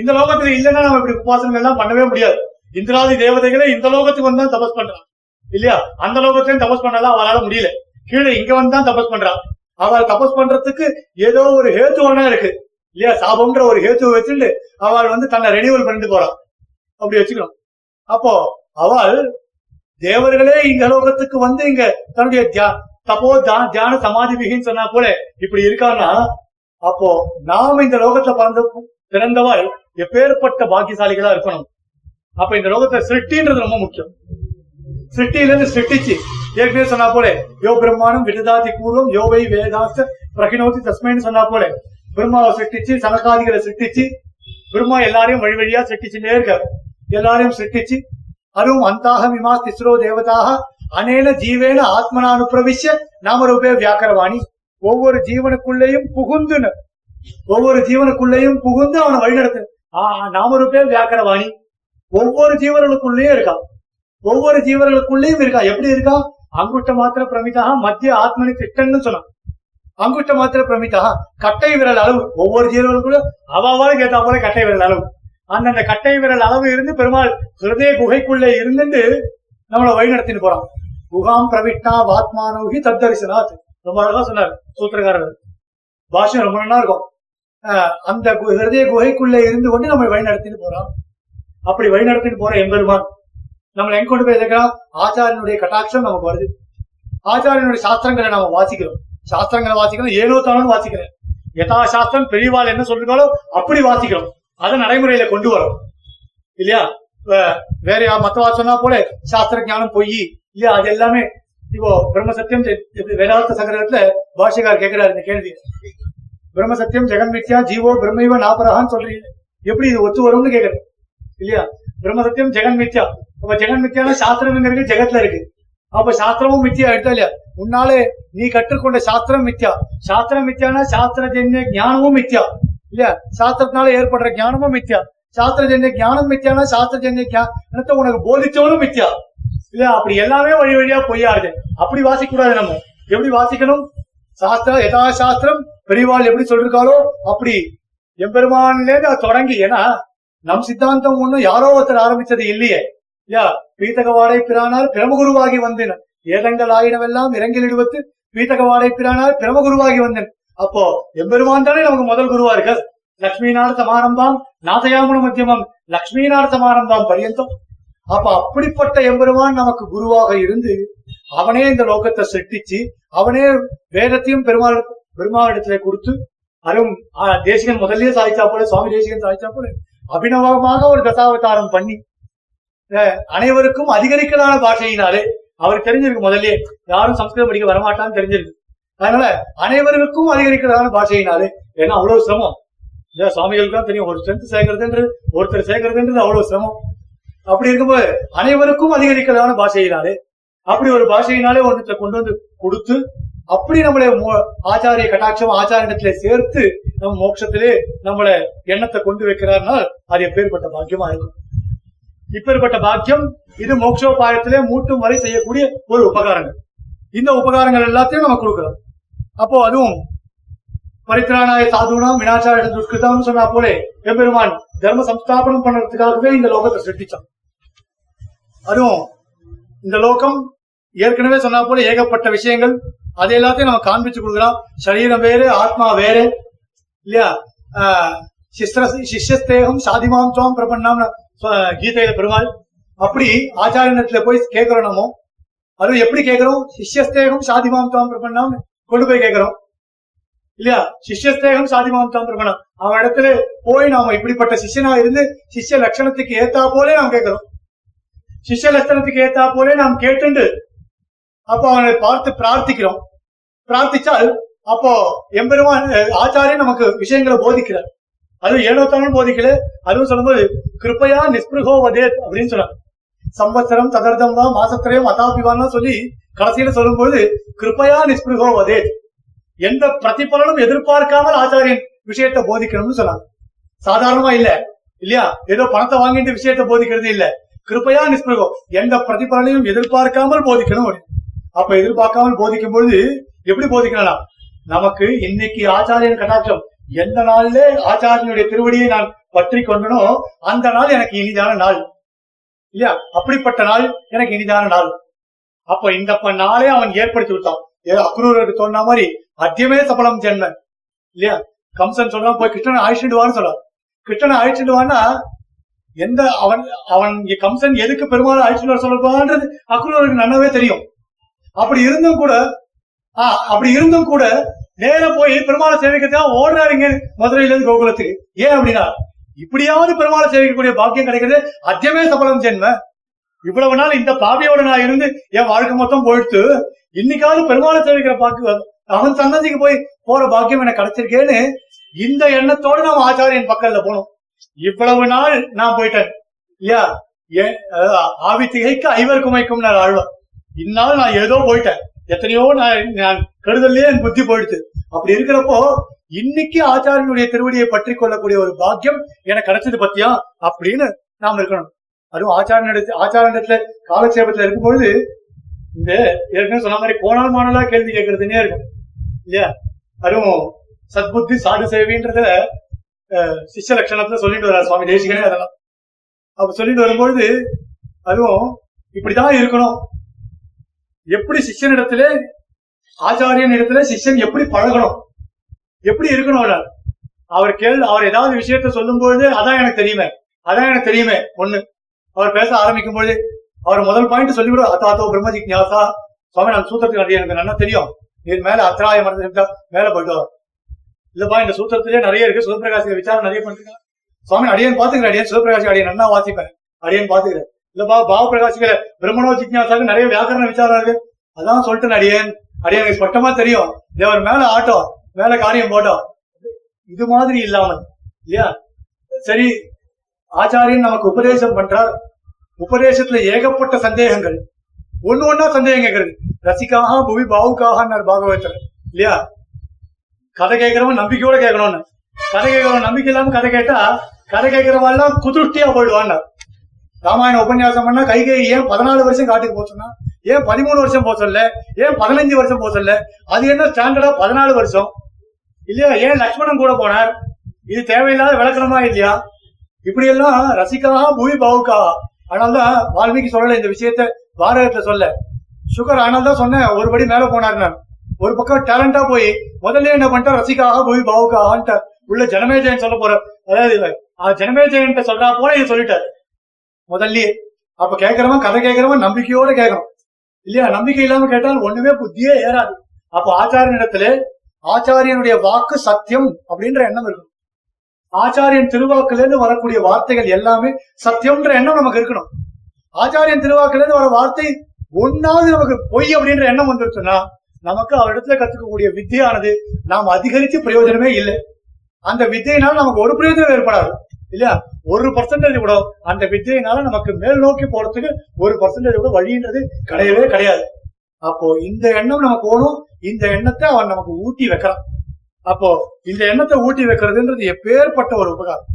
இந்த லோகத்துல இல்லைன்னா நாம இப்படி உபாசனங்கள் எல்லாம் பண்ணவே முடியாது இந்திராதி தேவதைகளே இந்த லோகத்துக்கு வந்து தான் தபஸ் பண்றான் இல்லையா அந்த லோகத்திலையும் தபஸ் பண்ணலாம் அவளால முடியல கீழே இங்க வந்து தான் தபஸ் பண்றான் அவள் தபஸ் பண்றதுக்கு ஏதோ ஒரு ஹேத்து ஒன்னா இருக்கு இல்லையா சாபம்ன்ற ஒரு ஹேத்துவை வச்சுட்டு அவள் வந்து தன்னை ரெனியூவல் பண்ணிட்டு போறான் அப்படி வச்சுக்கணும் அப்போ அவள் தேவர்களே இங்க லோகத்துக்கு வந்து இங்க தன்னுடைய தியா தபோ தான் தியான சமாதி மிகின்னு சொன்னா கூட இப்படி இருக்கான்னா அப்போ நாம் இந்த லோகத்தை பறந்த பிறந்தவாள் எப்பேற்பட்ட பாக்கியசாலிகளா இருக்கணும் அப்ப இந்த லோகத்தை சிருஷ்டின்றது ரொம்ப முக்கியம் சிருஷ்டில இருந்து சிருஷ்டிச்சு ஏற்கனவே சொன்னா போல யோ பிரம்மாணம் விடுதாதி கூறும் யோவை வேதாஸ்த பிரகினோதி தஸ்மைன்னு சொன்னா போல பிரம்மாவை சிருஷ்டிச்சு சனகாதிகளை சிருஷ்டிச்சு பிரம்மா எல்லாரையும் வழி வழியா சிருஷ்டிச்சுட்டே இருக்காரு எல்லாரையும் சிருஷ்டிச்சு அரும் விமா திஸ்ரோ தேவதாக அனேன ஜீவேன ஆத்மனானு பிரவிஷ்ய நாமரூபே வியாக்கரவாணி ஒவ்வொரு ஜீவனுக்குள்ளேயும் புகுந்துன்னு ஒவ்வொரு ஜீவனுக்குள்ளேயும் புகுந்து அவனை வழிநடத்து நாமரூபே வியாக்கரவாணி ஒவ்வொரு ஜீவர்களுக்குள்ளேயும் இருக்கா ஒவ்வொரு ஜீவர்களுக்குள்ளேயும் இருக்கா எப்படி இருக்கா அங்குட்ட மாத்திர பிரமிதாக மத்திய ஆத்மனி திட்டன்னு சொன்னான் அங்குட்ட மாத்திர பிரமிதா கட்டை விரல் அளவு ஒவ்வொரு ஜீவர்களுக்குள்ள அவாவாலும் கேட்டா போல கட்டை விரல் அளவு அந்தந்த கட்டை விரல் அளவு இருந்து பெருமாள் ஹிருதய குகைக்குள்ளே இருந்துட்டு நம்மளை வழிநடத்தின்னு போறான் குகாம் பிரவிட்டா வாத்மானோகி தத்தரிசனாத் ரொம்ப அழகா சொன்னார் சூத்திரகாரர் பாஷம் ரொம்ப நல்லா இருக்கும் அந்த ஹிருதய குகைக்குள்ளே இருந்து கொண்டு நம்ம வழிநடத்தின்னு போறான் அப்படி வழிநடத்தின்னு போற எம்பெருமான் நம்மளை எங்க கொண்டு போய் எதுக்கலாம் ஆச்சாரியனுடைய கட்டாட்சம் நமக்கு வருது ஆச்சாரியனுடைய சாஸ்திரங்களை நாம வாசிக்கிறோம் சாஸ்திரங்களை வாசிக்கிறோம் ஏனோ வாசிக்கிறேன் யதா சாஸ்திரம் பெரியவாள் என்ன சொல்றாங்களோ அப்படி வாசிக்கிறோம் அதை நடைமுறையில கொண்டு வரும் இல்லையா வேற மத்தவா சொன்னா போல சாஸ்திர ஞானம் பொய் இல்லையா அது எல்லாமே இப்போ பிரம்ம சத்தியம் வேதாந்த சங்கரத்துல பாஷைக்கார் கேட்கிறாரு இந்த கேள்வி பிரம்ம சத்தியம் ஜெகன் மித்யா ஜீவோ பிரம்மையோ நாபராகான்னு சொல்றீங்க எப்படி இது ஒத்து வரும்னு கேக்குறேன் இல்லையா பிரம்ம சத்தியம் ஜெகன் மித்யா அப்ப ஜெகன் மித்யான சாஸ்திரம்ங்கிறது ஜெகத்துல இருக்கு அப்ப சாஸ்திரமும் மித்தியா எடுத்தா இல்லையா உன்னாலே நீ கற்றுக்கொண்ட சாஸ்திரம் மித்யா சாஸ்திரம் மித்தியானா சாஸ்திர ஜென்ய ஞானமும் மித்யா இல்ல சாஸ்திரத்தினால ஏற்படுற ஞானமும் சாஸ்திர சாஸ்திரஜன்ய ஞானம் மித்தியானா சாஸ்திரஜன்ய ஞானத்தை உனக்கு போதிச்சவனும் மித்தியா இல்ல அப்படி எல்லாமே வழி வழியா பொய்யாது அப்படி வாசிக்க கூடாது நம்ம எப்படி வாசிக்கணும் சாஸ்திரம் யதா சாஸ்திரம் பெரியவாள் எப்படி சொல்லிருக்காளோ அப்படி எம்பெருமான்ல தொடங்கி ஏன்னா நம் சித்தாந்தம் ஒண்ணும் யாரோ ஒருத்தர் ஆரம்பிச்சது இல்லையே யா வாடை பிரானார் பிரமகுருவாகி வந்தேன் ஏதங்கள் ஆயினவெல்லாம் இரங்கில் இடுவத்து வாடை பிரானார் பிரமகுருவாகி வந்தேன் அப்போ எம்பெருமான் தானே நமக்கு முதல் குருவார்கள் இருக்காது லக்ஷ்மிநாத சமாரம்பாம் நாதயாமுன மத்தியமம் லக்ஷ்மிநாத சமாரம்பாம் பரியந்தம் அப்ப அப்படிப்பட்ட எம்பெருமான் நமக்கு குருவாக இருந்து அவனே இந்த லோகத்தை செட்டிச்சு அவனே வேதத்தையும் பெருமாள் பெருமாவிடத்துல கொடுத்து அரும் தேசிகன் முதல்லயே சாதிச்சா போல சுவாமி தேசிகன் சாதிச்சா போல அபினவமாக ஒரு தசாவதாரம் பண்ணி அனைவருக்கும் அதிகரிக்கலான பாஷையினாலே அவருக்கு தெரிஞ்சிருக்கு முதல்ல யாரும் சம்ஸ்கிருதம் படிக்க வரமாட்டான்னு தெரிஞ்சிருக்கு அதனால அனைவருக்கும் அதிகரிக்கிறதான பாஷையினாலே ஏன்னா அவ்வளவு சிரமம் இந்த சுவாமிகளுக்கு தான் தெரியும் ஒரு ஸ்ட்ரென்த் சேர்க்கறதுன்றது ஒருத்தர் சேர்க்கறதுன்றது அவ்வளவு சிரமம் அப்படி இருக்கும்போது அனைவருக்கும் அதிகரிக்கிறதான பாஷையினாலே அப்படி ஒரு பாஷையினாலே ஒருத்தர் கொண்டு வந்து கொடுத்து அப்படி நம்மளை ஆச்சாரிய கட்டாட்சம் ஆச்சாரியத்திலே சேர்த்து நம்ம மோட்சத்திலே நம்மள எண்ணத்தை கொண்டு வைக்கிறார்னால் அது எப்பேற்பட்ட பாக்கியமா இருக்கும் இப்பேற்பட்ட பாக்கியம் இது மோட்சோபாயத்திலே மூட்டும் வரை செய்யக்கூடிய ஒரு உபகாரங்கள் இந்த உபகாரங்கள் எல்லாத்தையும் நம்ம கொடுக்கிறோம் அப்போ அதுவும் பரித்ராணாய சாதுனா மினாச்சார துஷ்கிருதான்னு சொன்னா போலே எம்பெருமான் தர்ம சம்ஸ்தாபனம் பண்றதுக்காகவே இந்த லோகத்தை சிருஷ்டிச்சான் அதுவும் இந்த லோகம் ஏற்கனவே சொன்னா போல ஏகப்பட்ட விஷயங்கள் அதை எல்லாத்தையும் நம்ம காண்பிச்சு கொடுக்கலாம் சரீரம் வேறு ஆத்மா வேறு இல்லையா சிஷ்யஸ்தேகம் சாதிமாம் சுவாம் பிரபண்ணாம் கீதையில பெருமாள் அப்படி ஆச்சாரியத்துல போய் கேட்கிறோம் நம்ம அதுவும் எப்படி கேட்கிறோம் சிஷ்யஸ்தேகம் சாதிமாம் சுவாம் பிரபண்ணாம்னு கொண்டு போய் கேட்கிறோம் இல்லையா சிஷ்யஸ்தேகம் சாதிமாவும் தந்திருக்கணும் அவன் இடத்துல போய் நாம இப்படிப்பட்ட சிஷ்யனா இருந்து சிஷ்ய லட்சணத்துக்கு ஏத்தா போலே நாம் கேட்கிறோம் சிஷ்ய லட்சணத்துக்கு ஏத்தா போலே நாம் கேட்டுண்டு அப்போ அவனை பார்த்து பிரார்த்திக்கிறோம் பிரார்த்திச்சால் அப்போ எம்பெருமான் ஆச்சாரிய நமக்கு விஷயங்களை போதிக்கிறார் அதுவும் ஏனோ தமிழ் போதிக்கல அதுவும் சொல்லும்போது கிருப்பையா நிஸ்பிருகோ அப்படின்னு சொன்னாங்க சம்பத்திரம் ததர்தம் தான் மாசத்திரையும் அதாபிவான்லாம் சொல்லி கடைசியில சொல்லும்போது கிருப்பையா நிஸ்பிருகோ வதே எந்த பிரதிபலனும் எதிர்பார்க்காமல் ஆச்சாரியன் விஷயத்தை போதிக்கணும்னு சொன்னாங்க சாதாரணமா இல்ல இல்லையா ஏதோ பணத்தை வாங்கிட்டு விஷயத்தை போதிக்கிறது இல்ல கிருப்பையா நிஸ்பிருகோ எந்த பிரதிபலனையும் எதிர்பார்க்காமல் போதிக்கணும் அப்ப எதிர்பார்க்காமல் போதிக்கும் பொழுது எப்படி போதிக்கலாம் நமக்கு இன்னைக்கு ஆச்சாரியன் கட்டாட்சம் எந்த நாள்ல ஆச்சாரியனுடைய திருவடியை நான் பற்றி கொண்டனோ அந்த நாள் எனக்கு இனிதான நாள் இல்லையா அப்படிப்பட்ட நாள் எனக்கு இனிதான நாள் அப்ப இந்த நாளே அவன் ஏற்படுத்தி விட்டான் ஏதோ அக்ரூர் சொன்ன மாதிரி அத்தியமே சபலம் ஜென்மன் இல்லையா கம்சன் சொன்னா போய் வான்னு அழிச்சுடுவான்னு சொல்றார் கிருஷ்ணனை அழிச்சுடுவான்னா எந்த அவன் அவன் கம்சன் எதுக்கு பெருமாள் அழிச்சுட்டு சொல்லப்பான்றது அக்ரூருக்கு நல்லாவே தெரியும் அப்படி இருந்தும் கூட ஆஹ் அப்படி இருந்தும் கூட நேர போய் பெருமாளை சேவிக்கிறதுக்காக ஓடுறாருங்க மதுரையில இருந்து கோகுலத்துக்கு ஏன் அப்படின்னா இப்படியாவது பெருமாள் சேவிக்கக்கூடிய பாக்கியம் கிடைக்கிறது அத்தியமே சபலம் ஜென்ம இவ்வளவு நாள் இந்த பாவியோட நான் இருந்து என் வாழ்க்கை மொத்தம் போயிடுத்து இன்னைக்காவது பெருமாளை சேவிக்கிற பாக்கு அவன் சந்ததிக்கு போய் போற பாக்கியம் எனக்கு கிடைச்சிருக்கேன்னு இந்த எண்ணத்தோடு நான் ஆச்சாரியன் பக்கத்துல போனோம் இவ்வளவு நாள் நான் போயிட்டேன் இல்லையா ஆவி திகைக்கு ஐவர் குமைக்கும் நான் ஆழ்வார் இந்நாள் நான் ஏதோ போயிட்டேன் எத்தனையோ நான் நான் கருதல்லையே என் புத்தி போயிடுத்து அப்படி இருக்கிறப்போ இன்னைக்கு ஆச்சாரியனுடைய திருவடியை பற்றி கொள்ளக்கூடிய ஒரு பாக்கியம் எனக்கு கிடைச்சது பத்தியா அப்படின்னு நாம் இருக்கணும் அதுவும் ஆச்சார நடத்து ஆச்சார இடத்துல காலக்ஷேபத்துல பொழுது இந்த ஏற்கனவே சொன்ன மாதிரி போனால் மாணலா கேள்வி கேட்கறதுன்னே இருக்கும் இல்லையா அதுவும் சத்புத்தி சாது சேவைன்றத சிஷ்ய லட்சணத்துல சொல்லிட்டு வர சுவாமி தேசிகனே அதெல்லாம் அப்ப சொல்லிட்டு வரும்பொழுது அதுவும் இப்படிதான் இருக்கணும் எப்படி சிஷ்யன் இடத்துல ஆச்சாரியன் இடத்துல சிஷ்யன் எப்படி பழகணும் எப்படி இருக்கணும் அவர் அவர் கேள்வி அவர் ஏதாவது விஷயத்த சொல்லும் பொழுது அதான் எனக்கு தெரியுமே அதான் எனக்கு தெரியுமே ஒண்ணு அவர் பேச ஆரம்பிக்கும் போது அவர் முதல் பாயிண்ட் சொல்லிவிட அத்தாத்தோ பிரம்மஜி ஞாசா சுவாமி நான் நிறைய எனக்கு நல்லா தெரியும் நீ மேல அத்திராயம் மரத்தை மேல போயிட்டு இல்லப்பா இந்த சூத்திரத்திலேயே நிறைய இருக்கு சிவபிரகாசி விசாரம் நிறைய பண்ணிருக்காங்க சுவாமி அடியன் பாத்துக்கிறேன் அடியன் சிவபிரகாசி அடியன் நல்லா வாசிப்பேன் அடியன் பாத்துக்கிறேன் இல்லப்பா பாவ பிரகாசிக்கிற பிரம்மணோ ஜிக்யாசாக்கு நிறைய வியாக்கரண விசாரம் இருக்கு அதான் சொல்லிட்டு அடியேன் அடியனுக்கு ஸ்பட்டமா தெரியும் தேவர் மேல ஆட்டோ மேல காரியம் போட்டோம் இது மாதிரி இல்லாமல் இல்லையா சரி ஆச்சாரியன் நமக்கு உபதேசம் பண்றார் உபதேசத்துல ஏகப்பட்ட சந்தேகங்கள் ஒண்ணு ஒன்னா சந்தேகம் கேட்கறது ரசிக்காக புவி பாவுக்காக பாகவத்தர் இல்லையா கதை கேட்கிறவன் நம்பிக்கையோட கேட்கணும்னு கதை கேட்கிறவன் நம்பிக்கை இல்லாம கதை கேட்டா கதை கேட்கிறவெல்லாம் குதிருஷ்டியா போயிடுவான் ராமாயண உபன்யாசம் பண்ணா கைகை ஏன் பதினாலு வருஷம் காட்டுக்கு போச்சோம்னா ஏன் பதிமூணு வருஷம் போச்சல்ல ஏன் பதினஞ்சு வருஷம் போச்சல்ல அது என்ன ஸ்டாண்டர்டா பதினாலு வருஷம் இல்லையா ஏன் லட்சுமணன் கூட போனார் இது தேவையில்லாத விளக்கணமா இல்லையா இப்படி எல்லாம் ரசிகா பூமி பாவுக்கா அதனால்தான் வால்மீகி சொல்லல இந்த விஷயத்த பாரதத்துல சொல்ல சுகர் ஆனால் தான் சொன்னேன் ஒருபடி மேல போனார் நான் ஒரு பக்கம் டேலண்டா போய் முதல்ல என்ன பண்ணிட்டா ரசிகா பூமி பாவுக்கான்ட்டு உள்ள ஜனமேஜயன் சொல்ல போற அதாவது ஜனமேஜயன் சொல்றா போல இது சொல்லிட்டாரு முதல்ல அப்ப கேக்குறவன் கதை கேட்கறவன் நம்பிக்கையோட கேட்கணும் இல்லையா நம்பிக்கை இல்லாம கேட்டால் ஒண்ணுமே புத்தியே ஏறாது அப்ப ஆச்சாரியனிடத்துல ஆச்சாரியனுடைய வாக்கு சத்தியம் அப்படின்ற எண்ணம் இருக்கும் ஆச்சாரியன் திருவாக்குல இருந்து வரக்கூடிய வார்த்தைகள் எல்லாமே சத்தியம்ன்ற எண்ணம் நமக்கு இருக்கணும் ஆச்சாரியன் திருவாக்குல இருந்து வர வார்த்தை ஒன்னாவது நமக்கு பொய் அப்படின்ற எண்ணம் வந்துருச்சுன்னா நமக்கு அவரிடத்துல கத்துக்கக்கூடிய வித்தியானது நாம் அதிகரித்து பிரயோஜனமே இல்லை அந்த வித்தியினால நமக்கு ஒரு பிரயோஜனம் ஏற்படாது இல்லையா ஒரு பர்சன்டேஜ் கூட அந்த வித்தியினால நமக்கு மேல் நோக்கி போறதுக்கு ஒரு பர்சன்டேஜ் கூட வழின்றது கிடையவே கிடையாது அப்போ இந்த எண்ணம் நமக்கு ஓடும் இந்த எண்ணத்தை அவன் நமக்கு ஊட்டி வைக்கிறான் அப்போ இந்த எண்ணத்தை ஊட்டி வைக்கிறதுன்றது எப்பேற்பட்ட ஒரு உபகாரம்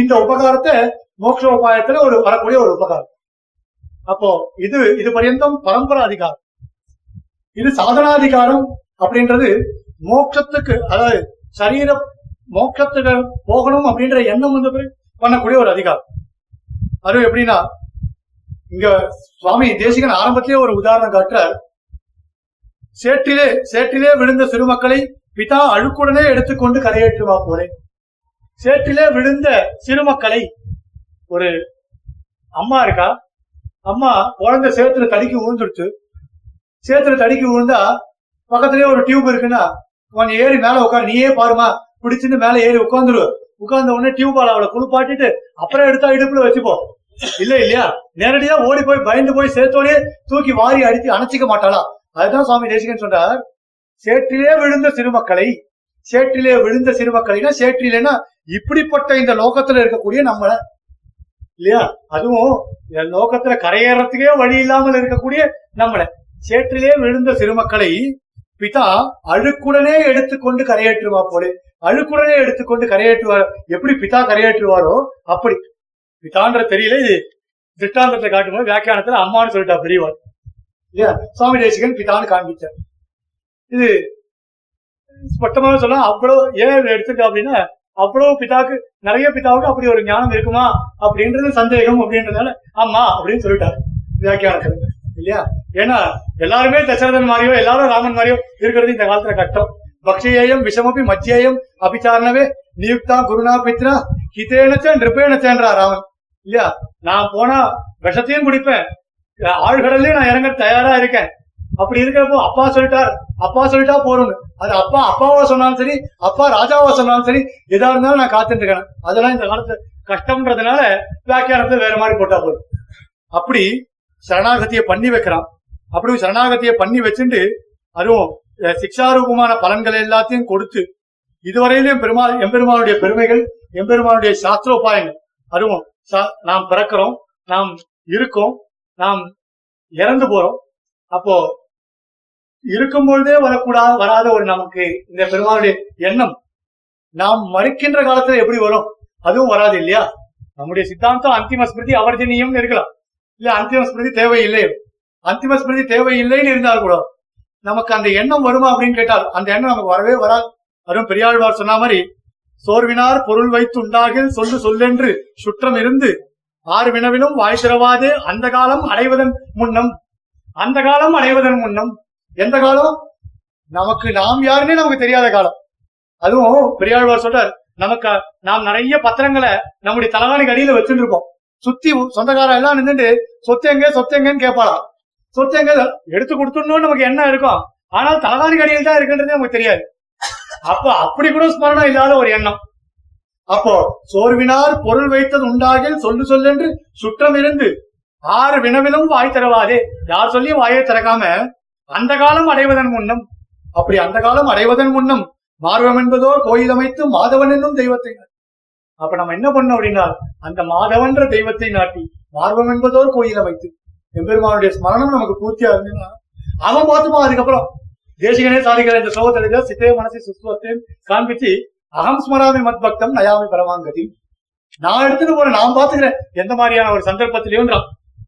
இந்த உபகாரத்தை மோட்ச உபாயத்துல ஒரு வரக்கூடிய ஒரு உபகாரம் அப்போ இது இது பரியந்தம் பரம்பரா அதிகாரம் இது சாதனாதிகாரம் அப்படின்றது மோட்சத்துக்கு அதாவது சரீர மோட்சத்துக்கு போகணும் அப்படின்ற எண்ணம் வந்து பண்ணக்கூடிய ஒரு அதிகாரம் அது எப்படின்னா இங்க சுவாமி தேசிகன் ஆரம்பத்திலே ஒரு உதாரணம் காட்டுற சேற்றிலே சேற்றிலே விழுந்த சிறுமக்களை பிதா அழுக்குடனே எடுத்துக்கொண்டு கரையேற்றுவா போறேன் சேற்றிலே விழுந்த சிறுமக்களை ஒரு அம்மா இருக்கா அம்மா குழந்தை சேத்துல தடிக்கு விழுந்துருச்சு சேத்துல தடிக்கு விழுந்தா பக்கத்துலயே ஒரு டியூப் இருக்குன்னா கொஞ்சம் ஏறி மேல உட்காந்து நீயே பாருமா பிடிச்சிட்டு மேல ஏறி உட்காந்துரு உட்கார்ந்த உடனே டியூப் டியூபால் அவளை குளிப்பாட்டிட்டு அப்புறம் எடுத்தா இடுப்புல வச்சுப்போம் இல்ல இல்லையா நேரடியா ஓடி போய் பயந்து போய் சேர்த்தோடய தூக்கி வாரி அடித்து அணைச்சிக்க மாட்டாளா அதுதான் சுவாமி தேசிகன் சொன்னார் சேற்றிலே விழுந்த சிறுமக்களை சேற்றிலே விழுந்த சிறுமக்களைனா சேற்றிலேனா இப்படிப்பட்ட இந்த லோகத்துல இருக்கக்கூடிய நம்மள இல்லையா அதுவும் லோகத்துல கரையேறத்துக்கே வழி இல்லாமல் இருக்கக்கூடிய நம்மள சேற்றிலே விழுந்த சிறுமக்களை பிதா அழுக்குடனே எடுத்துக்கொண்டு கரையேற்றுவா போல அழுக்குடனே எடுத்துக்கொண்டு கரையேற்றுவார் எப்படி பிதா கரையேற்றுவாரோ அப்படி பிதான்ற தெரியல இது திருஷ்டாந்தத்தை காட்டும்போது வியாக்கியானத்துல அம்மான்னு சொல்லிட்டா பெரியவர் இல்லையா சுவாமி தேசிகன் பிதான்னு காண்பித்தார் இது மொத்தமாக சொல்ல அவ்வளவு ஏன் எடுத்துட்டோம் அப்படின்னா அவ்வளவு பிதாவுக்கு நிறைய பிதாவுக்கு அப்படி ஒரு ஞானம் இருக்குமா அப்படின்றது சந்தேகம் அப்படின்றதுனால ஆமா அப்படின்னு சொல்லிட்டாரு வியாக்கியான இல்லையா ஏன்னா எல்லாருமே தசரதன் மாதிரியோ எல்லாரும் ராமன் மாதிரியோ இருக்கிறது இந்த காலத்துல கட்டம் பக்ஷேயம் விஷமபி மத்தியேயம் அபிச்சாரணவே நியுக்தா குருணா பித்ரா ஹிதேனச்ச நிருபேனச்சேன்றா ராமன் இல்லையா நான் போனா விஷத்தையும் குடிப்பேன் ஆழ்கடல்லையும் நான் இறங்க தயாரா இருக்கேன் அப்படி இருக்கிறப்போ அப்பா சொல்லிட்டார் அப்பா சொல்லிட்டா போறோம்னு அது அப்பா அப்பாவா சொன்னாலும் சரி அப்பா ராஜாவா சொன்னாலும் சரி எதா இருந்தாலும் நான் காத்துட்டு இருக்கேன் அதெல்லாம் இந்த காலத்து கஷ்டம்ன்றதுனால வியாக்கியானத்தை வேற மாதிரி போட்டா போதும் அப்படி சரணாகத்திய பண்ணி வைக்கிறான் அப்படி சரணாகத்திய பண்ணி வச்சுட்டு அதுவும் சிக்ஷாரூபமான பலன்கள் எல்லாத்தையும் கொடுத்து இதுவரையிலும் பெருமாள் எம்பெருமானுடைய பெருமைகள் எம்பெருமானுடைய சாஸ்திரோபாயங்கள் அதுவும் நாம் பிறக்கிறோம் நாம் இருக்கோம் நாம் இறந்து போறோம் அப்போ இருக்கும்பொழுதே வரக்கூடாது வராத ஒரு நமக்கு இந்த பெருமானுடைய எண்ணம் நாம் மறுக்கின்ற காலத்துல எப்படி வரும் அதுவும் வராது இல்லையா நம்முடைய சித்தாந்தம் அந்திம ஸ்மிருதி அவர்ஜனியம் இருக்கலாம் இல்ல அந்திம ஸ்மிருதி தேவையில்லை அந்திம ஸ்மிருதி தேவையில்லைன்னு இருந்தால் கூட நமக்கு அந்த எண்ணம் வருமா அப்படின்னு கேட்டால் அந்த எண்ணம் நமக்கு வரவே வராது அதுவும் பெரியாழ்வார் சொன்ன மாதிரி சோர்வினார் பொருள் வைத்து உண்டாகில் சொல்லு சொல்லென்று சுற்றம் இருந்து ஆறு வினவிலும் வாய் சிறவாது அந்த காலம் அடைவதன் முன்னம் அந்த காலம் அடைவதன் முன்னம் எந்த காலம் நமக்கு நாம் யாருன்னே நமக்கு தெரியாத காலம் அதுவும் பெரியாழ்வார் சொல்றார் நமக்கு நாம் நிறைய பத்திரங்களை நம்முடைய தலைவாணிக்கு அடியில வச்சுட்டு இருப்போம் சுத்தி சொந்தக்காரம் எல்லாம் நின்றுட்டு சொத்து எங்க சொத்து எங்கன்னு கேட்பாளாம் சொத்து எங்க எடுத்து கொடுத்துடணும்னு நமக்கு என்ன இருக்கும் ஆனால் தலைவாணிக்கு அடியில் தான் இருக்குன்றது நமக்கு தெரியாது அப்ப அப்படி கூட ஸ்மரணம் இல்லாத ஒரு எண்ணம் அப்போ சோர்வினால் பொருள் வைத்தது உண்டாக சொல்லு சொல்லென்று சுற்றம் இருந்து ஆறு வினவிலும் வாய் தரவாதே யார் சொல்லியும் வாயை திறக்காம அந்த காலம் அடைவதன் முன்னும் அப்படி அந்த காலம் அடைவதன் முன்னும் மார்வம் என்பதோ கோயில் அமைத்து மாதவன் என்னும் தெய்வத்தை அப்ப நம்ம என்ன பண்ணோம் அப்படின்னா அந்த மாதவன்ற தெய்வத்தை நாட்டி மார்வம் என்பதோர் கோயில் அமைத்து எம்பெருமானுடைய ஸ்மரணம் நமக்கு பூர்த்தியா இருந்ததுன்னா அவன் பார்த்துமா அதுக்கப்புறம் தேசிகனே சாதிக்கிற இந்த சோகத்தில சித்தே மனசை சுஸ்வத்தையும் காண்பிச்சு அகம் ஸ்மராமி மத் பக்தம் நயாமி பரமாங்கதி நான் எடுத்துட்டு போறேன் நான் பாத்துக்கிறேன் எந்த மாதிரியான ஒரு சந்தர்ப்பத்திலேயும்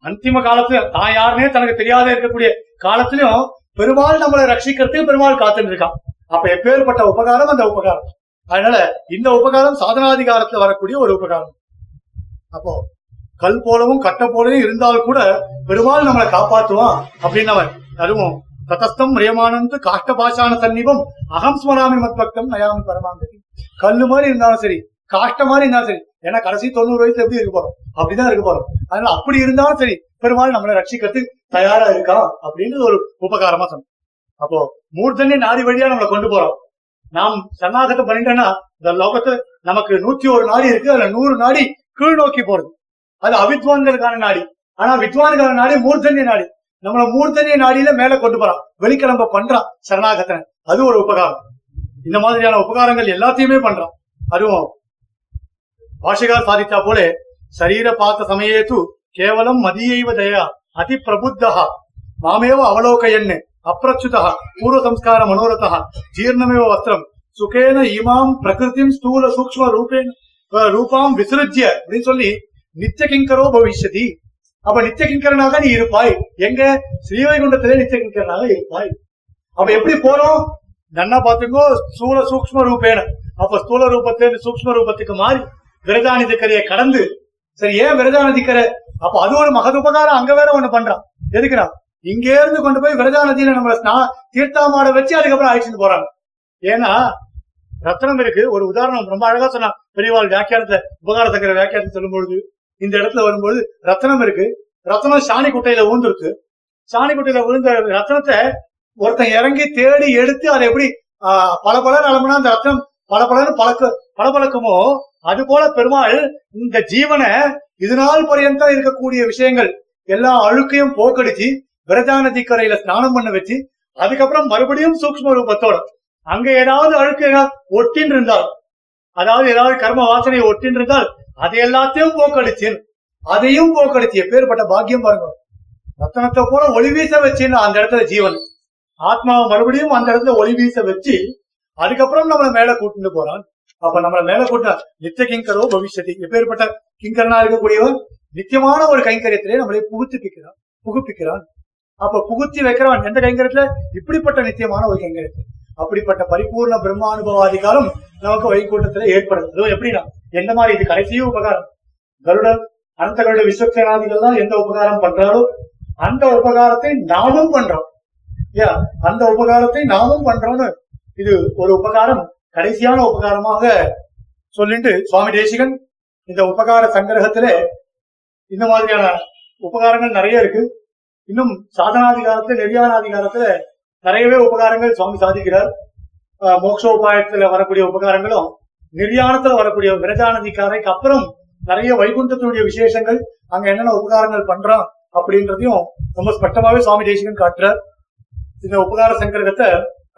அந்திம காலத்துல தான் யாருன்னே தனக்கு தெரியாத இருக்கக்கூடிய காலத்திலயும் பெருமாள் நம்மளை ரட்சிக்கிறதுக்கு பெருமாள் காத்துட்டு இருக்கான் அப்ப எப்பேற்பட்ட உபகாரம் அந்த உபகாரம் அதனால இந்த உபகாரம் சாதனாதிகாரத்துல வரக்கூடிய ஒரு உபகாரம் அப்போ கல் போலவும் கட்ட போலவும் இருந்தாலும் கூட பெருமாள் நம்மளை காப்பாற்றுவான் அப்படின்னு அவன் தருவோம் சதஸ்தம் ரேமானந்து காஷ்ட பாஷான சன்னிபம் அகம் ஸ்மராமி மத்பக்தம் நயாமி பரமாந்தி கல்லு மாதிரி இருந்தாலும் சரி காஷ்ட மாதிரி இருந்தாலும் சரி ஏன்னா கடைசி தொண்ணூறு வயசுல எப்படி இருக்க போறோம் அப்படிதான் இருக்க போறோம் அதனால அப்படி இருந்தாலும் சரி பெருமாள் நம்மளை ரட்சிக்கிறது தயாரா இருக்கா அப்படின்னு ஒரு உபகாரமா சொன்னோம் அப்போ மூர்த்தனே நாடி வழியா நம்மளை கொண்டு போறோம் நாம் சன்னாகத்தை பண்ணிட்டோம்னா இந்த லோகத்துல நமக்கு நூத்தி ஒரு நாடி இருக்கு அதுல நூறு நாடி கீழ் நோக்கி போறது அது அவித்வான்களுக்கான நாடி ஆனா வித்வான்கள நாடி மூர்த்தன்ய நாடி நம்மள மூர்த்தன்ய நாடியில மேல கொண்டு போறான் வெளிக்கிழம்ப பண்றான் சரணாகத்தன் அது ஒரு உபகாரம் இந்த மாதிரியான உபகாரங்கள் எல்லாத்தையுமே பண்றான் அதுவும் భాషగా సాధితా పోలే శరీర పాత సమయేతు కేవలం మదీయైవ దయ అతి ప్రబుద్ధ మామేవ అవలోకయన్ అప్రచ్యుత పూర్వ సంస్కార మనోరథ జీర్ణమేవ వస్త్రం சுகேன இமாம் பிரகிருதிம் ஸ்தூல சூக்ம ரூபேன் ரூபாம் விசிருஜ்ய அப்படின்னு சொல்லி நித்திய கிங்கரோ பவிஷதி அப்ப நித்திய கிங்கரனாக நீ இருப்பாய் எங்க ஸ்ரீவைகுண்டத்திலே நித்திய கிங்கரனாக இருப்பாய் அப்ப எப்படி போறோம் நன்னா பாத்துக்கோ ஸ்தூல சூக்ம ரூபேன அப்ப ஸ்தூல ரூபத்திலிருந்து சூக்ம ரூபத்துக்கு மாறி விரதானி கடந்து சரி ஏன் விரதான அப்ப அது ஒரு மகத உபகாரம் அங்க வேற ஒண்ணு பண்றான் எதுக்குனா இங்க இருந்து கொண்டு போய் விரதா நதியில நம்ம தீர்த்தாமாட வச்சு அதுக்கப்புறம் அழைச்சிட்டு போறாங்க ஏன்னா ரத்தனம் இருக்கு ஒரு உதாரணம் ரொம்ப அழகா சொன்னா பெரியவாள் வியாக்கியானத்துல உபகாரத்தக்கிற வியாக்கியானத்தை சொல்லும் பொழுது இந்த இடத்துல வரும்பொழுது ரத்தனம் இருக்கு ரத்தனம் சாணி குட்டையில ஊந்துருக்கு சாணி குட்டையில விழுந்த ரத்தனத்தை ஒருத்தன் இறங்கி தேடி எடுத்து அதை எப்படி பல பல நலம்புனா அந்த ரத்தனம் பளபளன்னு பழக்க பழக்கமோ அது போல பெருமாள் இந்த ஜீவனை இதனால் பரியந்தம் இருக்கக்கூடிய விஷயங்கள் எல்லா அழுக்கையும் போக்கடிச்சு விரதா நதி கரையில ஸ்நானம் பண்ண வச்சு அதுக்கப்புறம் மறுபடியும் சூக்ம ரூபத்தோட அங்க ஏதாவது அழுக்கு ஒட்டின் இருந்தால் அதாவது ஏதாவது கர்ம வாசனை ஒட்டின் இருந்தால் அதை எல்லாத்தையும் போக்கடிச்சு அதையும் போக்கடிச்சு பேர்பட்ட பாக்கியம் பாருங்க ரத்தனத்தை போல ஒளி வீச வச்சு அந்த இடத்துல ஜீவன் ஆத்மாவை மறுபடியும் அந்த இடத்துல ஒளி வீச வச்சு அதுக்கப்புறம் நம்மளை மேல கூட்டிட்டு போறான் அப்ப நம்மள மேல கூட்ட நித்திய கிங்கரோ பவிஷத்தி எப்பேற்பட்ட கிங்கரனா இருக்கக்கூடியவன் நித்தியமான ஒரு கைங்கரியத்திலே நம்மளை புகுத்திப்பிக்கிறான் புகுப்பிக்கிறான் அப்ப புகுத்தி வைக்கிறவன் எந்த கைங்கரியத்துல இப்படிப்பட்ட நித்தியமான ஒரு கைங்கரியத்தில் அப்படிப்பட்ட பரிபூர்ண பிரம்ம அனுபவாதிகாரம் நமக்கு வைகூட்டத்துல ஏற்படுது அதுவும் எப்படின்னா எந்த மாதிரி இது கடைசியும் உபகாரம் கருடர் அனந்த கருட விஸ்வக்சேனாதிகள் தான் எந்த உபகாரம் பண்றாரோ அந்த உபகாரத்தை நாமும் பண்றோம் அந்த உபகாரத்தை நாமும் பண்றோம்னு இது ஒரு உபகாரம் கடைசியான உபகாரமாக சொல்லிட்டு சுவாமி தேசிகன் இந்த உபகார சங்கிரகத்துல இந்த மாதிரியான உபகாரங்கள் நிறைய இருக்கு இன்னும் சாதனாதிகாரத்துல நெறியானாதிகாரத்துல நிறையவே உபகாரங்கள் சுவாமி சாதிக்கிறார் உபாயத்துல வரக்கூடிய உபகாரங்களும் நிர்யாணத்துல வரக்கூடிய விரஜானதிக்காரைக்கு அப்புறம் நிறைய வைகுண்டத்தினுடைய விசேஷங்கள் அங்க என்னென்ன உபகாரங்கள் பண்றோம் அப்படின்றதையும் ரொம்ப ஸ்பஷ்டமாவே சுவாமி தேசிகன் காட்டுறார் இந்த உபகார சங்கிரகத்தை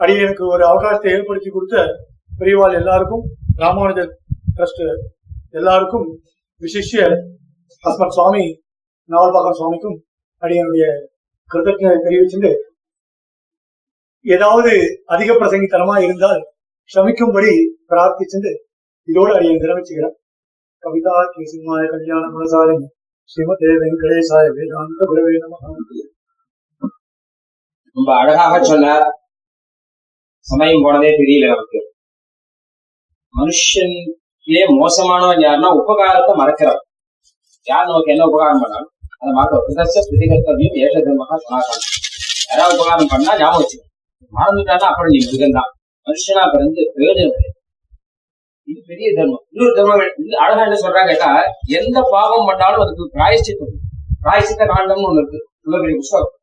அடியனுக்கு ஒரு அவகாசத்தை ஏற்படுத்தி கொடுத்த பெரியவாள் எல்லாருக்கும் ராமானுஜர் ட்ரஸ்ட் எல்லாருக்கும் விசிஷ்ய அஸ்மத் சுவாமி நாவல்பாக்கம் சுவாமிக்கும் அடியனுடைய கிருதஜனை தெரிவிச்சுட்டு ஏதாவது அதிக பிரசங்கித்தனமா இருந்தால் சமிக்கும்படி பிரார்த்திச்சுட்டு இதோடு அடியன் விரமிச்சுக்கிறேன் கவிதா கே சிம்மாய கல்யாண மனசாலின் ஸ்ரீமதே வெங்கடேசாய வேதாந்த குருவே நம ரொம்ப அழகாக சொன்னார் சமயம் போனதே தெரியல நமக்கு மனுஷன்லயே மோசமானவன் யாருன்னா உபகாரத்தை மறக்கிறவன் யார் நமக்கு என்ன உபகாரம் பண்ணாலும் அதை மறக்க பிரதர்ச ஏற்ற தர்மமாக தர்மகா யாராவது உபகாரம் பண்ணா ஞாபகம் வச்சுக்கணும் மறந்துட்டானா அப்புறம் நீ மிருகந்தான் மனுஷனா பிறந்து பிரயோஜனம் இது பெரிய தர்மம் இன்னொரு தர்மம் அழகா என்ன சொல்றாங்க கேட்டா எந்த பாவம் பண்ணாலும் அதுக்கு பிராயச்சித்தம் பிராயசித்த காண்டம்னு ஒண்ணு இருக்கு புஸ்தகம்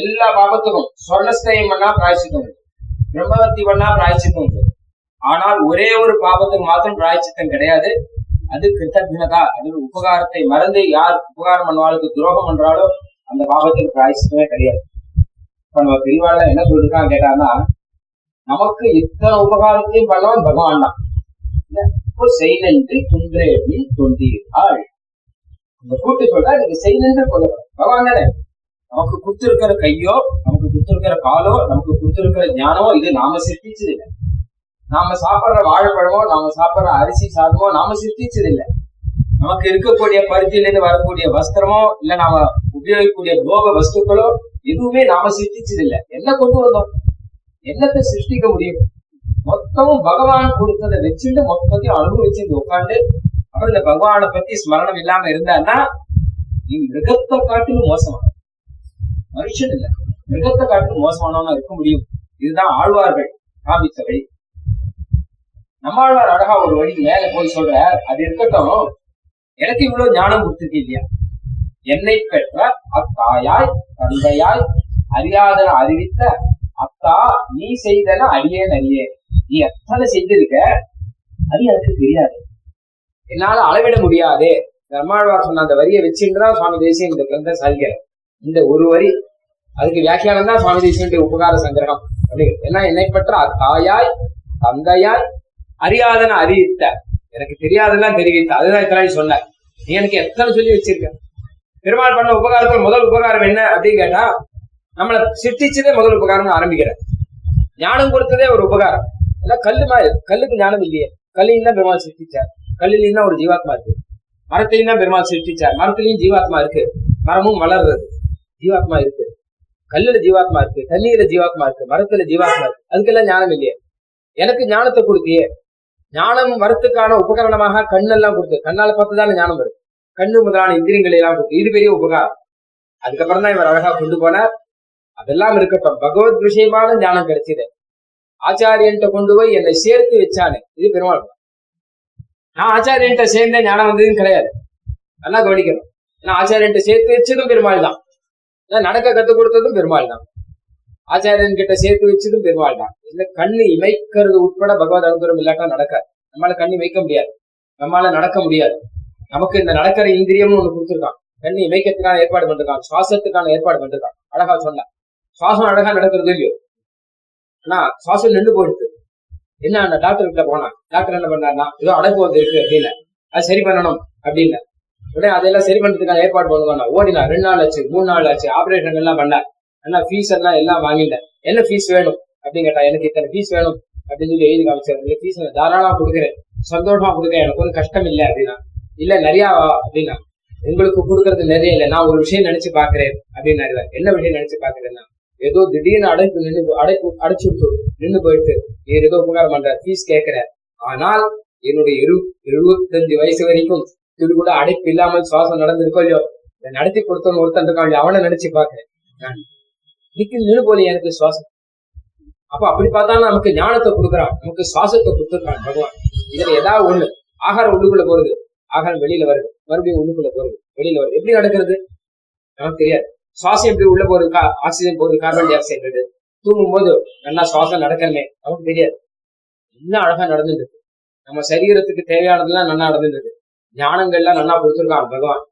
எல்லா பாவத்துக்கும் சொர்ணஸ்தயம் பண்ணா பிராயசித்தம் இருக்கு பிரம்மஹத்தி பண்ணா பிராய்ச்சித்தம் உண்டு ஆனால் ஒரே ஒரு பாபத்துக்கு மாத்திரம் பிராய்ச்சித்தம் கிடையாது அது கிருத்தக்னதா அது உபகாரத்தை மறந்து யார் உபகாரம் பண்ணுவாளுக்கு துரோகம் பண்றாலோ அந்த பாபத்துக்கு பிராய்ச்சித்தமே கிடையாது இப்ப நம்ம பெரியவாள் என்ன சொல்லிருக்கான் கேட்டான்னா நமக்கு இத்தனை உபகாரத்தையும் பண்ணவன் பகவான் தான் இப்போ துன்றே அப்படின்னு கொண்டீர்கள் அந்த கூட்டு சொல்றா இது செய்தென்று கொள்ள பகவான் தானே நமக்கு கொடுத்திருக்கிற கையோ நமக்கு கொடுத்திருக்கிற காலோ நமக்கு கொடுத்திருக்கிற ஞானமோ இது நாம சிரிச்சது இல்லை நாம சாப்பிடுற வாழைப்பழமோ நாம சாப்பிடுற அரிசி சாதமோ நாம சிரிச்சது இல்லை நமக்கு இருக்கக்கூடிய பருத்தியிலிருந்து வரக்கூடிய வஸ்திரமோ இல்ல நாம உபயோகிக்கக்கூடிய போக வஸ்துக்களோ எதுவுமே நாம சிரிச்சது இல்லை என்ன கொண்டு வந்தோம் என்னத்தை சிருஷ்டிக்க முடியும் மொத்தமும் பகவான் கொடுத்ததை வச்சுட்டு மொத்தத்தையும் அனுபவிச்சு உட்காந்து அப்புறம் இந்த பகவானை பத்தி ஸ்மரணம் இல்லாம இருந்தான்னா நீ மிருகத்தை காட்டிலும் மோசமான மனுஷன் இல்ல மிருகத்தை காட்டு மோசமானவனா இருக்க முடியும் இதுதான் ஆழ்வார்கள் காமித்தவை நம்மாழ்வார் அழகா ஒரு வழி மேல போய் சொல்ற அது இருக்கட்டும் எனக்கு இவ்வளவு ஞானம் கொடுத்துருக்கு இல்லையா என்னை பெற்ற அத்தாயாய் தந்தையாய் அறியாதன அறிவித்த அத்தா நீ செய்தன அறியேன் அறியே நீ எத்தனை செய்திருக்க அது எனக்கு தெரியாது என்னால அளவிட முடியாது பெருமாழ்வார் சொன்ன அந்த வரியை வச்சுன்றா சுவாமி தேசிய இந்த கிரந்த சரிகிறேன் இந்த ஒரு வரி அதுக்கு வியாக்கியானம் தான் சுவாமி தேசியனுடைய உபகார சங்கிரகம் எல்லாம் என்னை பற்ற தாயாய் தந்தையாய் அறியாதன அறிவித்த எனக்கு தெரியாதெல்லாம் தெரிவித்த அதுதான் இத்தனை சொல்ல நீ எனக்கு எத்தனை சொல்லி வச்சிருக்க பெருமாள் பண்ண உபகாரத்தில் முதல் உபகாரம் என்ன அப்படின்னு கேட்டா நம்மளை சிருஷ்டிச்சதே முதல் உபகாரம் ஆரம்பிக்கிற ஞானம் கொடுத்ததே ஒரு உபகாரம் எல்லாம் கல்லு மாதிரி கல்லுக்கு ஞானம் இல்லையே கல்லையும் தான் பெருமாள் சிருஷ்டிச்சார் கல்லிலையும் தான் ஒரு ஜீவாத்மா இருக்கு மரத்திலையும் தான் பெருமாள் சிருஷ்டிச்சார் மரத்திலையும் ஜீவாத்மா இருக்கு மரமும் வளர்றது ஜீவாத்மா இருக்கு கல்லுல ஜீவாத்மா இருக்கு தண்ணியில ஜீவாத்மா இருக்கு மரத்துல ஜீவாத்மா இருக்கு அதுக்கெல்லாம் ஞானம் இல்லையே எனக்கு ஞானத்தை கொடுத்தியே ஞானம் மரத்துக்கான உபகரணமாக கண்ணெல்லாம் கொடுத்து கண்ணால பார்த்துதான ஞானம் வருது கண்ணு முதலான இந்திரியங்களை எல்லாம் கொடுத்து இது பெரிய உபகாரம் அதுக்கப்புறம் தான் இவர் அழகா கொண்டு போனார் அதெல்லாம் இருக்கட்டும் பகவத் விஷயமான ஞானம் கிடைச்சது ஆச்சாரியன் கொண்டு போய் என்னை சேர்த்து வச்சானே இது பெருமாள் நான் ஆச்சாரியன் சேர்ந்த ஞானம் வந்ததுன்னு கிடையாது நல்லா கவனிக்கணும் ஏன்னா ஆச்சாரியன் சேர்த்து வச்சதும் பெருமாள் தான் நடக்க கத்து கொடுத்ததும் பெருமாள் தான் ஆச்சாரியன் கிட்ட சேர்த்து வச்சதும் பெருமாள் தான் இல்ல கண்ணு இமைக்கிறது உட்பட பகவத் அனுகிரம் இல்லாட்டா நடக்காது நம்மளால கண்ணு இமைக்க முடியாது நம்மளால நடக்க முடியாது நமக்கு இந்த நடக்கிற இந்திரியமும் ஒண்ணு கொடுத்துருக்கான் கண்ணு இமைக்கிறதுக்கான ஏற்பாடு பண்ணிருக்கான் சுவாசத்துக்கான ஏற்பாடு பண்ணிருக்கான் அழகா சொன்ன சுவாசம் அழகா நடக்கிறது இல்லையோ ஆனா சுவாசம் நின்று போயிடுது என்ன அந்த டாக்டர் கிட்ட போனா டாக்டர் என்ன பண்ணாருன்னா ஏதோ அடக்கு வந்து இருக்கு அப்படின்னு அது சரி பண்ணணும் அப்படின்னு உடனே அதெல்லாம் சரி பண்றதுக்கான ஏற்பாடு பண்ணுவாங்க ஓடினா ரெண்டு நாள் ஆச்சு மூணு நாள் ஆச்சு ஆபரேஷன் எல்லாம் பண்ண ஆனா ஃபீஸ் எல்லாம் எல்லாம் வாங்கிட்டேன் என்ன ஃபீஸ் வேணும் அப்படின்னு கேட்டா எனக்கு இத்தனை ஃபீஸ் வேணும் அப்படின்னு சொல்லி எழுதி காமிச்சாரு ஃபீஸ் தாராளமா கொடுக்குறேன் சந்தோஷமா கொடுக்குறேன் எனக்கு ஒன்றும் கஷ்டம் இல்லை அப்படின்னா இல்ல நிறையா அப்படின்னா உங்களுக்கு கொடுக்கறது நிறைய இல்லை நான் ஒரு விஷயம் நினைச்சு பாக்குறேன் அப்படின்னு என்ன விஷயம் நினைச்சு பாக்குறேன்னா ஏதோ திடீர்னு அடைப்பு நின்று அடைப்பு அடைச்சு விட்டு நின்று போயிட்டு ஏதோ உபகாரம் பண்ற ஃபீஸ் கேட்கிற ஆனால் என்னுடைய இரு எழுபத்தஞ்சு வயசு வரைக்கும் இது கூட அடைப்பு இல்லாமல் சுவாசம் நடந்திருக்கோ இல்லையோ நடத்தி கொடுத்தவன் ஒருத்தன் இருக்கான் அவனை நினைச்சு பாக்குறேன் இதுக்கு நின்று போல எனக்கு சுவாசம் அப்ப அப்படி பார்த்தா நமக்கு ஞானத்தை கொடுக்குறான் நமக்கு சுவாசத்தை கொடுத்துருக்கான் பகவான் இதுல ஏதாவது ஒண்ணு ஆகாரம் உள்ளுக்குள்ள போறது ஆகாரம் வெளியில வருது மறுபடியும் உள்ளுக்குள்ள போறது வெளியில வருது எப்படி நடக்கிறது நமக்கு தெரியாது சுவாசம் எப்படி உள்ள போறது ஆக்சிஜன் போறது கார்பன் டை ஆக்சைடு தூங்கும் போது நல்லா சுவாசம் நடக்கணுமே நமக்கு தெரியாது என்ன அழகா நடந்துருக்கு நம்ம சரீரத்துக்கு தேவையானதெல்லாம் நல்லா நடந்துருக்கு ஞானங்கள்லாம் நல்லா கொடுத்துருக்கான் பகவான்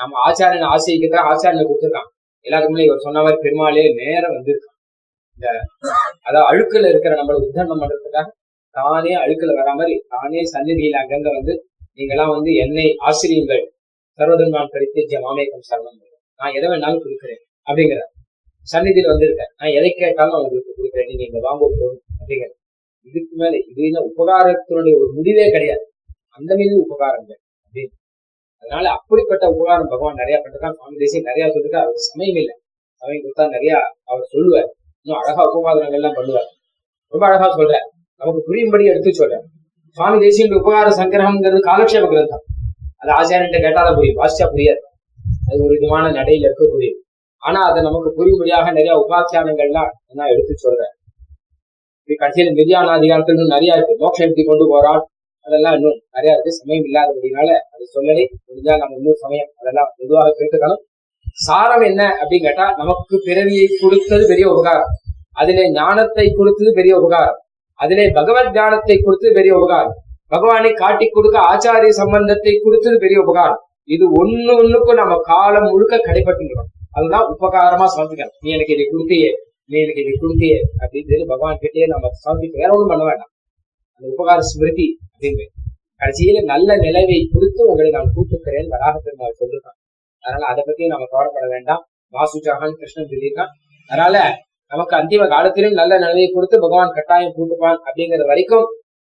நம்ம ஆச்சாரியன் ஆசைக்கிட்ட ஆச்சாரியனை கொடுத்துருக்கான் எல்லாருக்குமே இவர் சொன்ன மாதிரி பெருமாளே நேரம் வந்திருக்கான் இந்த அதாவது அழுக்கல இருக்கிற நம்மளை உத்தரணம் பண்றதுக்காக தானே அழுக்கல வரா மாதிரி தானே சந்நிதியில அங்கங்க வந்து நீங்களாம் வந்து என்னை ஆசிரியுங்கள் சர்வதன்மான் ஜ மாமேகம் சரணம் நான் எதை வேணாலும் கொடுக்குறேன் அப்படிங்கிற சந்நிதியில் வந்திருக்கேன் நான் எதை கேட்டாலும் அவங்களுக்கு கொடுக்குறேன் நீங்க வாங்க போகணும் அப்படிங்கிற இதுக்கு மேல இது உபகாரத்தினுடைய ஒரு முடிவே கிடையாது அந்த மீது உபகாரங்கள் அதனால அப்படிப்பட்ட உபகாரம் பகவான் நிறைய பண்றதா சுவாமி தேசியம் நிறைய சொல்லிட்டு அவர் சமயம் இல்லை சமயம் கொடுத்தா நிறைய அவர் சொல்லுவார் இன்னும் அழகா உபகாரங்கள் எல்லாம் பண்ணுவார் ரொம்ப அழகா சொல்ற நமக்கு புரியும்படி எடுத்து சொல்ற சுவாமி தேசியன் உபகார சங்கிரகம்ங்கிறது காலக்ஷேப கிரந்தம் அது ஆசிரியர்கிட்ட கேட்டால புரியும் வாசிச்சா புரியாது அது ஒரு விதமான நடையில இருக்க புரியும் ஆனா அதை நமக்கு புரியும்படியாக நிறைய உபாத்தியானங்கள்லாம் நான் எடுத்து சொல்றேன் இப்படி கடைசியில மிரியான அதிகாரத்துல நிறைய இருக்கு மோட்சம் எப்படி கொண்டு போறான் அதெல்லாம் இன்னும் நிறைய இருக்கு சமயம் இல்லாதபடினால அது சொல்லலை முடிஞ்சா நம்ம இன்னும் சமயம் அதெல்லாம் பொதுவாக கேட்டுக்கணும் சாரம் என்ன அப்படின்னு கேட்டா நமக்கு பிறவியை கொடுத்தது பெரிய உபகாரம் அதிலே ஞானத்தை கொடுத்தது பெரிய உபகாரம் அதிலே பகவத் ஞானத்தை கொடுத்தது பெரிய உபகாரம் பகவானை காட்டி கொடுக்க ஆச்சாரிய சம்பந்தத்தை கொடுத்தது பெரிய உபகாரம் இது ஒண்ணு ஒண்ணுக்கும் நம்ம காலம் முழுக்க கடைபட்டுக்கிறோம் அதுதான் உபகாரமா சமர்ப்பிக்கணும் நீ எனக்கு இதை கொடுத்தியே நீ எனக்கு இதை கொடுத்தியே அப்படின்னு சொல்லி பகவான் கிட்டேயே நம்ம சமைக்க வேற ஒன்றும் பண்ண வேண்டாம் அந்த உபகார ஸ்மிருதி அப்படின்னு கடைசியில நல்ல நிலைவை குறித்து உங்களை நான் கூப்பிட்டுக்கிறேன் வராக பெருமாள் சொல்லிருக்கான் அதனால அதை பத்தி நம்ம கவலைப்பட வேண்டாம் வாசு சகான் கிருஷ்ணன் சொல்லியிருக்கான் அதனால நமக்கு அந்திம காலத்திலும் நல்ல நிலைமையை கொடுத்து பகவான் கட்டாயம் கூட்டுப்பான் அப்படிங்கிற வரைக்கும்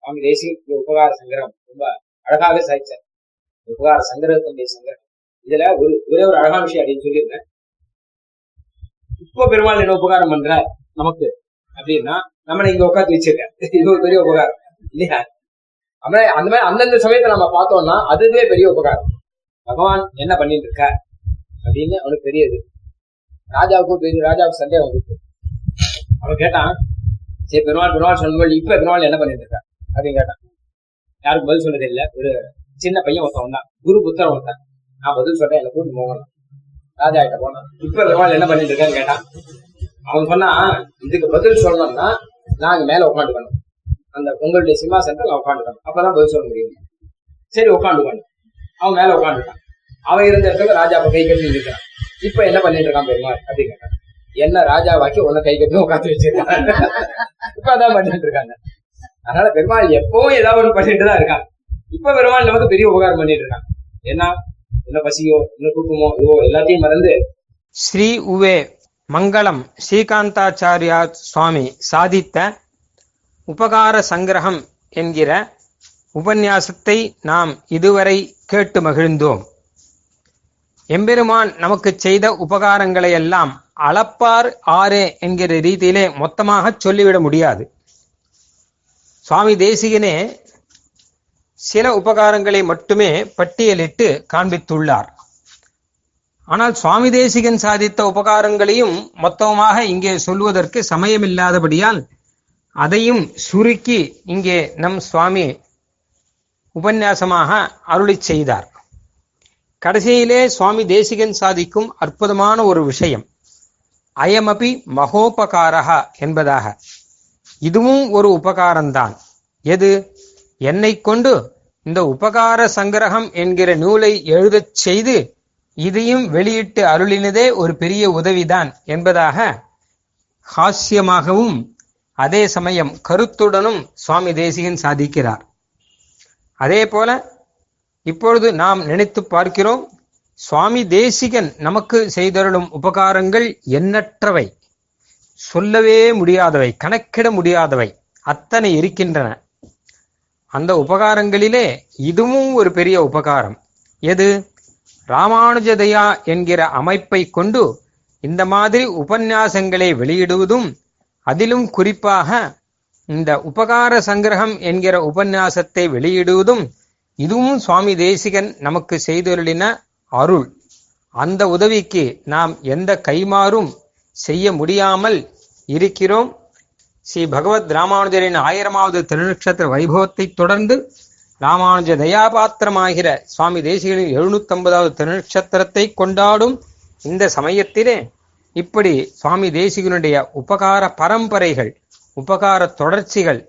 சுவாமி தேசி உபகார சங்கரம் ரொம்ப அழகாக சாய்ச்சார் உபகார சங்கரத்தினுடைய சங்கரம் இதுல ஒரு ஒரே ஒரு அழகான விஷயம் அப்படின்னு சொல்லியிருந்தேன் இப்போ பெருமாள் என்ன உபகாரம் பண்ற நமக்கு அப்படின்னா நம்மளை இங்க உட்காந்து வச்சிருக்கேன் இது ஒரு பெரிய உபகாரம் இல்லையா அந்த மாதிரி அந்தந்த சமயத்தை நம்ம பார்த்தோம்னா அதுவே பெரிய உபகாரம் பகவான் என்ன பண்ணிட்டு இருக்க அப்படின்னு அவனுக்கு தெரியுது ராஜாவுக்கும் பெரிய ராஜாவுக்கு சந்தேகம் வந்துருக்கு அவன் கேட்டான் சரி பெருமாள் பெருமாள் சொல்லும்போது இப்ப பெருமாள் என்ன பண்ணிட்டு இருக்க அப்படின்னு கேட்டான் யாருக்கு பதில் சொன்னது இல்ல ஒரு சின்ன பையன் ஒருத்தவன் தான் குரு புத்தர் ஒருத்தன் நான் பதில் சொல்றேன் எனக்கு போகணும் ராஜா கிட்ட போனான் இப்ப பெருமாள் என்ன பண்ணிட்டு இருக்கான்னு கேட்டான் அவன் சொன்னா இதுக்கு பதில் சொல்லணும்னா நாங்க மேல பண்ணுவோம் அந்த உங்களுடைய சிம்மாசனத்தில் உட்காந்துட்டான் அப்பதான் பதில் சொல்ல முடியும் சரி உட்காந்துக்கான் அவன் மேல உட்காந்துட்டான் அவன் இருந்த இடத்துல ராஜா கை கட்டி இருக்கிறான் இப்ப என்ன பண்ணிட்டு இருக்கான் பெருமாள் அப்படின்னு கேட்டான் என்ன ராஜாவாக்கி உன்ன கை கட்டி உட்காந்து வச்சிருக்கான் இப்ப அதான் பண்ணிட்டு இருக்காங்க அதனால பெருமாள் எப்பவும் ஏதாவது ஒண்ணு பண்ணிட்டு தான் இருக்கான் இப்ப பெருமாள் நமக்கு பெரிய உபகாரம் பண்ணிட்டு இருக்கான் ஏன்னா என்ன பசியோ என்ன கூப்பமோ இதுவோ எல்லாத்தையும் மறந்து ஸ்ரீ உவே மங்களம் ஸ்ரீகாந்தாச்சாரியா சுவாமி சாதித்த உபகார சங்கிரகம் என்கிற உபன்யாசத்தை நாம் இதுவரை கேட்டு மகிழ்ந்தோம் எம்பெருமான் நமக்கு செய்த உபகாரங்களை எல்லாம் அளப்பார் ஆறு என்கிற ரீதியிலே மொத்தமாக சொல்லிவிட முடியாது சுவாமி தேசிகனே சில உபகாரங்களை மட்டுமே பட்டியலிட்டு காண்பித்துள்ளார் ஆனால் சுவாமி தேசிகன் சாதித்த உபகாரங்களையும் மொத்தமாக இங்கே சொல்வதற்கு சமயமில்லாதபடியால் அதையும் சுருக்கி இங்கே நம் சுவாமி உபன்யாசமாக அருளி செய்தார் கடைசியிலே சுவாமி தேசிகன் சாதிக்கும் அற்புதமான ஒரு விஷயம் அயமபி மகோபகாரகா என்பதாக இதுவும் ஒரு உபகாரம்தான் எது என்னை கொண்டு இந்த உபகார சங்கிரகம் என்கிற நூலை எழுதச் செய்து இதையும் வெளியிட்டு அருளினதே ஒரு பெரிய உதவிதான் என்பதாக ஹாஸ்யமாகவும் அதே சமயம் கருத்துடனும் சுவாமி தேசிகன் சாதிக்கிறார் அதே போல இப்பொழுது நாம் நினைத்து பார்க்கிறோம் சுவாமி தேசிகன் நமக்கு செய்தருளும் உபகாரங்கள் எண்ணற்றவை சொல்லவே முடியாதவை கணக்கிட முடியாதவை அத்தனை இருக்கின்றன அந்த உபகாரங்களிலே இதுவும் ஒரு பெரிய உபகாரம் எது ராமானுஜதையா என்கிற அமைப்பை கொண்டு இந்த மாதிரி உபன்யாசங்களை வெளியிடுவதும் அதிலும் குறிப்பாக இந்த உபகார சங்கிரகம் என்கிற உபன்யாசத்தை வெளியிடுவதும் இதுவும் சுவாமி தேசிகன் நமக்கு செய்தொருளின அருள் அந்த உதவிக்கு நாம் எந்த கைமாறும் செய்ய முடியாமல் இருக்கிறோம் ஸ்ரீ பகவத் ராமானுஜரின் ஆயிரமாவது திருநட்சத்திர வைபவத்தை தொடர்ந்து ராமானுஜ தயாபாத்திரமாகிற சுவாமி தேசிகனின் எழுநூத்தி ஐம்பதாவது திருநட்சத்திரத்தை கொண்டாடும் இந்த சமயத்திலே இப்படி சுவாமி தேசிகனுடைய உபகார பரம்பரைகள் உபகார தொடர்ச்சிகள்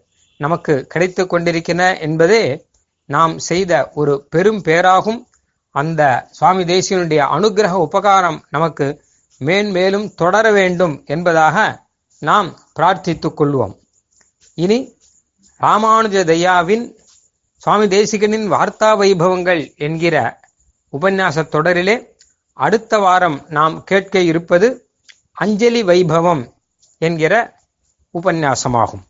நமக்கு கிடைத்து கொண்டிருக்கின என்பதே நாம் செய்த ஒரு பெரும் பேராகும் அந்த சுவாமி தேசியனுடைய அனுகிரக உபகாரம் நமக்கு மேன்மேலும் தொடர வேண்டும் என்பதாக நாம் பிரார்த்தித்துக் கொள்வோம் இனி ராமானுஜ தையாவின் சுவாமி தேசிகனின் வார்த்தா வைபவங்கள் என்கிற உபன்யாச தொடரிலே அடுத்த வாரம் நாம் கேட்க இருப்பது அஞ்சலி வைபவம் என்கிற உபன்யாசமாகும்